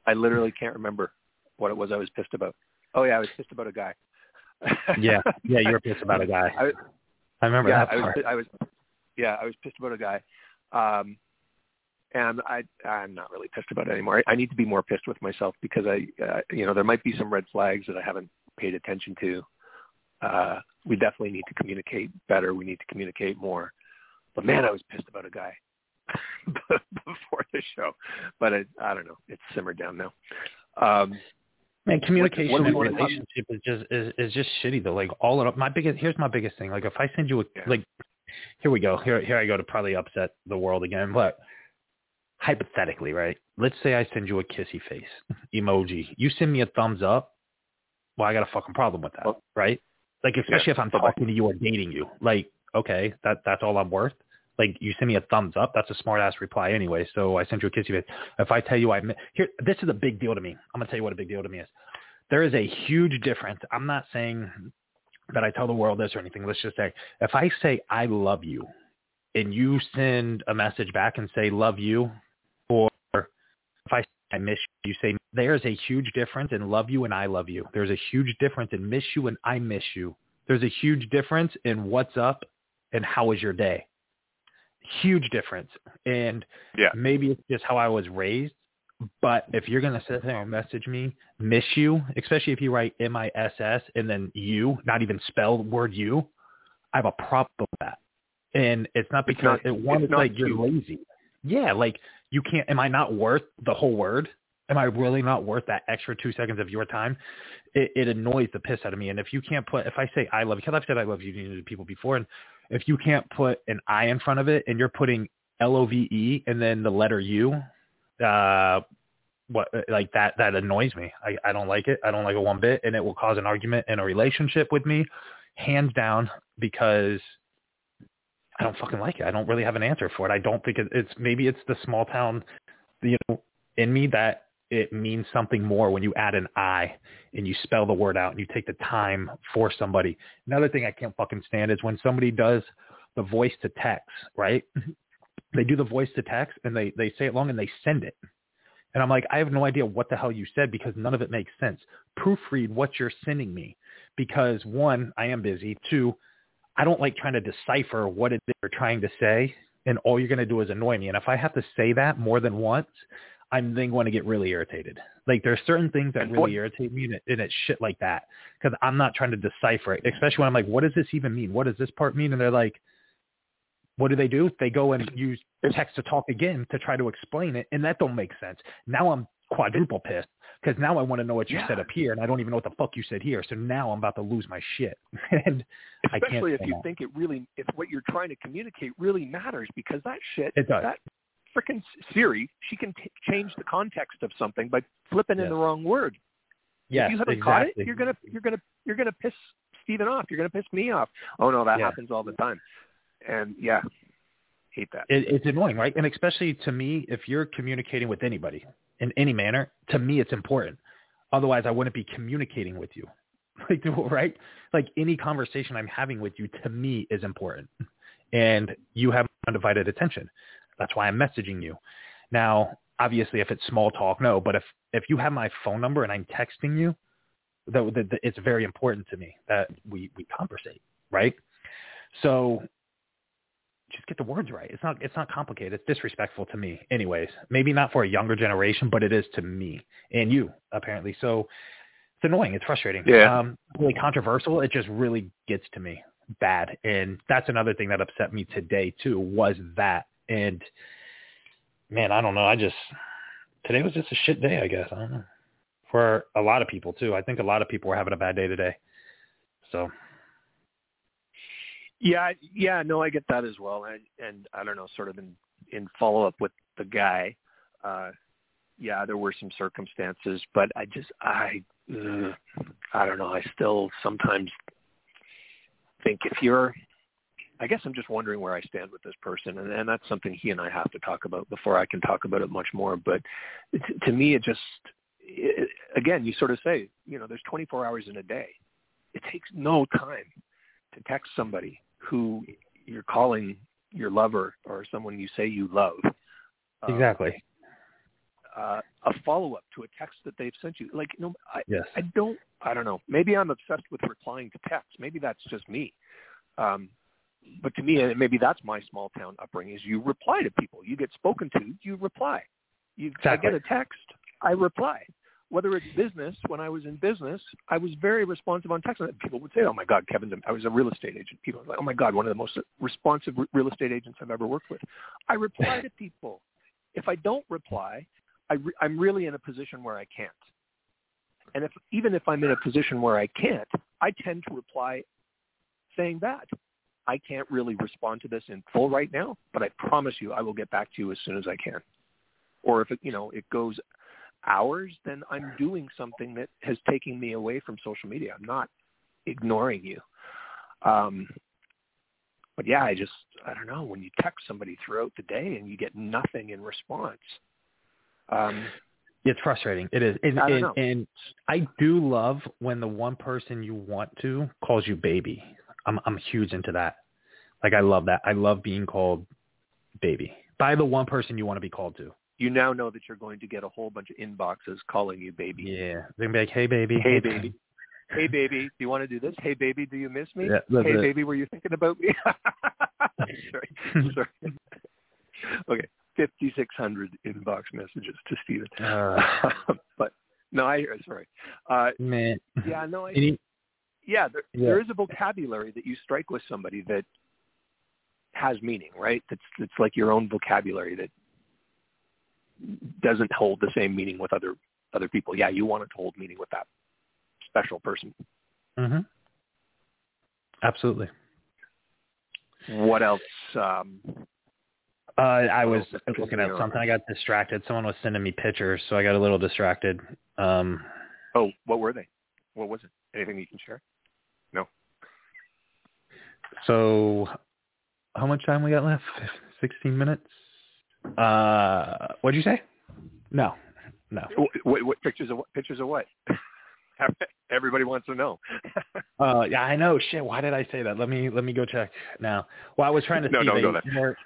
Speaker 2: I literally can't remember what it was I was pissed about. Oh yeah, I was pissed about a guy.
Speaker 3: Yeah, yeah, you were pissed about a guy.
Speaker 2: I,
Speaker 3: I remember
Speaker 2: yeah,
Speaker 3: that
Speaker 2: I was,
Speaker 3: part.
Speaker 2: I was, yeah, I was pissed about a guy, um, and I, I'm not really pissed about it anymore. I, I need to be more pissed with myself because I, uh, you know, there might be some red flags that I haven't paid attention to. Uh, we definitely need to communicate better. We need to communicate more. But man, I was pissed about a guy [LAUGHS] before the show, but I, I don't know. It's simmered down now. Um,
Speaker 3: Man, communication
Speaker 2: what
Speaker 3: and relationship is just is, is just shitty though. Like all of my biggest here's my biggest thing. Like if I send you a
Speaker 2: Yeah.
Speaker 3: like here we go. Here here I go to probably upset the world again, but hypothetically, right? Let's say I send you a kissy face [LAUGHS] emoji. You send me a thumbs up. Well, I got a fucking problem with that,
Speaker 2: Well-
Speaker 3: right? Like especially if I'm talking to you or dating you. Like, okay, that that's all I'm worth. Like you send me a thumbs up, that's a smart ass reply anyway. So I sent you a kissy face. If I tell you I here, this is a big deal to me. I'm gonna tell you what a big deal to me is. There is a huge difference. I'm not saying that I tell the world this or anything. Let's just say if I say I love you, and you send a message back and say love you, or if I say I miss you, you say there's a huge difference in love you and I love you. There's a huge difference in miss you and I miss you. There's a huge difference in what's up and how was your day. Huge difference. And
Speaker 2: Yeah.
Speaker 3: maybe it's just how I was raised. But if you're gonna sit there and message me, miss you, especially if you write M I S S and then you, not even spell the word you, I have a problem with that. And it's not
Speaker 2: It's
Speaker 3: because
Speaker 2: not-
Speaker 3: it one
Speaker 2: it's
Speaker 3: it's like you're lazy. Yeah, like you can't am I not worth the whole word? Am I really not worth that extra two seconds of your time? It, it annoys the piss out of me. And if you can't put, if I say I love you, because I've said I love you to people before, and if you can't put an I in front of it and you're putting L O V E and then the letter U, uh, what like that that annoys me. I, I don't like it. I don't like it one bit, and it will cause an argument in a relationship with me, hands down, because I don't fucking like it. I don't really have an answer for it. I don't think it, it's maybe it's the small town, you know, in me that it means something more when you add an I and you spell the word out and you take the time for somebody. Another thing I can't fucking stand is when somebody does the voice to text, right? Mm-hmm. they do the voice to text and they, they say it long and they send it. And I'm like, I have no idea what the hell you said because none of it makes sense. Proofread what you're sending me because one, I am busy. Two, I don't like trying to decipher what it is you're trying to say and all you're going to do is annoy me. And if I have to say that more than once, I'm then going to get really irritated. Like there's certain things that really irritate me and, it, and it's shit like that because I'm not trying to decipher it, especially when I'm like, what does this even mean? What does this part mean? And they're like, what do they do? They go and use text to talk again to try to explain it, and that don't make sense. Now I'm quadruple pissed because now I want to know what you
Speaker 2: Yeah.
Speaker 3: said up here, and I don't even know what the fuck you said here. So now I'm about to lose my shit, [LAUGHS] and I can't.
Speaker 2: Especially if you
Speaker 3: that.
Speaker 2: think it really, if what you're trying to communicate really matters, because that shit,
Speaker 3: It does.
Speaker 2: that freaking Siri, she can t- change the context of something by flipping in the wrong word.
Speaker 3: yes,
Speaker 2: if you haven't
Speaker 3: exactly.
Speaker 2: caught it, you're gonna, you're gonna, you're gonna piss Stephen off. You're gonna piss me off. Oh no, that
Speaker 3: Yeah.
Speaker 2: happens all the time. And yeah, hate that.
Speaker 3: it, it's annoying, right? And especially to me, if you're communicating with anybody in any manner, to me it's important. Otherwise, I wouldn't be communicating with you, [LAUGHS] like [LAUGHS] right? Like any conversation I'm having with you, to me is important, and you have undivided attention. That's why I'm messaging you. Now, obviously, if it's small talk, no. But if if you have my phone number and I'm texting you, that, that, that it's very important to me that we we conversate, right? So just get the words right. It's not it's not complicated. It's disrespectful to me. Anyways, maybe not for a younger generation, but it is to me and you apparently. So it's annoying. It's frustrating.
Speaker 2: Yeah.
Speaker 3: Um, really controversial. It just really gets to me bad. And that's another thing that upset me today too was that. And man, I don't know. I just today was just a shit day. I guess I don't know for a lot of people too. I think a lot of people were having a bad day today. So
Speaker 2: Yeah, yeah, no, I get that as well, and and I don't know, sort of in in follow up with the guy, uh, yeah, there were some circumstances, but I just I uh, I don't know, I still sometimes think if you're, I guess I'm just wondering where I stand with this person, and, and that's something he and I have to talk about before I can talk about it much more. But it, to me, it just it, again, you sort of say, you know, there's 24 hours in a day. It takes no time to text somebody who you're calling your lover or someone you say you love. um,
Speaker 3: exactly.
Speaker 2: Uh, a follow up to a text that they've sent you. Like, you know, I,
Speaker 3: Yes.
Speaker 2: I don't, I don't know. Maybe I'm obsessed with replying to texts. Maybe that's just me. Um, but to me, and maybe that's my small town upbringing is you reply to people. You get spoken to, you reply. You,
Speaker 3: Exactly.
Speaker 2: I get a text, I reply. Whether it's business, when I was in business, I was very responsive on text. And people would say, "Oh my God, Kevin's." I was a real estate agent. People were like, "Oh my God, one of the most responsive real estate agents I've ever worked with." I reply [LAUGHS] to people. If I don't reply, I re- I'm really in a position where I can't. And if even if I'm in a position where I can't, I tend to reply saying that I can't really respond to this in full right now, but I promise you I will get back to you as soon as I can. Or if it, you know, it goes hours, then I'm doing something that has taken me away from social media. I'm not ignoring you. Um, but yeah, I just I don't know when you text somebody throughout the day and you get nothing in response. Um,
Speaker 3: It's frustrating. It is. And,
Speaker 2: I
Speaker 3: and, and I do love when the one person you want to calls you baby. I'm I'm huge into that. Like I love that. I love being called baby by the one person you want to be called to.
Speaker 2: you now know that you're going to get a whole bunch of inboxes calling you baby.
Speaker 3: Yeah. They're gonna be like, Hey baby.
Speaker 2: Hey baby. [LAUGHS] Hey baby, do you want to do this? Hey baby, do you miss me?
Speaker 3: Yeah,
Speaker 2: hey
Speaker 3: it.
Speaker 2: baby, were you thinking about me? [LAUGHS] sorry, [LAUGHS] sorry. okay, fifty six hundred inbox messages to Stephen.
Speaker 3: Uh,
Speaker 2: but no, I sorry. Uh,
Speaker 3: man.
Speaker 2: yeah, no, I,
Speaker 3: Any,
Speaker 2: yeah, there,
Speaker 3: Yeah.
Speaker 2: there is a vocabulary that you strike with somebody that has meaning, right? That's it's like your own vocabulary that doesn't hold the same meaning with other other people. Yeah, you want it to hold meaning with that special person.
Speaker 3: mhm. Absolutely.
Speaker 2: What else? Um,
Speaker 3: Uh, I was looking at something. I got distracted. Someone was sending me pictures, so I got a little distracted. Um,
Speaker 2: oh, what were they? What was it? Anything you can share?
Speaker 3: So how much time we got left? Sixteen minutes. Uh, what'd you say? No, no.
Speaker 2: What, what pictures of what? Pictures of what? [LAUGHS] Everybody wants to know. [LAUGHS]
Speaker 3: Uh, yeah, I know. Shit, why did I say that? Let me let me go check now. Well, I was trying to
Speaker 2: No,
Speaker 3: see.
Speaker 2: don't
Speaker 3: they,
Speaker 2: go
Speaker 3: they were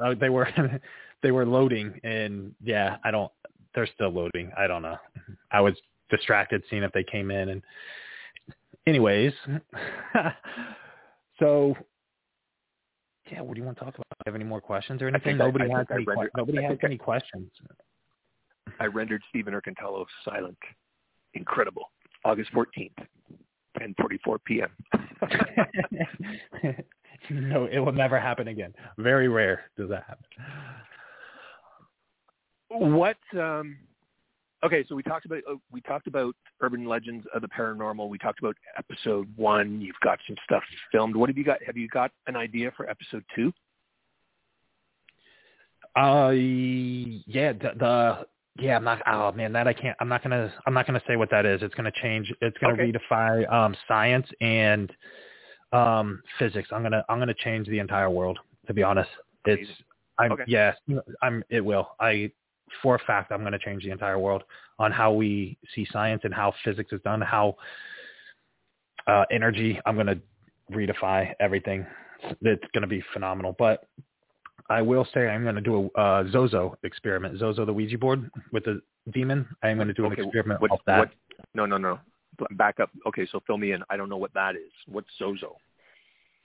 Speaker 3: uh, they were [LAUGHS] they were loading, and yeah, I don't. They're still loading. I don't know. I was distracted seeing if they came in, and anyways, so yeah. What do you want to talk about? Do you Have any more questions or anything?
Speaker 2: think I-
Speaker 3: nobody
Speaker 2: I
Speaker 3: has any. que- nobody has any questions.
Speaker 2: I rendered Stephen Urcantello silent. Incredible. August 14th, 10:44 p.m.
Speaker 3: no, it will never happen again. Very rare does that happen.
Speaker 2: what um okay, so we talked about uh, we talked about urban legends of the paranormal. We talked about episode one. You've got some stuff filmed. What have you got? Have you got an idea for episode two?
Speaker 3: Uh, yeah, the, the yeah, I'm not. Oh man, that I can't. I'm not gonna. I'm not gonna say what that is. It's gonna change. It's gonna
Speaker 2: Okay.
Speaker 3: redefine um, science and um, physics. I'm gonna. I'm gonna change the entire world. To be honest, it's. I'm.
Speaker 2: Okay.
Speaker 3: Yeah, I'm. It will. I. For a fact, I'm gonna change the entire world on how we see science and how physics is done. How uh, energy. I'm gonna redefine everything. It's gonna be phenomenal. But I will say I'm going to do a uh, Zozo experiment, Zozo the Ouija board with the demon. I am going to do an
Speaker 2: Okay,
Speaker 3: experiment
Speaker 2: what,
Speaker 3: that.
Speaker 2: What, no, no, no. Back up. Okay, so fill me in. I don't know what that is. What's Zozo?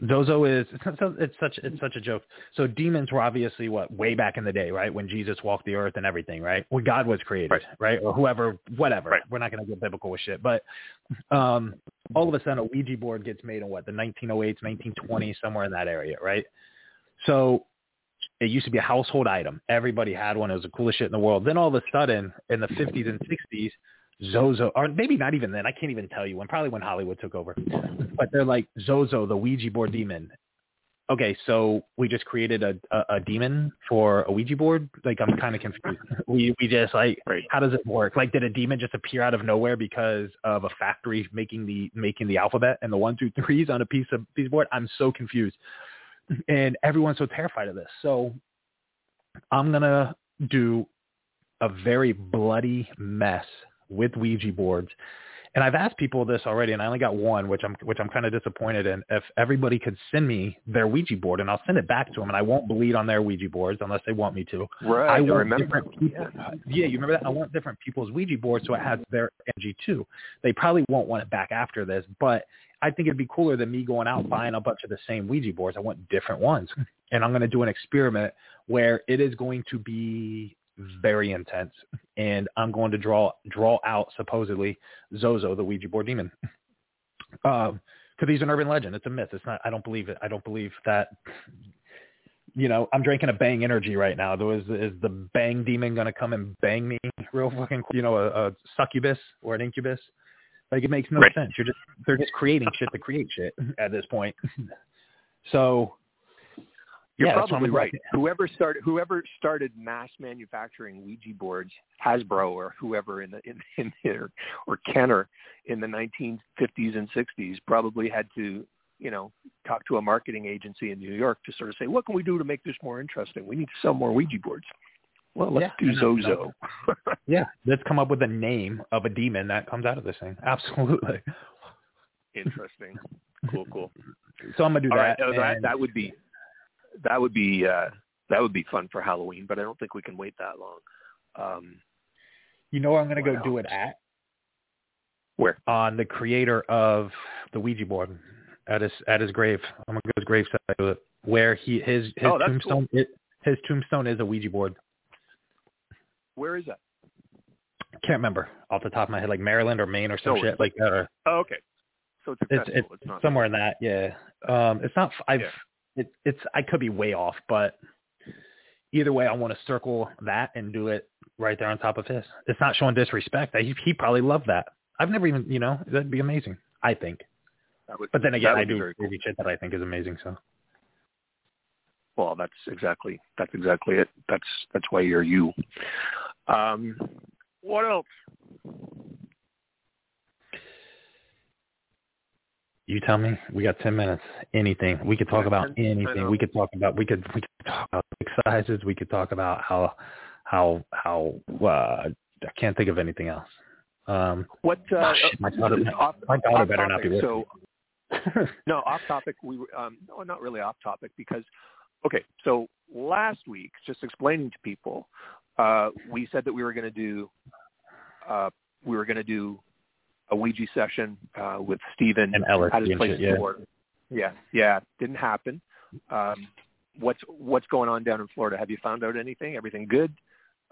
Speaker 3: Zozo is it's, it's such it's such a joke. So demons were obviously what way back in the day, right? When Jesus walked the earth and everything, right? When God was created,
Speaker 2: Right.
Speaker 3: right? Or whoever, whatever.
Speaker 2: Right.
Speaker 3: We're not going to get biblical with shit, but um, all of a sudden a Ouija board gets made in what the 1908s, 1920s, somewhere in that area, right? So it used to be a household item. Everybody had one. It was the coolest shit in the world. Then all of a sudden, in the 50s and 60s, Zozo, or maybe not even then. I can't even tell you when. Probably when Hollywood took over. But they're like Zozo, the Ouija board demon. Okay, so we just created a, a, a demon for a Ouija board. Like I'm kind of confused. [LAUGHS] We we just like
Speaker 2: Right.
Speaker 3: how does it work? Like did a demon just appear out of nowhere because of a factory making the making the alphabet and the one two threes on a piece of piece of board? I'm so confused, and everyone's so terrified of this. So I'm gonna do a very bloody mess with Ouija boards. And I've asked people this already, and I only got one, which I'm which I'm kind of disappointed in. If everybody could send me their Ouija board, and I'll send it back to them, and I won't bleed on their Ouija boards unless they want me to.
Speaker 2: Right.
Speaker 3: I
Speaker 2: I remember.
Speaker 3: different people. Yeah. you remember that? I want different people's Ouija boards so it has their energy too. They probably won't want it back after this, but I think it'd be cooler than me going out buying a bunch of the same Ouija boards. I want different ones, and I'm going to do an experiment where it is going to be very intense, and I'm going to draw draw out supposedly Zozo, the Ouija board demon. [LAUGHS] Um, because he's an urban legend. It's a myth. It's not. I don't believe it. I don't believe that you know, I'm drinking a bang energy right now. Though is is the bang demon gonna come and bang me [LAUGHS] real fucking you know, a, a succubus or an incubus? Like it makes no
Speaker 2: Right.
Speaker 3: sense. You're just they're just creating shit to create shit [LAUGHS] at this point. so
Speaker 2: You're
Speaker 3: yeah,
Speaker 2: probably right.
Speaker 3: like-
Speaker 2: Whoever started whoever started mass manufacturing Ouija boards, Hasbro or whoever in the in, [LAUGHS] in there or Kenner in the 1950s and 60s probably had to, you know, talk to a marketing agency in New York to sort of say, what can we do to make this more interesting? We need to sell more Ouija boards. Well, let's
Speaker 3: Yeah,
Speaker 2: do Zozo. [LAUGHS]
Speaker 3: Yeah, let's come up with a name of a demon that comes out of this thing. [LAUGHS] Absolutely.
Speaker 2: Interesting. Cool, cool.
Speaker 3: So I'm gonna do
Speaker 2: All right,
Speaker 3: that.
Speaker 2: uh, that
Speaker 3: and-
Speaker 2: that would be that would be uh that would be fun for Halloween, but I don't think we can wait that long. Um
Speaker 3: you know where I'm gonna go
Speaker 2: What
Speaker 3: do it at?
Speaker 2: where?
Speaker 3: On the creator of the Ouija board at his at his grave. I'm gonna go to his grave site. Where he his his
Speaker 2: Oh,
Speaker 3: tombstone it, his tombstone is a Ouija board.
Speaker 2: Where is that?
Speaker 3: Can't remember off the top of my head, like Maryland or Maine or some
Speaker 2: No,
Speaker 3: shit like that. Or
Speaker 2: Oh, okay. So it's
Speaker 3: it's it's
Speaker 2: It's,
Speaker 3: somewhere in that. Yeah. Um, it's not. I've.
Speaker 2: Yeah.
Speaker 3: It, it's. I could be way off, but either way, I want to circle that and do it right there on top of his. It's not showing disrespect. He he probably loved that. I've never even. You know, that'd be amazing. I think.
Speaker 2: Would,
Speaker 3: But then again, I do
Speaker 2: cool.
Speaker 3: shit that I think is amazing. So.
Speaker 2: Well, that's exactly that's exactly it. That's that's why you're you. Um, what else?
Speaker 3: You tell me. We got ten minutes. Anything. We could talk about anything. We could talk about. We could. We could talk about exercises. We could talk about how, how, how. Uh, I can't think of anything else. Um,
Speaker 2: What? Uh,
Speaker 3: my daughter-
Speaker 2: off,
Speaker 3: my daughter better not be
Speaker 2: topic,
Speaker 3: listening.
Speaker 2: So [LAUGHS] no, off topic. We um, no, not really off topic because okay. So last week, just explaining to people, uh, we said that we were going to do uh, we were going to do a Ouija session uh, with Stephen
Speaker 3: and Ellis
Speaker 2: at his place
Speaker 3: Yeah.
Speaker 2: Yeah, yeah, didn't happen. Um, what's what's going on down in Florida? Have you found out anything? Everything good?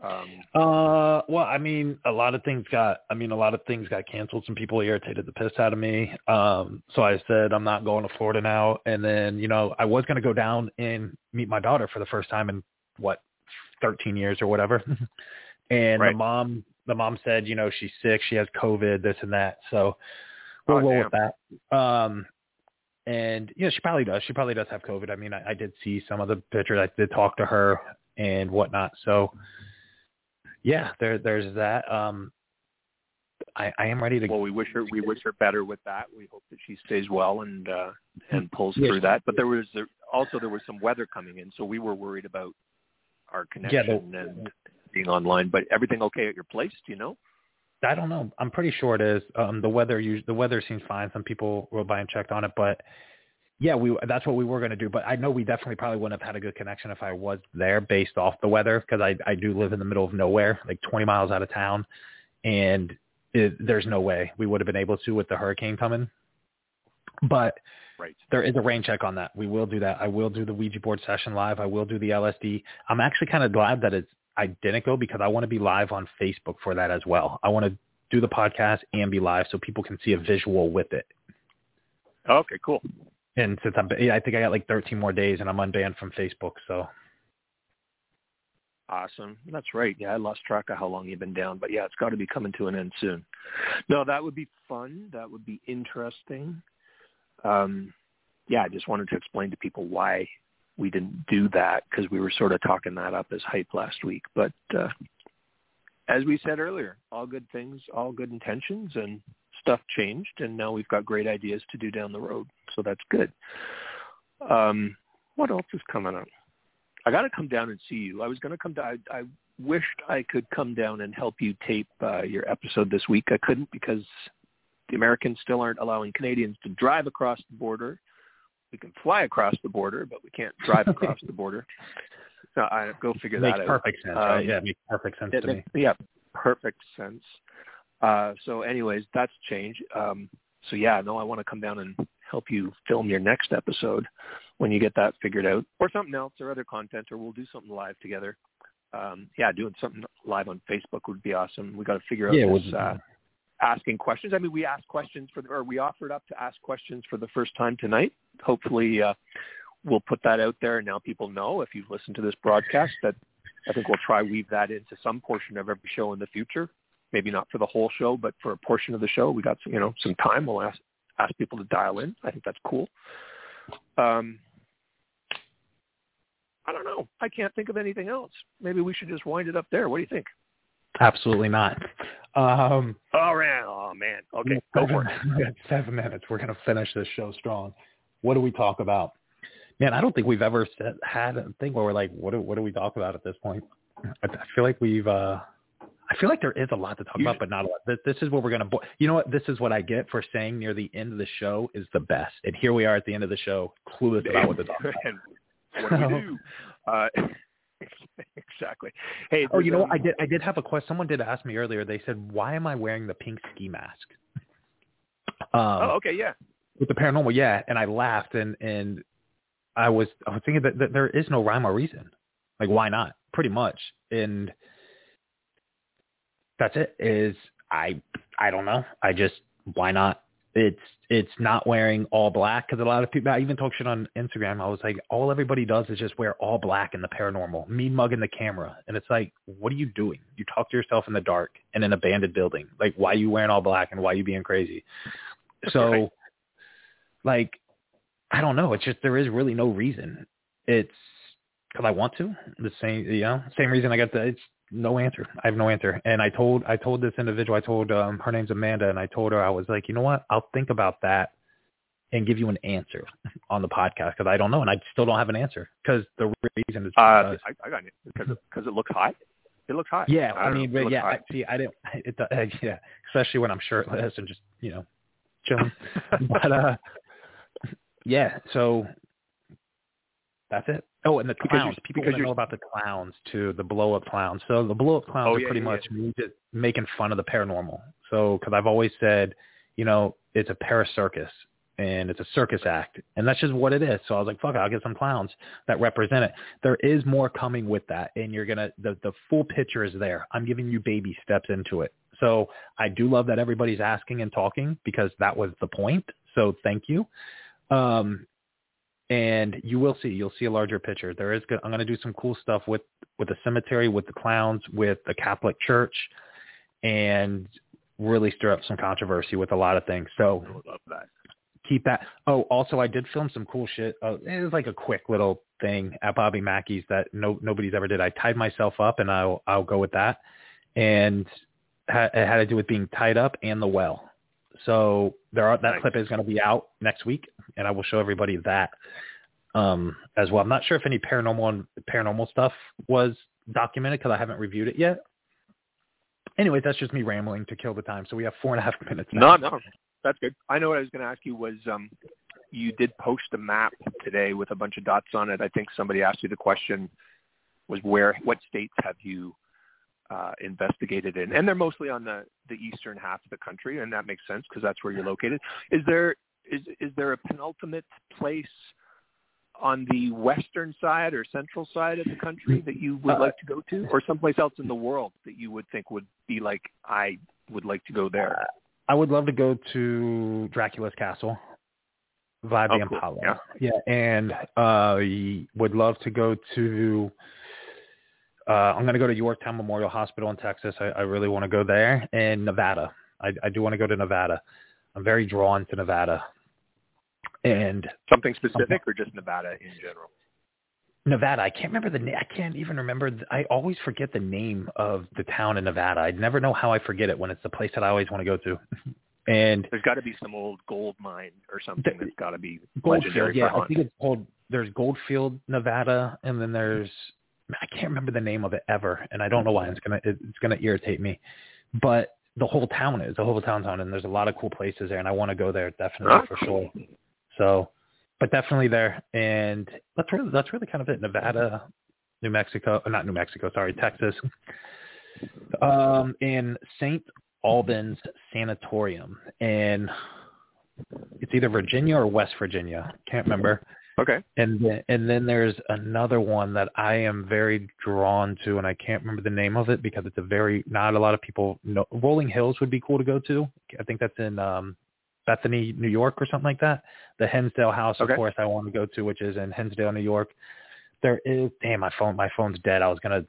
Speaker 2: Um,
Speaker 3: Uh, well, I mean, a lot of things got. I mean, a lot of things got canceled. Some people irritated the piss out of me. Um, so I said I'm not going to Florida now. And then, you know, I was going to go down and meet my daughter for the first time in what 13 years or whatever. [LAUGHS] and
Speaker 2: Right.
Speaker 3: the mom, the mom said, you know, she's sick, she has COVID, this and that. So we'll
Speaker 2: Oh,
Speaker 3: roll with that. Um, and you know, she probably does. She probably does have COVID. I mean, I, I did see some of the pictures. I did talk to her and whatnot. So yeah, there there's that. Um, I, I am ready to.
Speaker 2: Well, we wish her we wish her better with that. We hope that she stays well and uh, and pulls
Speaker 3: Yeah.
Speaker 2: through that. But there was there, also there was some weather coming in, so we were worried about our
Speaker 3: Yeah,
Speaker 2: connection
Speaker 3: the-
Speaker 2: and being online. But everything okay at your place? Do you know?
Speaker 3: I don't know. I'm pretty sure it is. Um, the weather, the weather seems fine. Some people wrote by and checked on it, but yeah, we that's what we were going to do. But I know we definitely probably wouldn't have had a good connection if I was there based off the weather because I I do live in the middle of nowhere, like 20 miles out of town, and it, there's no way we would have been able to with the hurricane coming. But
Speaker 2: Right.
Speaker 3: there is a rain check on that. We will do that. I will do the Ouija board session live. I will do the LSD. I'm actually kind of glad that it's I didn't go because I want to be live on Facebook for that as well. I want to do the podcast and be live so people can see a visual with it.
Speaker 2: Okay, cool.
Speaker 3: And since I'm, yeah, I think I got like 13 more days and I'm unbanned from Facebook. So
Speaker 2: Awesome. That's right. Yeah, I lost track of how long you've been down, but yeah, it's got to be coming to an end soon. No, that would be fun. That would be interesting. Um, yeah, I just wanted to explain to people why we didn't do that because we were sort of talking that up as hype last week. But uh, as we said earlier, all good things, all good intentions, and stuff changed, and now we've got great ideas to do down the road. So that's good. Um, what else is coming up? I got to come down and see you. I was going to come down. I, I wished I could come down and help you tape uh, your episode this week. I couldn't because the Americans still aren't allowing Canadians to drive across the border. We can fly across the border, but we can't drive [LAUGHS] across the border. So I go figure
Speaker 3: it
Speaker 2: that out.
Speaker 3: perfect sense, right?
Speaker 2: Um,
Speaker 3: Yeah, it makes perfect sense
Speaker 2: It
Speaker 3: to
Speaker 2: makes-
Speaker 3: me.
Speaker 2: Yeah, perfect sense. Uh, so anyways, that's changed. Um, so yeah, no, I want to come down and help you film your next episode when you get that figured out or something else or other content or we'll do something live together. Um, yeah, doing something live on Facebook would be awesome. We got to figure out
Speaker 3: Yeah,
Speaker 2: this,
Speaker 3: we'll-
Speaker 2: uh, asking questions. I mean, we asked questions for, the, or we offered up to ask questions for the first time tonight. Hopefully, uh, we'll put that out there and now people know if you've listened to this broadcast that I think we'll try weave that into some portion of every show in the future. Maybe not for the whole show, but for a portion of the show, we got some, you know some time. We'll ask ask people to dial in. I think that's cool. Um, I don't know. I can't think of anything else. Maybe we should just wind it up there. What do you think?
Speaker 3: Absolutely not. Um,
Speaker 2: Oh man, oh man. Okay, go for it. [LAUGHS]
Speaker 3: Seven minutes. We're going to finish this show strong. What do we talk about? Man, I don't think we've ever said, had a thing where we're like, what do, what do we talk about at this point? I, I feel like we've, uh, I feel like there is a lot to talk
Speaker 2: You-
Speaker 3: about, but not a lot. This, this is what we're going to, bo- you know what? This is what I get for saying near the end of the show is the best. And here we are at the end of the show, clueless about what to talk about. [LAUGHS]
Speaker 2: What do we do? [LAUGHS] Uh, [LAUGHS] exactly. Hey,
Speaker 3: Oh, you know what?
Speaker 2: um,
Speaker 3: I did. I did have a [LAUGHS] question. Someone did ask me earlier. They said, "Why am I wearing the pink ski mask?" [LAUGHS] Um,
Speaker 2: Oh, okay, yeah.
Speaker 3: with the paranormal, yeah. And I laughed, and and I was I was thinking that, that there is no rhyme or reason. Like, why not? Pretty much, and that's it. Is I I don't know. I just why not? It's it's not wearing all black because a lot of people. I even talk shit on Instagram. I was like, all everybody does is just wear all black in the paranormal. Me mugging the camera, and it's like, what are you doing? You talk to yourself in the dark in an abandoned building. Like, why are you wearing all black and why are you being crazy? So,
Speaker 2: Right.
Speaker 3: like, I don't know. It's just there is really no reason. It's because I want to. The same, you know, same reason I got the. It's no answer. I have no answer. And I told I told this individual. I told um, her name's Amanda, and I told her I was like, you know what? I'll think about that and give you an answer on the podcast because I don't know, and I still don't have an answer because the reason is
Speaker 2: Uh,
Speaker 3: because
Speaker 2: I, I got it because it, because it looks hot. It looks hot.
Speaker 3: yeah,
Speaker 2: I
Speaker 3: I, mean,
Speaker 2: know.
Speaker 3: But yeah, I,
Speaker 2: hot.
Speaker 3: see, I didn't. [LAUGHS] It, uh, yeah, especially when I'm shirtless and just you know chilling. [LAUGHS] but uh, yeah, so that's it. Oh, and the
Speaker 2: Because you-
Speaker 3: clowns. People
Speaker 2: because
Speaker 3: want to
Speaker 2: you're-
Speaker 3: know about the clowns too, the blow up clowns. So the blow up clowns
Speaker 2: Oh,
Speaker 3: are
Speaker 2: yeah,
Speaker 3: pretty
Speaker 2: yeah,
Speaker 3: much me just making fun of the paranormal. So because I've always said, you know, it's a paracircus and it's a circus act, and that's just what it is. So I was like, fuck, it, I'll get some clowns that represent it. There is more coming with that, and you're gonna the the full picture is there. I'm giving you baby steps into it. So I do love that everybody's asking and talking because that was the point. So thank you. Um, and you will see, you'll see a larger picture. There is, I'm going to do some cool stuff with with the cemetery, with the clowns, with the Catholic Church, and really stir up some controversy with a lot of things. So
Speaker 2: love that.
Speaker 3: keep that. Oh, also I did film some cool shit. Uh, it was like a quick little thing at Bobby Mackey's that no nobody's ever did. I tied myself up, and I'll I'll go with that. And ha- it had to do with being tied up and the well. So there are that
Speaker 2: Nice.
Speaker 3: clip is going to be out next week, and I will show everybody that um, as well. I'm not sure if any paranormal paranormal stuff was documented because I haven't reviewed it yet. Anyway, that's just me rambling to kill the time. So we have four and a half [LAUGHS] minutes.
Speaker 2: No, no, that's good. I know what I was going to ask you was um, you did post a map today with a bunch of dots on it. I think somebody asked you the question was where, what states have you uh, investigated in? And they're mostly on the the eastern half of the country, and that makes sense because that's where you're located. Is there is is there a penultimate place? On the western side or central side of the country that you would
Speaker 3: Uh,
Speaker 2: like to go to, or someplace else in the world that you would think would be like I would like to go there?
Speaker 3: I would love to go to Dracula's castle, Vlad
Speaker 2: Oh,
Speaker 3: the
Speaker 2: cool.
Speaker 3: Impaler.
Speaker 2: Yeah.
Speaker 3: yeah, and uh, would love to go to. Uh, I'm going to go to Yorktown Memorial Hospital in Texas. I, I really want to go there, and Nevada. I, I do want to go to Nevada. I'm very drawn to Nevada, and
Speaker 2: Something specific or just Nevada in general?
Speaker 3: Nevada. I can't remember the name. I can't even remember. The, I always forget the name of the town in Nevada. I never know how I forget it when it's the place that I always want to go to. [LAUGHS] And
Speaker 2: There's got to be some old gold mine or something that's got to be
Speaker 3: Goldfield,
Speaker 2: legendary
Speaker 3: yeah, I think it's called. There's Goldfield, Nevada, and then there's I can't remember the name of it ever, and I don't know why it's gonna it's gonna irritate me, but the whole town is the whole town's on, and there's a lot of cool places there, and I want to go there definitely for sure. So, but definitely there, and that's really that's really kind of it. Nevada, New Mexico, uh, not New Mexico, sorry, Texas, um, in Saint Albans Sanatorium, and it's either Virginia or West Virginia. Can't remember.
Speaker 2: Okay.
Speaker 3: And then, and then there's another one that I am very drawn to, and I can't remember the name of it because it's a very not a lot of people know. Rolling Hills would be cool to go to. I think that's in um, Bethany, New York, or something like that. The Hinsdale House,
Speaker 2: Okay.
Speaker 3: of course, I want to go to, which is in Hinsdale, New York. There is damn my phone. My phone's dead. I was gonna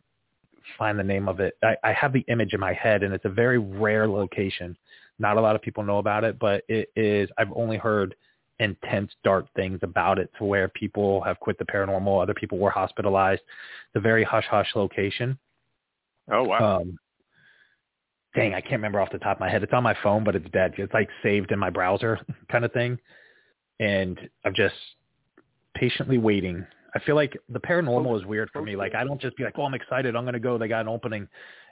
Speaker 3: find the name of it. I, I have the image in my head, and it's a very rare location. Not a lot of people know about it, but it is. I've only heard intense dark things about it to where people have quit the paranormal other people were hospitalized. It's a very hush hush location.
Speaker 2: Oh wow.
Speaker 3: um dang i can't remember off the top of my head. It's on my phone but it's dead. It's like saved in my browser [LAUGHS] kind of thing. And i'm just patiently waiting i feel like the paranormal is weird for me like i don't just be like oh i'm excited i'm going to go they got an opening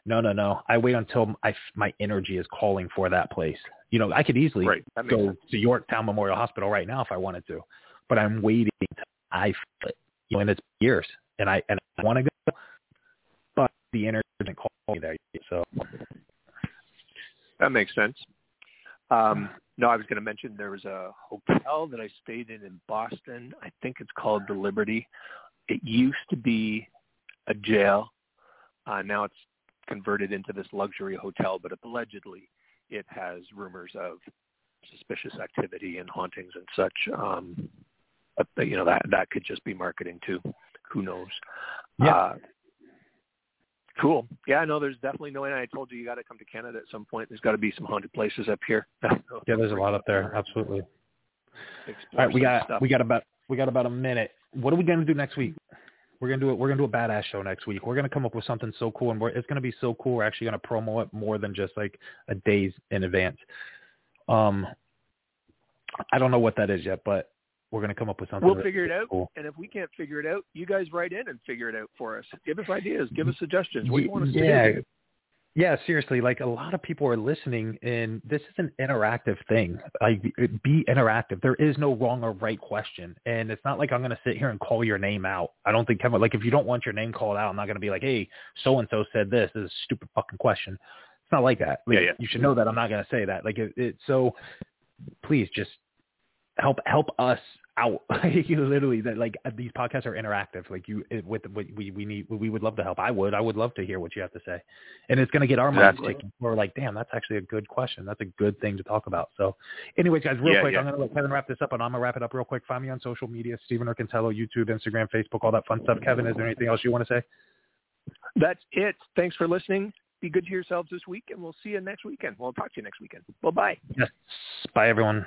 Speaker 3: no no no i wait until I, my energy is calling for that place you know i could easily
Speaker 2: right.
Speaker 3: Go
Speaker 2: sense.
Speaker 3: to Yorktown Memorial Hospital right now if I wanted to, but I'm waiting. Until I feel it, you know, and it's years, and I and I want to go, but the energy doesn't call me there. Yet, so
Speaker 2: That makes sense. Um, no, I was going to mention there was a hotel that I stayed in in Boston. I think it's called the Liberty. It used to be a jail. Uh, now it's converted into this luxury hotel, but allegedly it has rumors of suspicious activity and hauntings and such. Um, but you know that that could just be marketing too. Who knows?
Speaker 3: Yeah.
Speaker 2: Uh, cool. Yeah, no, there's definitely no way. I told you you got to come to Canada at some point. There's got to be some haunted places up here. [LAUGHS]
Speaker 3: yeah, there's a lot up there. Absolutely.
Speaker 2: Explore
Speaker 3: All right, we got
Speaker 2: stuff.
Speaker 3: we got about we got about a minute. What are we gonna do next week? We're gonna do it. We're gonna do a badass show next week. We're gonna come up with something so cool, and we're, it's gonna be so cool. We're actually gonna promo it more than just like a days in advance. Um, I don't know what that is yet, but we're gonna come up with something.
Speaker 2: We'll
Speaker 3: really
Speaker 2: figure it out,
Speaker 3: Cool.
Speaker 2: and if we can't figure it out, you guys write in and figure it out for us. Give us ideas. Give us suggestions. What do you want us to
Speaker 3: yeah.
Speaker 2: do?
Speaker 3: Yeah, seriously, like a lot of people are listening and this is an interactive thing. Like be interactive. There is no wrong or right question. And it's not like I'm going to sit here and call your name out. I don't think Kevin like if you don't want your name called out, I'm not going to be like, "Hey, so and so said this. This is a stupid fucking question." It's not like that. Like,
Speaker 2: Yeah, yeah.
Speaker 3: You should know that I'm not going to say that. Like it, it so please just help help us out. [LAUGHS] Literally, that like uh, these podcasts are interactive. Like you, it, with, we we need we would love to help. I would I would love to hear what you have to say, and it's going to get our minds
Speaker 2: Exactly.
Speaker 3: ticking. We're like, damn, that's actually a good question. That's a good thing to talk about. So, anyways, guys, real
Speaker 2: Yeah,
Speaker 3: quick,
Speaker 2: yeah.
Speaker 3: I'm going to let Kevin wrap this up, and I'm going to wrap it up real quick. Find me on social media, Stephen Urcantello, YouTube, Instagram, Facebook, all that fun stuff. Kevin, is there anything else you want to say?
Speaker 2: That's it. Thanks for listening. be good to yourselves this week, and we'll see you next weekend. We'll talk to you next weekend. Bye bye.
Speaker 3: Yes. Bye, everyone.